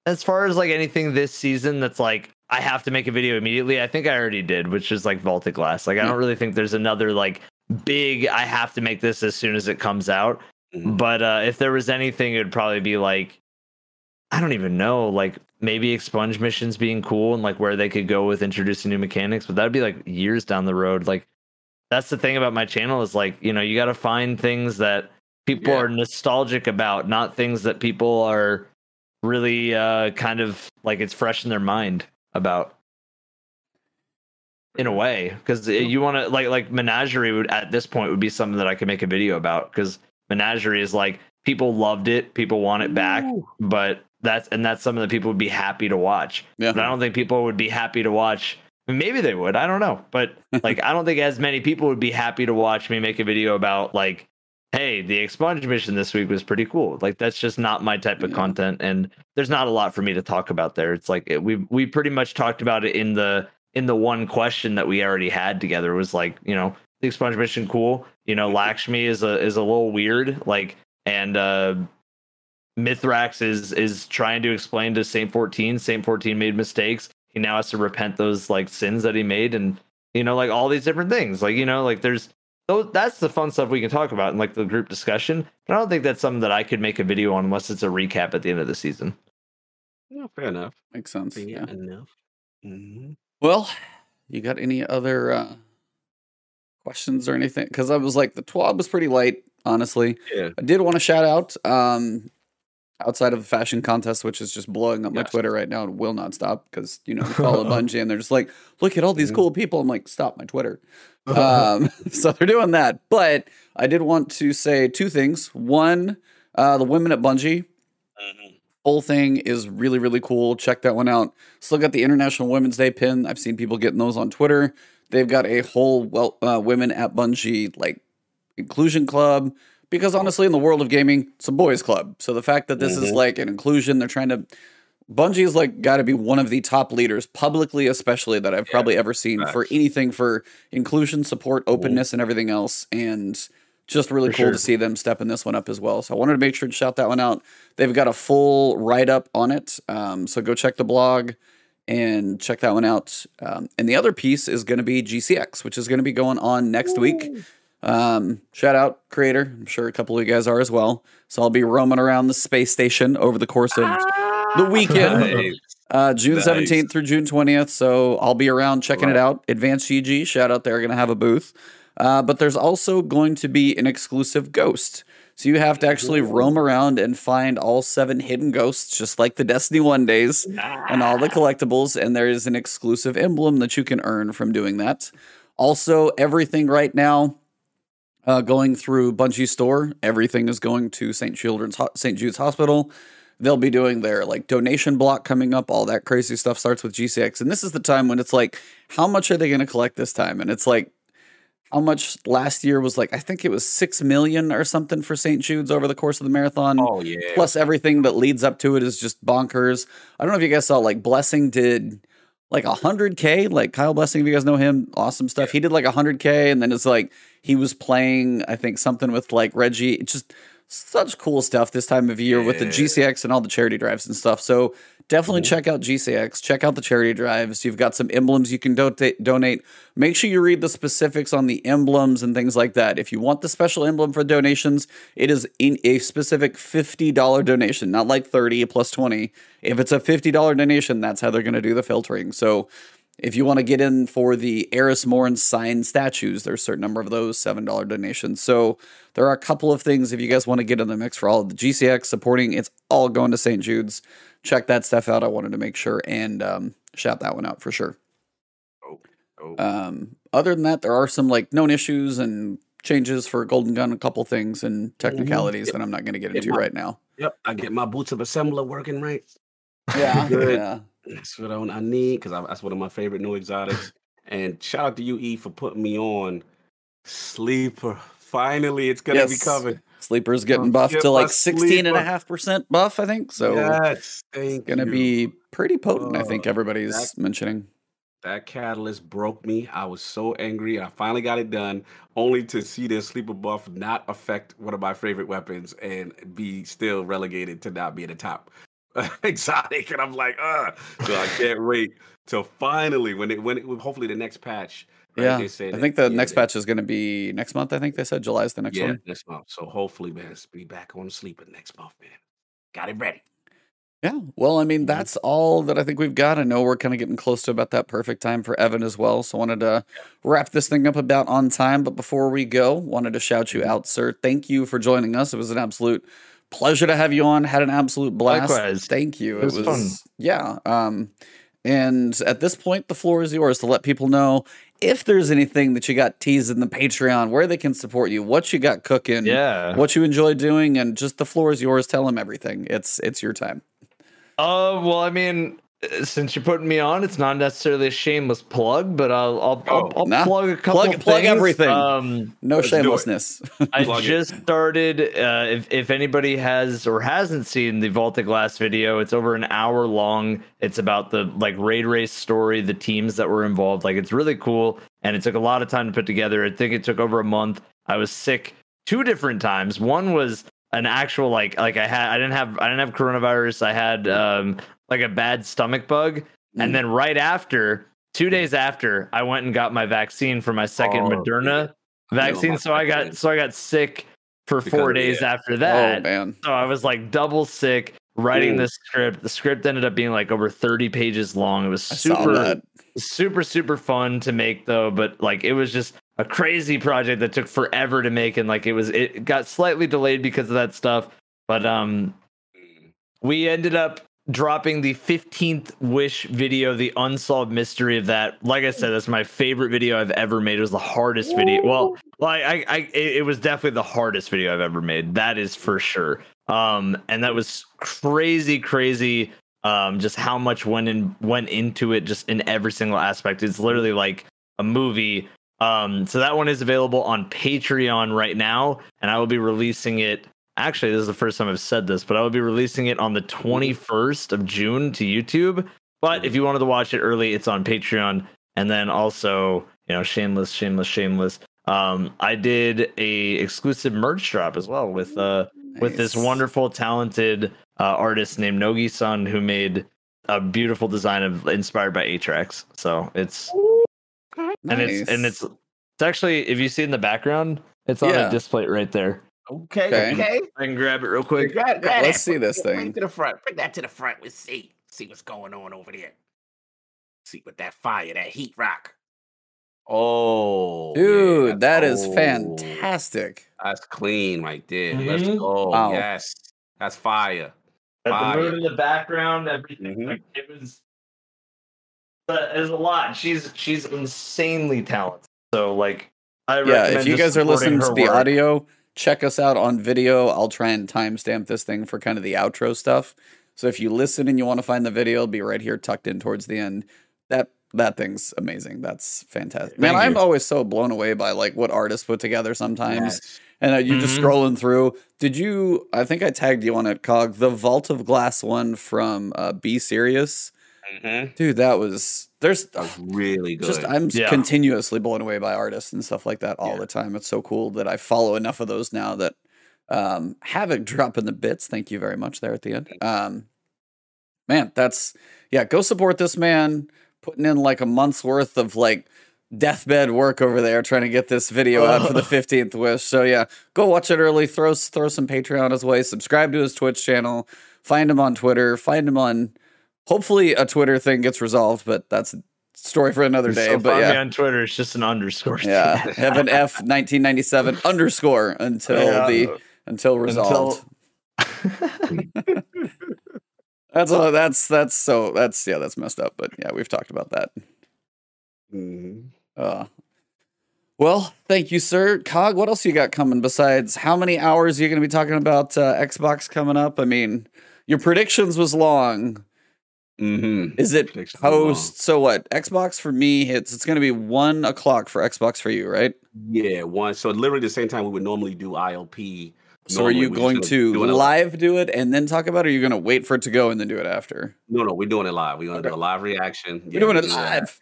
as far as like anything this season that's like I have to make a video immediately, I think I already did, which is like Vault of Glass. Like I don't really think there's another like big I have to make this as soon as it comes out. Mhm. But uh if there was anything it would probably be like I don't even know, like maybe expunge missions being cool and like where they could go with introducing new mechanics, but that'd be like years down the road. Like that's the thing about my channel is like, you know, you got to find things that people Yeah. are nostalgic about, not things that people are really uh kind of like it's fresh in their mind about in a way because you want to like like menagerie would at this point would be something that i could make a video about because menagerie is like people loved it people want it back but that's and that's something that people would be happy to watch Yeah. but i don't think people would be happy to watch maybe they would i don't know but <laughs> like i don't think as many people would be happy to watch me make a video about like hey the expunge mission this week was pretty cool like that's just not my type of Yeah. content and there's not a lot for me to talk about there it's like it, we we pretty much talked about it in the in the one question that we already had together was like you know the expunge mission cool you know lakshmi is a is a little weird like and uh mithrax is is trying to explain to saint 14 saint 14 made mistakes he now has to repent those like sins that he made and you know like all these different things like you know like there's those that's the fun stuff we can talk about in like the group discussion but i don't think that's something that i could make a video on unless it's a recap at the end of the season Yeah, fair enough. Makes sense. Fair Yeah. enough. Mhm. Well, you got any other uh questions or anything? Because I was like, the twab was pretty light, honestly. Yeah. I did want to shout out, um, outside of the fashion contest, which is just blowing up my Yes. Twitter right now and will not stop because you know we follow <laughs> Bungie and they're just like, look at all these cool people. I'm like, stop my Twitter. <laughs> um, <laughs> so they're doing that. But I did want to say two things. One, uh, the women at Bungie, Mhm. Whole thing is really, really cool. Check that one out. Still got the International Women's Day pin. I've seen people getting those on Twitter. They've got a whole well, uh, women at Bungie like inclusion club because honestly, in the world of gaming, it's a boys' club. So the fact that this is Mhm. like an inclusion, they're trying to. Bungie's like got to be one of the top leaders, publicly especially, that I've Yeah, probably ever seen for anything for inclusion, support, openness, and everything else. And just really For cool sure. to see them stepping this one up as well. So I wanted to make sure to shout that one out. They've got a full write up on it. Um, so go check the blog and check that one out. Um, and the other piece is going to be GCX, which is going to be going on next week. Um, shout out creator. I'm sure a couple of you guys are as well. So I'll be roaming around the space station over the course of the weekend, Nice. uh, June Nice. 17th through June 20th. So I'll be around checking it out. Advanced GG, shout out, they're going to have a booth. Uh, but there's also going to be an exclusive ghost. So you have to actually roam around and find all seven hidden ghosts, just like the Destiny 1 days and all the collectibles. And there is an exclusive emblem that you can earn from doing that. Also, everything right now uh, going through Bungie Store, everything is going to St. Children's St. Jude's Hospital. They'll be doing their like donation block coming up. All that crazy stuff starts with GCX, and this is the time when it's like, how much are they going to collect this time? And it's like, how much last year was like? I think it was six million or something for St. Jude's over the course of the marathon Oh yeah. plus everything that leads up to it is just bonkers. I don't know if you guys saw like Blessing did like a hundred K, like Kyle Blessing, if you guys know him, awesome stuff. He did like a hundred K and then it's like he was playing, I think something with like Reggie. It's just such cool stuff this time of year with the GCX and all the charity drives and stuff. So definitely Mhm. check out GCX, check out the charity drives. You've got some emblems you can do- donate. Make sure you read the specifics on the emblems and things like that. If you want the special emblem for donations, it is in a specific $50 donation, not like 30 plus 20. If it's a $50 donation, that's how they're going to do the filtering. So if you want to get in for the Eris Morn signed statues, there's a certain number of those $7 donations. So there are a couple of things if you guys want to get in the mix for all of the GCX supporting, it's all going to St. Jude's. Check that stuff out. I wanted to make sure and um, shout that one out for sure. Oh, Um, other than that, there are some like known issues and changes for Golden Gun, a couple things and technicalities Yep. that I'm not going to get Yep. into right now. yep. I get my boots of assembler working right. Yeah, <laughs> Good. yeah. That's what I, I need because that's one of my favorite new exotics. and shout out to you, E, for putting me on Sleeper. Finally, it's gonna be Yes. coming. Sleeper's getting buffed to like 16 and a half percent buff, I think. So yes, it's going to you. be pretty potent, I uh, think everybody's that- mentioning. That catalyst broke me. I was so angry. And I finally got it done, only to see this sleeper buff not affect one of my favorite weapons and be still relegated to not be in the top <laughs> exotic. And I'm like, uh so I can't wait till finally when it when it hopefully the next patch. right, Yeah, I think the yeah, next they- patch is going to be next month. I think they said July is the next yeah, one. next month. So hopefully, man, it's be back on the sleeper next month, man. Got it ready. Yeah. Well, I mean, Mhm. that's all that I think we've got. I know we're kind of getting close to about that perfect time for Evan as well. So I wanted to wrap this thing up about on time. But before we go, wanted to shout you Mhm. out, sir. Thank you for joining us. It was an absolute pleasure to have you on. Had an absolute blast. Likewise. Thank you. It was fun. yeah. Um, and at this point, the floor is yours to let people know if there's anything that you got teased in the Patreon, where they can support you, what you got cooking, Yeah. what you enjoy doing, and just the floor is yours. Tell them everything. It's it's your time. Uh, well, I mean, since you're putting me on, it's not necessarily a shameless plug, but I'll I'll, I'll, Oh, I'll nah. plug a couple Plug- of plug things. everything. Um, No Let's shamelessness. I Plug it. just started. Uh, if if anybody has or hasn't seen the Vault of Glass video, it's over an hour long. It's about the like raid race story, the teams that were involved. Like it's really cool, and it took a lot of time to put together. I think it took over a month. I was sick two different times. One was an actual like like I had I didn't have I didn't have coronavirus. I had um like a bad stomach bug, Mm. and then right after. Two days after, I went and got my vaccine for my second Oh, Moderna know vaccine. So I got so I got sick for Because four days yeah. after oh that. man. so I was like double sick writing Ooh. this script. The script ended up being like over 30 pages long. It was super super super fun to make though, but like it was just a crazy project that took forever to make and like it was it got slightly delayed because of that stuff. But um Mm. we ended up dropping the 15th wish video the unsolved mystery of that like i said that's my favorite video i've ever made it was the hardest video well like i i it it was definitely the hardest video i've ever made that is for sure Um, and that was crazy, crazy. Um, just how much went in went into it, just in every single aspect. It's literally like a movie. Um, so that one is available on Patreon right now, and I will be releasing it. Actually, this is the first time I've said this, but I will be releasing it on the 21st of June to YouTube. But if you wanted to watch it early, it's on Patreon. And then also, you know, shameless, shameless, shameless. Um, I did a exclusive merch drop as well with uh with this wonderful, talented uh, artist named Nogi Sun who made a beautiful design of inspired by Atraks. So it's and it's and it's it's actually if you see in the background, it's on Yeah. a display right there. Okay, Okay. okay. I can grab it real quick. Grab- grab let's that. see this Bring it thing. to the front. Bring that to the front. Let's see. See what's going on over there. See with that fire, that heat rock. Oh, Dude, yeah, that is oh, fantastic. That's clean right there. Let's Mhm. go. Wow. Yes, that's fire. Got the moon in the background, everything. Mhm. Like, it was. But there's a lot. She's she's insanely talented. So like, I Yeah, recommend if you guys are listening to the work. audio, check us out on video. I'll try and timestamp this thing for kind of the outro stuff. So if you listen and you want to find the video, it'll be right here tucked in towards the end. That that thing's amazing. That's fantastic. Man, Thank I'm you. always so blown away by like what artists put together sometimes. Yes. And uh, you just Mhm. scrolling through. Did you? I think I tagged you on it, Cog. The Vault of Glass one from uh, Be Serious, Mhm. dude. That was there's That was really good. just I'm s- Yeah. continuously blown away by artists and stuff like that all Yeah. the time. It's so cool that I follow enough of those now that um Havoc <laughs> dropping the bits. Thank you very much there at the end. Um man, that's yeah, go support this man putting in like a month's worth of like deathbed work over there trying to get this video out for the <laughs> 15th wish. So yeah, go watch it early, throw throw some Patreon his way, subscribe to his Twitch channel, find him on Twitter, find him on hopefully a Twitter thing gets resolved, but that's a story for another day. So but yeah. on Twitter. It's just an underscore. Yeah, <laughs> have an F 1997 underscore until Yeah. the until resolved. <laughs> That's all. That's that's so that's yeah that's messed up. But yeah, we've talked about that. Mhm. Uh, well, thank you, sir. Cog, what else you got coming besides how many hours are you going to be talking about uh, Xbox coming up? I mean, your predictions was long. Mhm. Is it post? So what? Xbox for me hits. It's going to be one o'clock for Xbox for you, right? Yeah, one. So literally the same time we would normally do ILP. So are normally you we're just going do live do it and then talk about it? Or are you going to wait for it to go and then do it after? No, no, we're doing it live. We're gonna Okay. do a live reaction. We're Yeah, doing it live.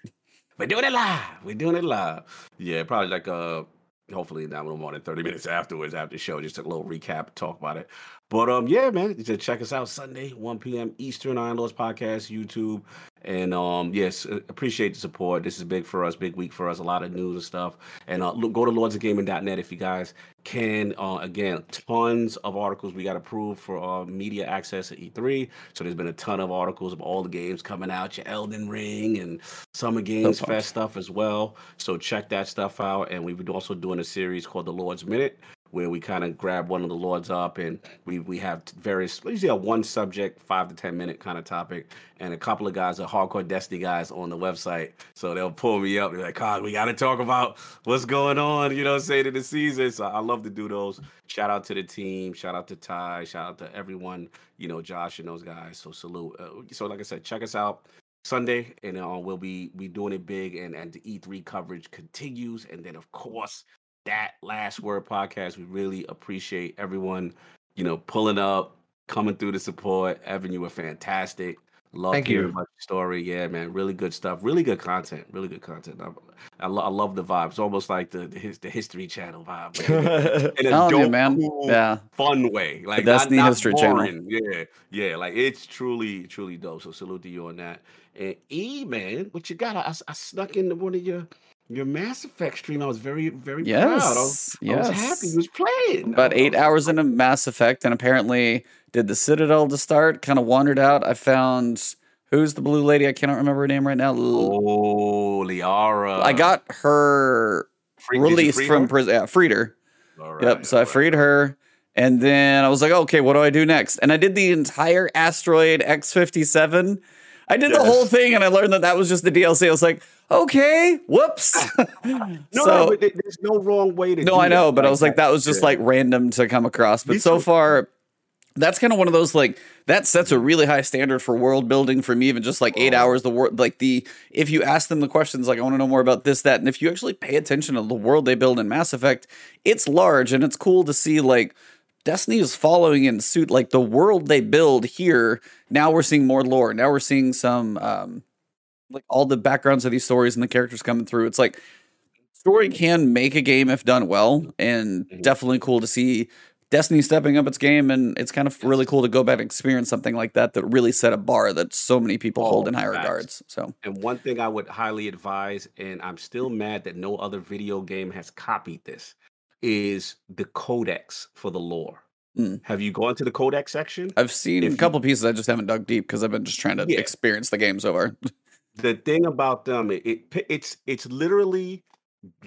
We're doing it live. We're doing it live. Yeah, probably like uh hopefully not no more than 30 minutes afterwards after the show. Just a little recap, talk about it. But um yeah, man, just check us out Sunday, 1 p.m. Eastern Iron Lords Podcast, YouTube. And um yes, uh, appreciate the support. This is big for us, big week for us, a lot of news and stuff. And uh look, go to lordsofgaming.net if you guys can. Uh again, tons of articles we got approved for uh media access at E3. So there's been a ton of articles of all the games coming out, your Elden Ring and Summer Games. Fest stuff as well. So check that stuff out. And we've been also doing a series called The Lord's Minute, where we kind of grab one of the lords up and we we have various usually a one subject, five to ten minute kind of topic, and a couple of guys are hardcore Destiny guys on the website. So they'll pull me up. They're like, God, we gotta talk about what's going on, you know, say to the season. So I love to do those. Shout out to the team, shout out to Ty, shout out to everyone, you know, Josh and those guys. So salute. Uh, so like I said, check us out. Sunday, and uh, we'll be we doing it big, and and the E3 coverage continues, and then of course that last word podcast. We really appreciate everyone, you know, pulling up, coming through the support. Evan, you were fantastic. Love Thank hearing you. your story. Yeah, man, really good stuff. Really good content. Really good content. I, I, lo- I love the vibe. It's almost like the the, his, the History Channel vibe, in a, <laughs> in a Telling you, dope, man. cool, Yeah. fun way. Like that's not History Channel. Yeah, yeah. Like it's truly, truly dope. So salute to you on that. And E man, what you got? I, I- I snuck into one of your your Mass Effect stream. I was very, very proud. I was, Yes. I was happy Yes. you was playing. About eight hours into Mass Effect, and apparently did the Citadel to start. Kind of wandered out. I found who's the blue lady? I cannot remember her name right now. Oh, Liara. I got her Free- released from prison. Yeah, freed her. Yep. right, So I freed her. And then I was like, okay, what do I do next? And I did the entire asteroid X57. I did the whole thing and I learned that that was just the DLC. I was like, okay, whoops. <laughs> <laughs> No, so, no, there's no wrong way to. no, I know, but I was like, that was just Yeah. like random to come across. But so far, that's kind of one of those like that sets a really high standard for world building for me even just like eight hours the world like the if you ask them the questions like i want to know more about this that and if you actually pay attention to the world they build in mass effect it's large and it's cool to see like destiny is following in suit like the world they build here now we're seeing more lore now we're seeing some um like all the backgrounds of these stories and the characters coming through it's like story can make a game if done well and Mhm. definitely cool to see Destiny stepping up its game, and it's kind of really cool to go back and experience something like that that really set a bar that so many people hold Oh, in high facts. regards. So, And one thing I would highly advise, and I'm still mad that no other video game has copied this, is the codex for the lore. Mm. Have you gone to the codex section? I've seen If a you- couple pieces. I just haven't dug deep because I've been just trying to Yeah. experience the game so far. <laughs> The thing about them, it, it it's it's literally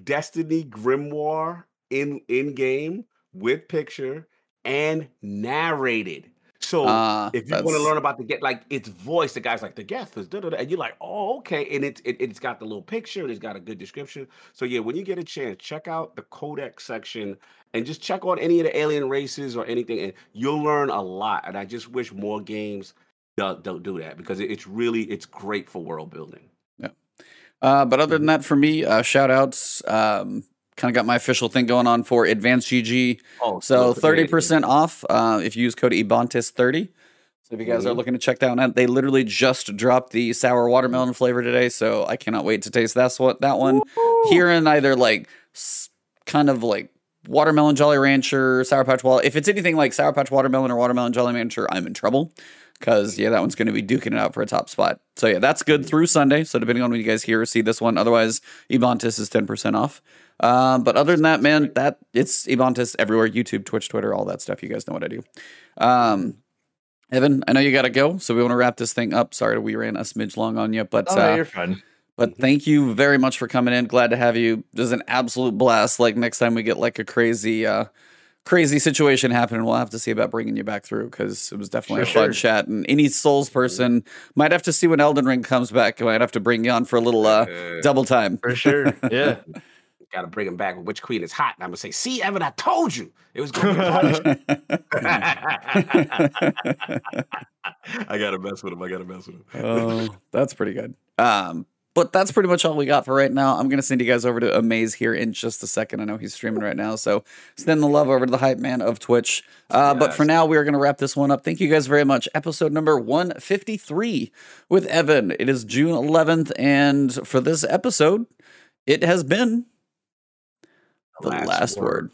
Destiny Grimoire in in game with picture and narrated. So Ah, if you want to learn about the get like its voice, the guy's like the guest is da, da, da, and you're like, oh okay, and it's it, it's got the little picture, and it's got a good description. So yeah, when you get a chance, check out the codex section and just check on any of the alien races or anything, and you'll learn a lot. And I just wish more games don't, don't do that because it's really it's great for world building. Yeah. Uh, but other Mm-hmm. than that, for me, uh, shout outs. Um, kind of got my official thing going on for Advanced GG. Oh, So thirty percent off uh, if you use code Ebontis thirty. So if you guys are Mhm. looking to check that one out, they literally just dropped the sour watermelon flavor today. So I cannot wait to taste that's what that one. Here in either like kind of like watermelon Jolly Rancher, Sour Patch Wall. If it's anything like Sour Patch Watermelon or Watermelon Jolly Rancher, I'm in trouble because yeah, that one's going to be duking it out for a top spot. So yeah, that's good through Sunday. So depending on when you guys hear or see this one, otherwise Ebontis is ten percent off. Um, but other than that, man, that it's Ebontis everywhere: YouTube, Twitch, Twitter, all that stuff. You guys know what I do. Um, Evan, I know you got to go, so we want to wrap this thing up. Sorry, we ran a smidge long on you, but Oh, uh, you're fine. but thank you very much for coming in. Glad to have you. This is an absolute blast. Like next time we get like a crazy, uh, crazy situation happening, we'll have to see about bringing you back through because it was definitely For a fun sure. chat. And any Souls person might have to see when Elden Ring comes back. Might have to bring you on for a little uh, Uh, double time. For sure. Yeah. <laughs> Got to bring him back. Witch Queen is hot? And I'm gonna say, see, Evan, I told you it was gonna be punished. <laughs> <laughs> I gotta mess with him. I gotta mess with him. oh, that's pretty good. Um, but that's pretty much all we got for right now. I'm gonna send you guys over to Amaze here in just a second. I know he's streaming right now, so send the love over to the hype man of Twitch. Uh, But for now, we are gonna wrap this one up. Thank you guys very much. Episode number 153 with Evan. It is June 11th, and for this episode, it has been the last, word.